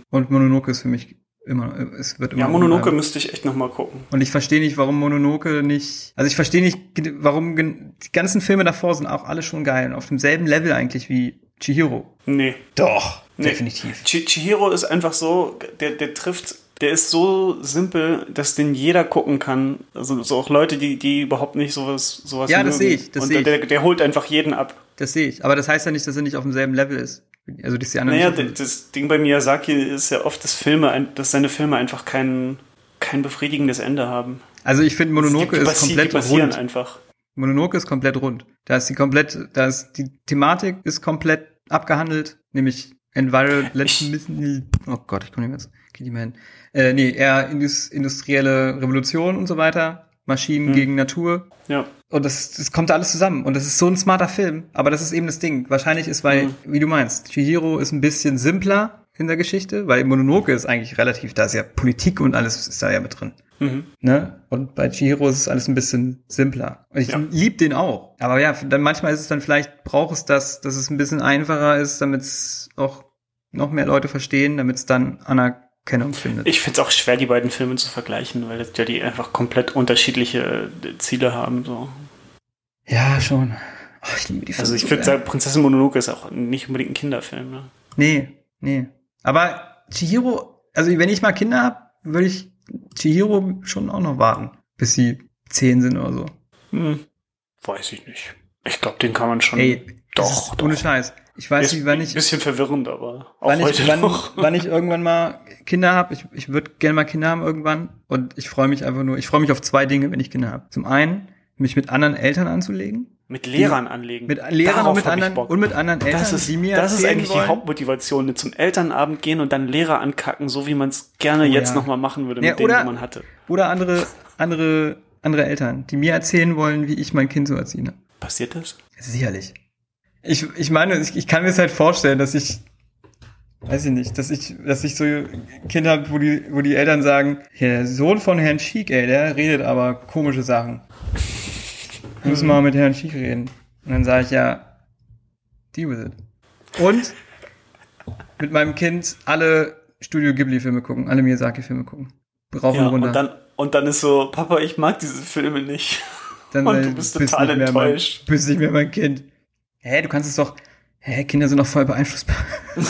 und Mononoke ist für mich immer, äh, es wird immer Ja, Mononoke bleiben. müsste ich echt noch mal gucken. Und ich verstehe nicht, warum Mononoke nicht. Also ich verstehe nicht, warum die ganzen Filme davor sind auch alle schon geil und auf demselben Level eigentlich wie Chihiro. Nee. Doch, Nee. definitiv. Chi- Chihiro ist einfach so, der, der trifft, der ist so simpel, dass den jeder gucken kann. Also so auch Leute, die, die überhaupt nicht sowas, sowas Ja, das mögen. sehe ich, das Und sehe ich. der, der holt einfach jeden ab. Das sehe ich. Aber das heißt ja nicht, dass er nicht auf demselben Level ist. Also die. Naja, dem- das Ding bei Miyazaki ist ja oft, dass Filme, dass seine Filme einfach kein, kein befriedigendes Ende haben. also ich finde Mononoke ist passi- komplett rund. einfach. Mononoke ist komplett rund. Da ist die komplett, da ist die Thematik ist komplett abgehandelt, nämlich Environmental. Oh Gott, ich komme nicht mehr. Geht nicht mehr hin. Äh, nee, eher Indus, industrielle Revolution und so weiter. Maschinen Hm. gegen Natur. Ja. Und das, das kommt da alles zusammen. Und das ist so ein smarter Film. Aber das ist eben das Ding. Wahrscheinlich ist, weil, Mhm. wie du meinst, Chihiro ist ein bisschen simpler in der Geschichte, weil Mononoke ist eigentlich relativ, da ist ja Politik und alles ist da ja mit drin. Mhm. Ne? Und bei Chihiro ist es alles ein bisschen simpler. Und ich Ja. lieb den auch. Aber ja, dann manchmal ist es dann vielleicht, braucht es das, dass es ein bisschen einfacher ist, damit es auch noch mehr Leute verstehen, damit es dann Anerkennung findet. Ich finde es auch schwer, die beiden Filme zu vergleichen, weil ja die einfach komplett unterschiedliche äh, Ziele haben. So. ja, schon. Oh, ich liebe die Also ich würde sagen, Prinzessin Mononoke ist auch nicht unbedingt ein Kinderfilm. Ne? Nee, nee. Aber Chihiro, also wenn ich mal Kinder hab, würde ich Chihiro schon auch noch warten, bis sie zehn sind oder so. Hm, weiß ich nicht. Ich glaube, den kann man schon. Ey, doch, doch. ohne Scheiß. Ich weiß Ist nicht, wann ein ich, bisschen verwirrend, aber auch wann heute ich, wann, noch. wann ich irgendwann mal Kinder habe. Ich, ich würde gerne mal Kinder haben irgendwann. Und ich freue mich einfach nur, ich freue mich auf zwei Dinge, wenn ich Kinder habe. Zum einen, mich mit anderen Eltern anzulegen. Mit Lehrern anlegen. Mit Lehrern Darauf und mit anderen, und mit anderen Eltern, das ist, die mir das ist eigentlich wollen. die Hauptmotivation, zum Elternabend gehen und dann Lehrer ankacken, so wie man es gerne jetzt ja. noch mal machen würde Ja, mit denen, oder- die man hatte. Oder andere, andere, andere Eltern, die mir erzählen wollen, wie ich mein Kind so erziehe. Passiert das? Sicherlich. Ich, ich meine, ich, ich kann mir es halt vorstellen, dass ich, weiß ich nicht, dass ich, dass ich so Kinder habe, wo die, wo die Eltern sagen, der Sohn von Herrn Schiek, ey, der redet aber komische Sachen. Wir müssen mal mit Herrn Schiek reden. Und dann sage ich ja, deal with it. Und mit meinem Kind alle Studio Ghibli-Filme gucken, alle Miyazaki-Filme gucken. Rauf Ja, und runter. und dann, und dann ist so, Papa, ich mag diese Filme nicht. Dann Und du bist total mehr mein, enttäuscht. bist nicht mehr mein Kind. Hä, du kannst es doch. Hä, Kinder sind doch voll beeinflussbar.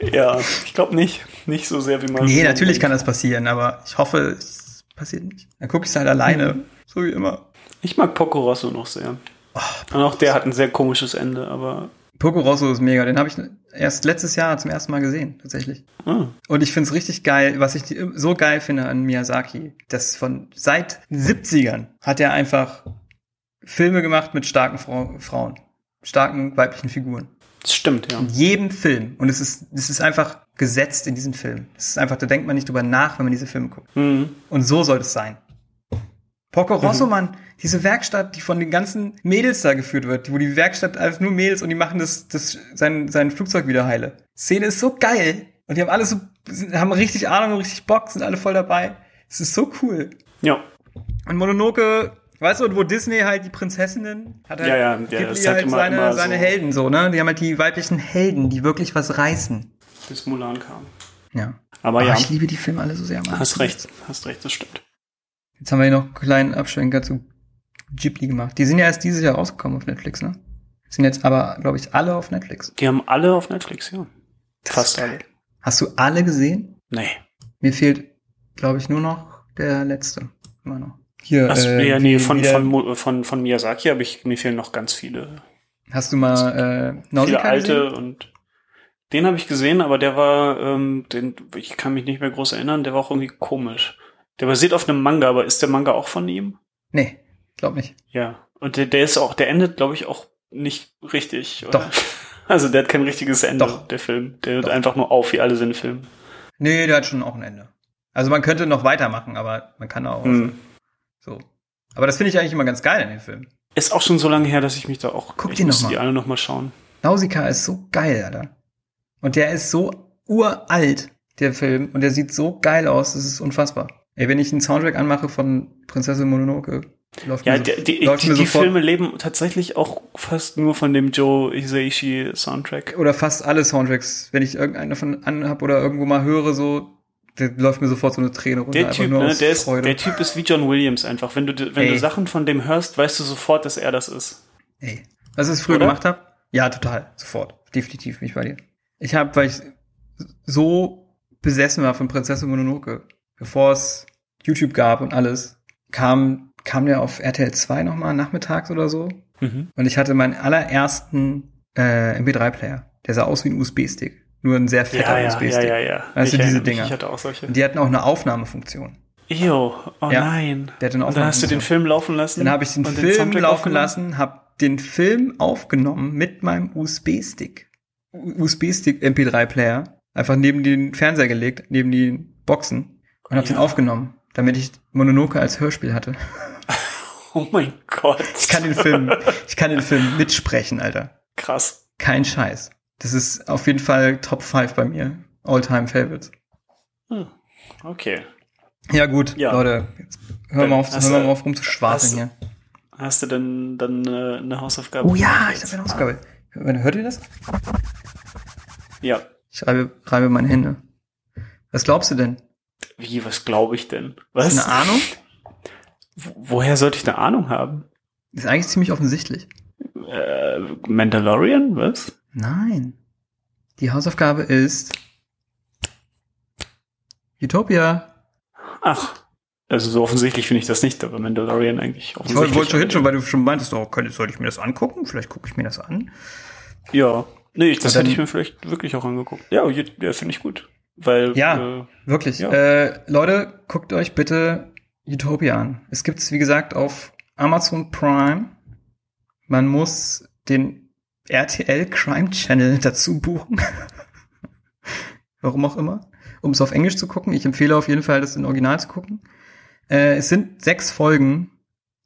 Ja, ich glaube nicht. Nicht so sehr, wie man. nee, natürlich kann das passieren, aber ich hoffe, es passiert nicht. Dann gucke ich es halt alleine, so wie immer. Ich mag Poco Rosso noch sehr. Oh, Und auch der hat ein sehr komisches Ende, aber. Poco Rosso ist mega. Den habe ich erst letztes Jahr zum ersten Mal gesehen, tatsächlich. Ah, Und ich find's richtig geil, was ich so geil finde an Miyazaki, dass von seit 70ern hat er einfach Filme gemacht mit starken Frau, Frauen, starken weiblichen Figuren. das stimmt, ja. In jedem Film. Und es ist, es ist einfach gesetzt in diesen Film. Es ist einfach, da denkt man nicht drüber nach, wenn man diese Filme guckt. Mhm. Und so soll es sein. Porco Rosso, Mann, diese Werkstatt, die von den ganzen Mädels da geführt wird, wo die Werkstatt alles nur Mädels und die machen das, das, sein, sein Flugzeug wieder heile. Szene ist so geil. Und die haben alle so, haben richtig Ahnung und richtig Bock, sind alle voll dabei. Es ist so cool. Ja. Und Mononoke, weißt du, wo Disney halt die Prinzessinnen hat halt, Ja, ja, ja, Ghibli das ist halt halt immer- seine, immer seine so. Helden so, ne? Die haben halt die weiblichen Helden, die wirklich was reißen. Bis Mulan kam. Ja. Aber Oh, ja, Ich liebe die Filme alle so sehr, Mann. hast recht. Hast recht, das stimmt. Jetzt haben wir hier noch einen kleinen Abschwenker zu Ghibli gemacht. Die sind ja erst dieses Jahr rausgekommen auf Netflix, ne? Sind jetzt aber, glaube ich, alle auf Netflix. Die haben alle auf Netflix, ja. Das Fast alle. Hast du alle gesehen? Nee. Mir fehlt, glaube ich, nur noch der letzte. Immer noch. Hier, Ach, äh, ja, nee, von, von, Mu- von, von Miyazaki habe ich, mir fehlen noch ganz viele. Hast du mal äh, Viele Nausicaa alte gesehen? und den habe ich gesehen, aber der war, ähm, den, ich kann mich nicht mehr groß erinnern, der war auch irgendwie komisch. Der basiert auf einem Manga, aber ist der Manga auch von ihm? Nee, glaub nicht. Ja. Und der, der ist auch, der endet, glaube ich, auch nicht richtig. Oder? Doch. Also der hat kein richtiges Ende, Doch. der Film. Der hört Doch. einfach nur auf, wie alle seine Filme. Nee, der hat schon auch ein Ende. Also man könnte noch weitermachen, aber man kann auch. Hm. So. Aber das finde ich eigentlich immer ganz geil in den Filmen. Ist auch schon so lange her, dass ich mich da auch. Guck ich noch mal. die alle noch mal schauen. Nausicaa ist so geil, Alter. Und der ist so uralt, der Film. Und der sieht so geil aus, das ist unfassbar. Ey, wenn ich einen Soundtrack anmache von Prinzessin Mononoke, läuft Ja, mir, so, die, die, läuft die, mir die Filme leben tatsächlich auch fast nur von dem Joe Hisaishi Soundtrack. oder fast alle Soundtracks, wenn ich irgendeinen davon anhab oder irgendwo mal höre, so, da läuft mir sofort so eine Träne runter. Der Typ, ne, der, ist, der Typ ist wie John Williams einfach. Wenn du, wenn du. Sachen von dem hörst, weißt du sofort, dass er das ist. Ey, was ich früher Oder? gemacht habe? Ja, total, sofort. Definitiv bin ich bei dir. Ich habe, weil ich so besessen war von Prinzessin Mononoke, bevor es YouTube gab und alles, kam, kam der auf RTL 2 nochmal nachmittags oder so. Mhm. Und ich hatte meinen allerersten äh, MP3-Player. Der sah aus wie ein USB-Stick. Nur ein sehr fetter Ja, ja, ja, USB-Stick. ja, ja. Weißt du, Ich diese erinnere mich, Dinger. Ich hatte auch solche. Und die hatten auch eine Aufnahmefunktion. Ew, oh Ja, nein. der hatte eine Und dann hast du den. Film laufen lassen? Dann habe ich den Film Soundtrack laufen lassen, habe den Film aufgenommen mit meinem USB-Stick. USB-Stick MP3-Player. Einfach neben den Fernseher gelegt, neben die Boxen. Und habe Ja. den aufgenommen, damit ich Mononoke als Hörspiel hatte. Oh mein Gott. Ich kann den Film, ich kann den Film mitsprechen, Alter. Krass. Kein Scheiß. Das ist auf jeden Fall Top 5 bei mir. All-time Favorites. Hm. Okay. Ja gut, Ja. Leute, jetzt hören wir auf, hören wir auf rumzuschwafeln hier. Hast du denn dann äh, eine Hausaufgabe? Oh ja, ich habe eine Ausgabe. Hört ihr das? Ja. Ich reibe, reibe meine Hände. Was glaubst du denn? Wie, was glaube ich denn? Was? eine Ahnung? Wo- Woher sollte ich eine Ahnung haben? Ist eigentlich ziemlich offensichtlich. Äh, Mandalorian? Was? Nein. Die Hausaufgabe ist Utopia. Ach, also so offensichtlich finde ich das nicht, aber Mandalorian eigentlich Ich offensichtlich. wollte wollte schon hin, schon, weil du schon meintest, oh, könnte, soll ich mir das angucken? Vielleicht gucke ich mir das an. Ja, nee, ich, das dann- hätte ich mir vielleicht wirklich auch angeguckt. Ja, ja finde ich gut. Weil, Ja. äh, Wirklich. Ja. Äh, Leute, guckt euch bitte Utopia an. Es gibt es, wie gesagt, auf Amazon Prime. Man muss den RTL Crime Channel dazu buchen. Warum auch immer. Um es auf Englisch zu gucken. Ich empfehle auf jeden Fall, das in Original zu gucken. Äh, es sind sechs Folgen,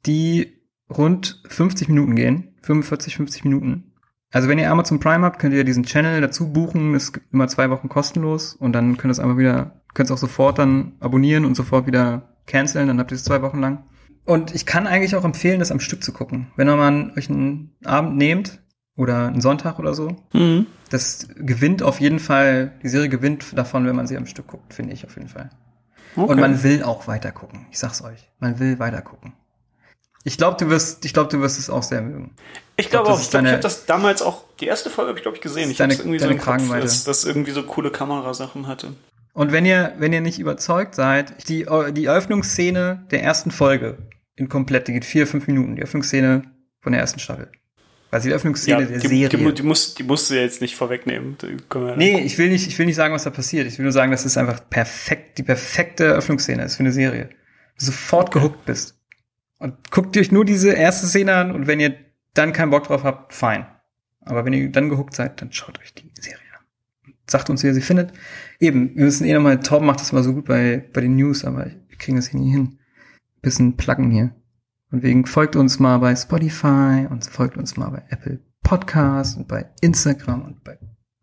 die rund 50 Minuten gehen. 45, 50 Minuten. Also wenn ihr Amazon Prime habt, könnt ihr diesen Channel dazu buchen. Es gibt immer zwei Wochen kostenlos und dann könnt ihr es einfach wieder, könnt es auch sofort dann abonnieren und sofort wieder canceln. Dann habt ihr es zwei Wochen lang. Und ich kann eigentlich auch empfehlen, das am Stück zu gucken. Wenn ihr mal euch einen Abend nehmt oder einen Sonntag oder so, mhm. das gewinnt auf jeden Fall, die Serie gewinnt davon, wenn man sie am Stück guckt, finde ich auf jeden Fall. okay. Und man will auch weiter gucken. Ich sag's euch. Man will weiter gucken. Ich glaube, du wirst, ich glaube, du wirst es auch sehr mögen. Ich glaube das auch, ich glaube, ich habe das damals auch, die erste Folge habe ich, glaube ich, gesehen. Ich habe irgendwie deine so Kopf, dass das irgendwie so coole Kamerasachen hatte. Und wenn ihr, wenn ihr nicht überzeugt seid, die, die Eröffnungsszene der ersten Folge in komplett, die geht vier, fünf Minuten, die Eröffnungsszene von der ersten Staffel. Also die Eröffnungsszene der die, Serie. Die, die, muss, die musst du ja jetzt nicht vorwegnehmen. Nee, ich will nicht, ich will nicht sagen, was da passiert. Ich will nur sagen, dass es einfach perfekt, die perfekte Eröffnungsszene ist für eine Serie. Du sofort gehuckt bist. Und guckt euch nur diese erste Szene an und wenn ihr dann keinen Bock drauf habt, fein. Aber wenn ihr dann gehuckt seid, dann schaut euch die Serie an. Sagt uns, wie ihr sie findet. Eben, wir müssen eh nochmal, Torben macht das mal so gut bei, bei den News, aber wir kriegen das hier nie hin. Bisschen pluggen hier. Und wegen folgt uns mal bei Spotify und folgt uns mal bei Apple Podcasts und bei Instagram und bei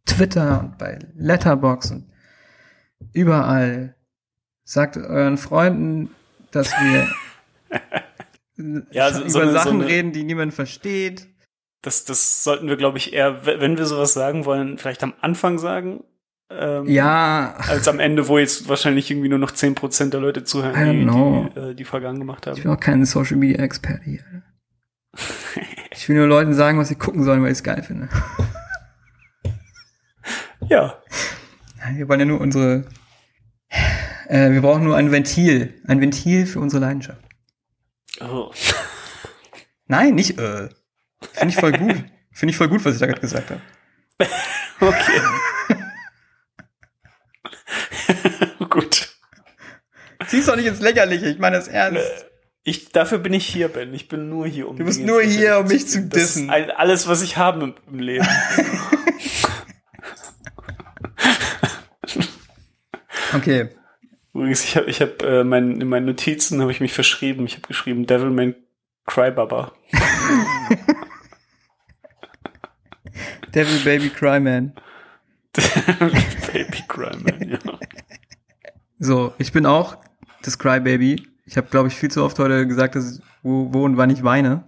Twitter und bei Letterbox und überall. Sagt euren Freunden, dass wir Ja, so- über so eine- so Sachen eine- reden, die niemand versteht. Das, das sollten wir, glaube ich, eher, wenn wir sowas sagen wollen, vielleicht am Anfang sagen. Ähm, Ja, Als am Ende, wo jetzt wahrscheinlich irgendwie nur noch 10% der Leute zuhören, die, die, äh, die Vergangen gemacht ich haben. bin auch kein Social Media Experte hier. Ich will nur Leuten sagen, was sie gucken sollen, weil ich es geil finde. Ja. Wir wollen ja nur unsere. Äh, wir brauchen nur ein Ventil. Ein Ventil für unsere Leidenschaft. Oh. Nein, nicht äh. Finde ich voll gut. Finde ich voll gut, was ich da gerade gesagt habe. Okay. Gut. Zieh's doch nicht ins Lächerliche, ich meine das ernst. Ich, dafür bin ich hier, Ben. Ich bin nur hier, um Du bist nur hier, um mich zu dissen. all- alles, was ich habe im, im Leben. Okay. Übrigens, ich habe ich hab, äh, mein, in meinen Notizen habe ich mich verschrieben. Ich habe geschrieben Devilman Crybaba. Devil Baby Cryman. Baby Cryman, ja. So, ich bin auch das Crybaby. Ich habe, glaube ich, viel zu oft heute gesagt, dass ich, wo, wo und wann ich weine.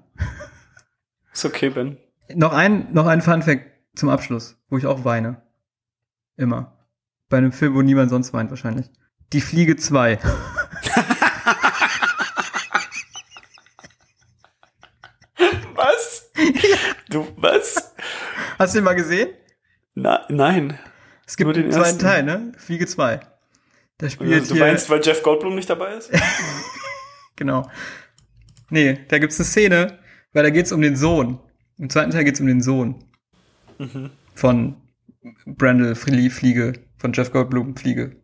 Ist okay, Ben. Noch ein, noch ein Fun Fact zum Abschluss, wo ich auch weine. Immer. Bei einem Film, wo niemand sonst weint, wahrscheinlich. Die Fliege 2. Was? Du, was? Hast du den mal gesehen? Na, nein. Es gibt Nur den zweiten ersten. Teil, ne? Fliege 2. Da spielt du hier, meinst, weil Jeff Goldblum nicht dabei ist? genau. Nee, da gibt's eine Szene, weil da geht's um den Sohn. Im zweiten Teil geht's um den Sohn. Mhm. Von Brandel Flie- Fliege, von Jeff Goldblum Fliege.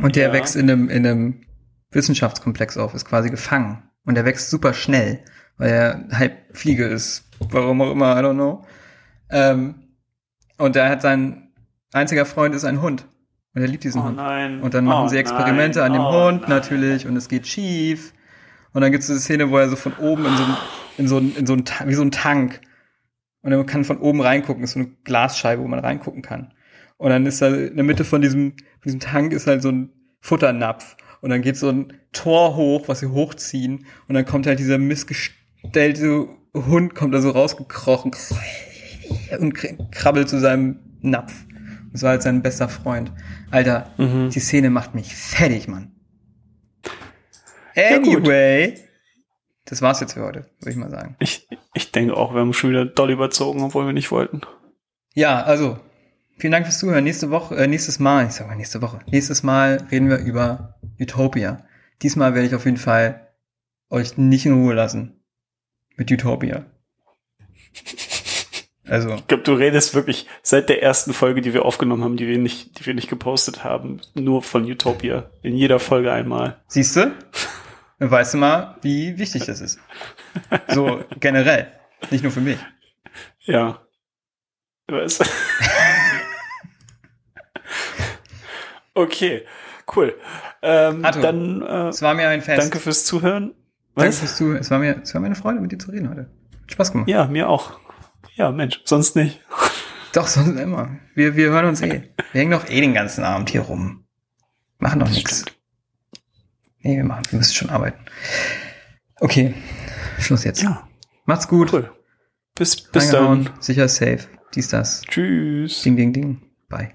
Und der Ja. wächst in einem, in einem Wissenschaftskomplex auf, ist quasi gefangen. Und der wächst super schnell, weil er halb Fliege ist. Warum auch immer, I don't know. Ähm, und er hat sein einziger Freund ist ein Hund. Und er liebt diesen Oh Hund. nein. Und dann machen oh sie Experimente nein. an dem oh Hund nein. natürlich und es geht schief. Und dann gibt es diese Szene, wo er so von oben in so ein, in so ein, in so ein, wie so ein Tank. Und man kann von oben reingucken, ist so eine Glasscheibe, wo man reingucken kann. Und dann ist da in der Mitte von diesem, von diesem Tank ist halt so ein Futternapf. Und dann geht so ein Tor hoch, was sie hochziehen. Und dann kommt halt dieser missgestellte Hund, kommt da so rausgekrochen und kr- krabbelt zu seinem Napf. Das war halt sein bester Freund. Alter, Mhm. die Szene macht mich fertig, Mann. Anyway, das war's jetzt für heute, würde ich mal sagen. Ich, ich denke auch, wir haben schon wieder doll überzogen, obwohl wir nicht wollten. Ja, also, Vielen Dank fürs Zuhören. Nächste Woche, äh, nächstes Mal, ich sag mal nächste Woche, nächstes Mal reden wir über Utopia. Diesmal werde ich auf jeden Fall euch nicht in Ruhe lassen mit Utopia. Also, Ich glaube, du redest wirklich seit der ersten Folge, die wir aufgenommen haben, die wir nicht, die wir nicht gepostet haben, nur von Utopia. In jeder Folge einmal. siehst du? Dann weißt du mal, wie wichtig das ist. So generell, nicht nur für mich. Ja. Was? okay, cool. Ähm, Arthur, dann äh, Es war mir ein Fest. danke fürs Zuhören. Danke fürs Zuhören. Es war mir, es war mir eine Freude, mit dir zu reden heute. Hat Spaß gemacht. Ja, mir auch. Ja, Mensch, sonst nicht. Doch, sonst immer. Wir, wir hören uns eh. Wir hängen doch eh den ganzen Abend hier rum. Machen doch nichts. Nee, wir machen, wir müssen schon arbeiten. Okay, Schluss jetzt. Ja, Macht's gut. cool. Bis, bis Reingehauen. dann. Sicher safe. Dies, das. Tschüss. Ding, ding, ding. Bye.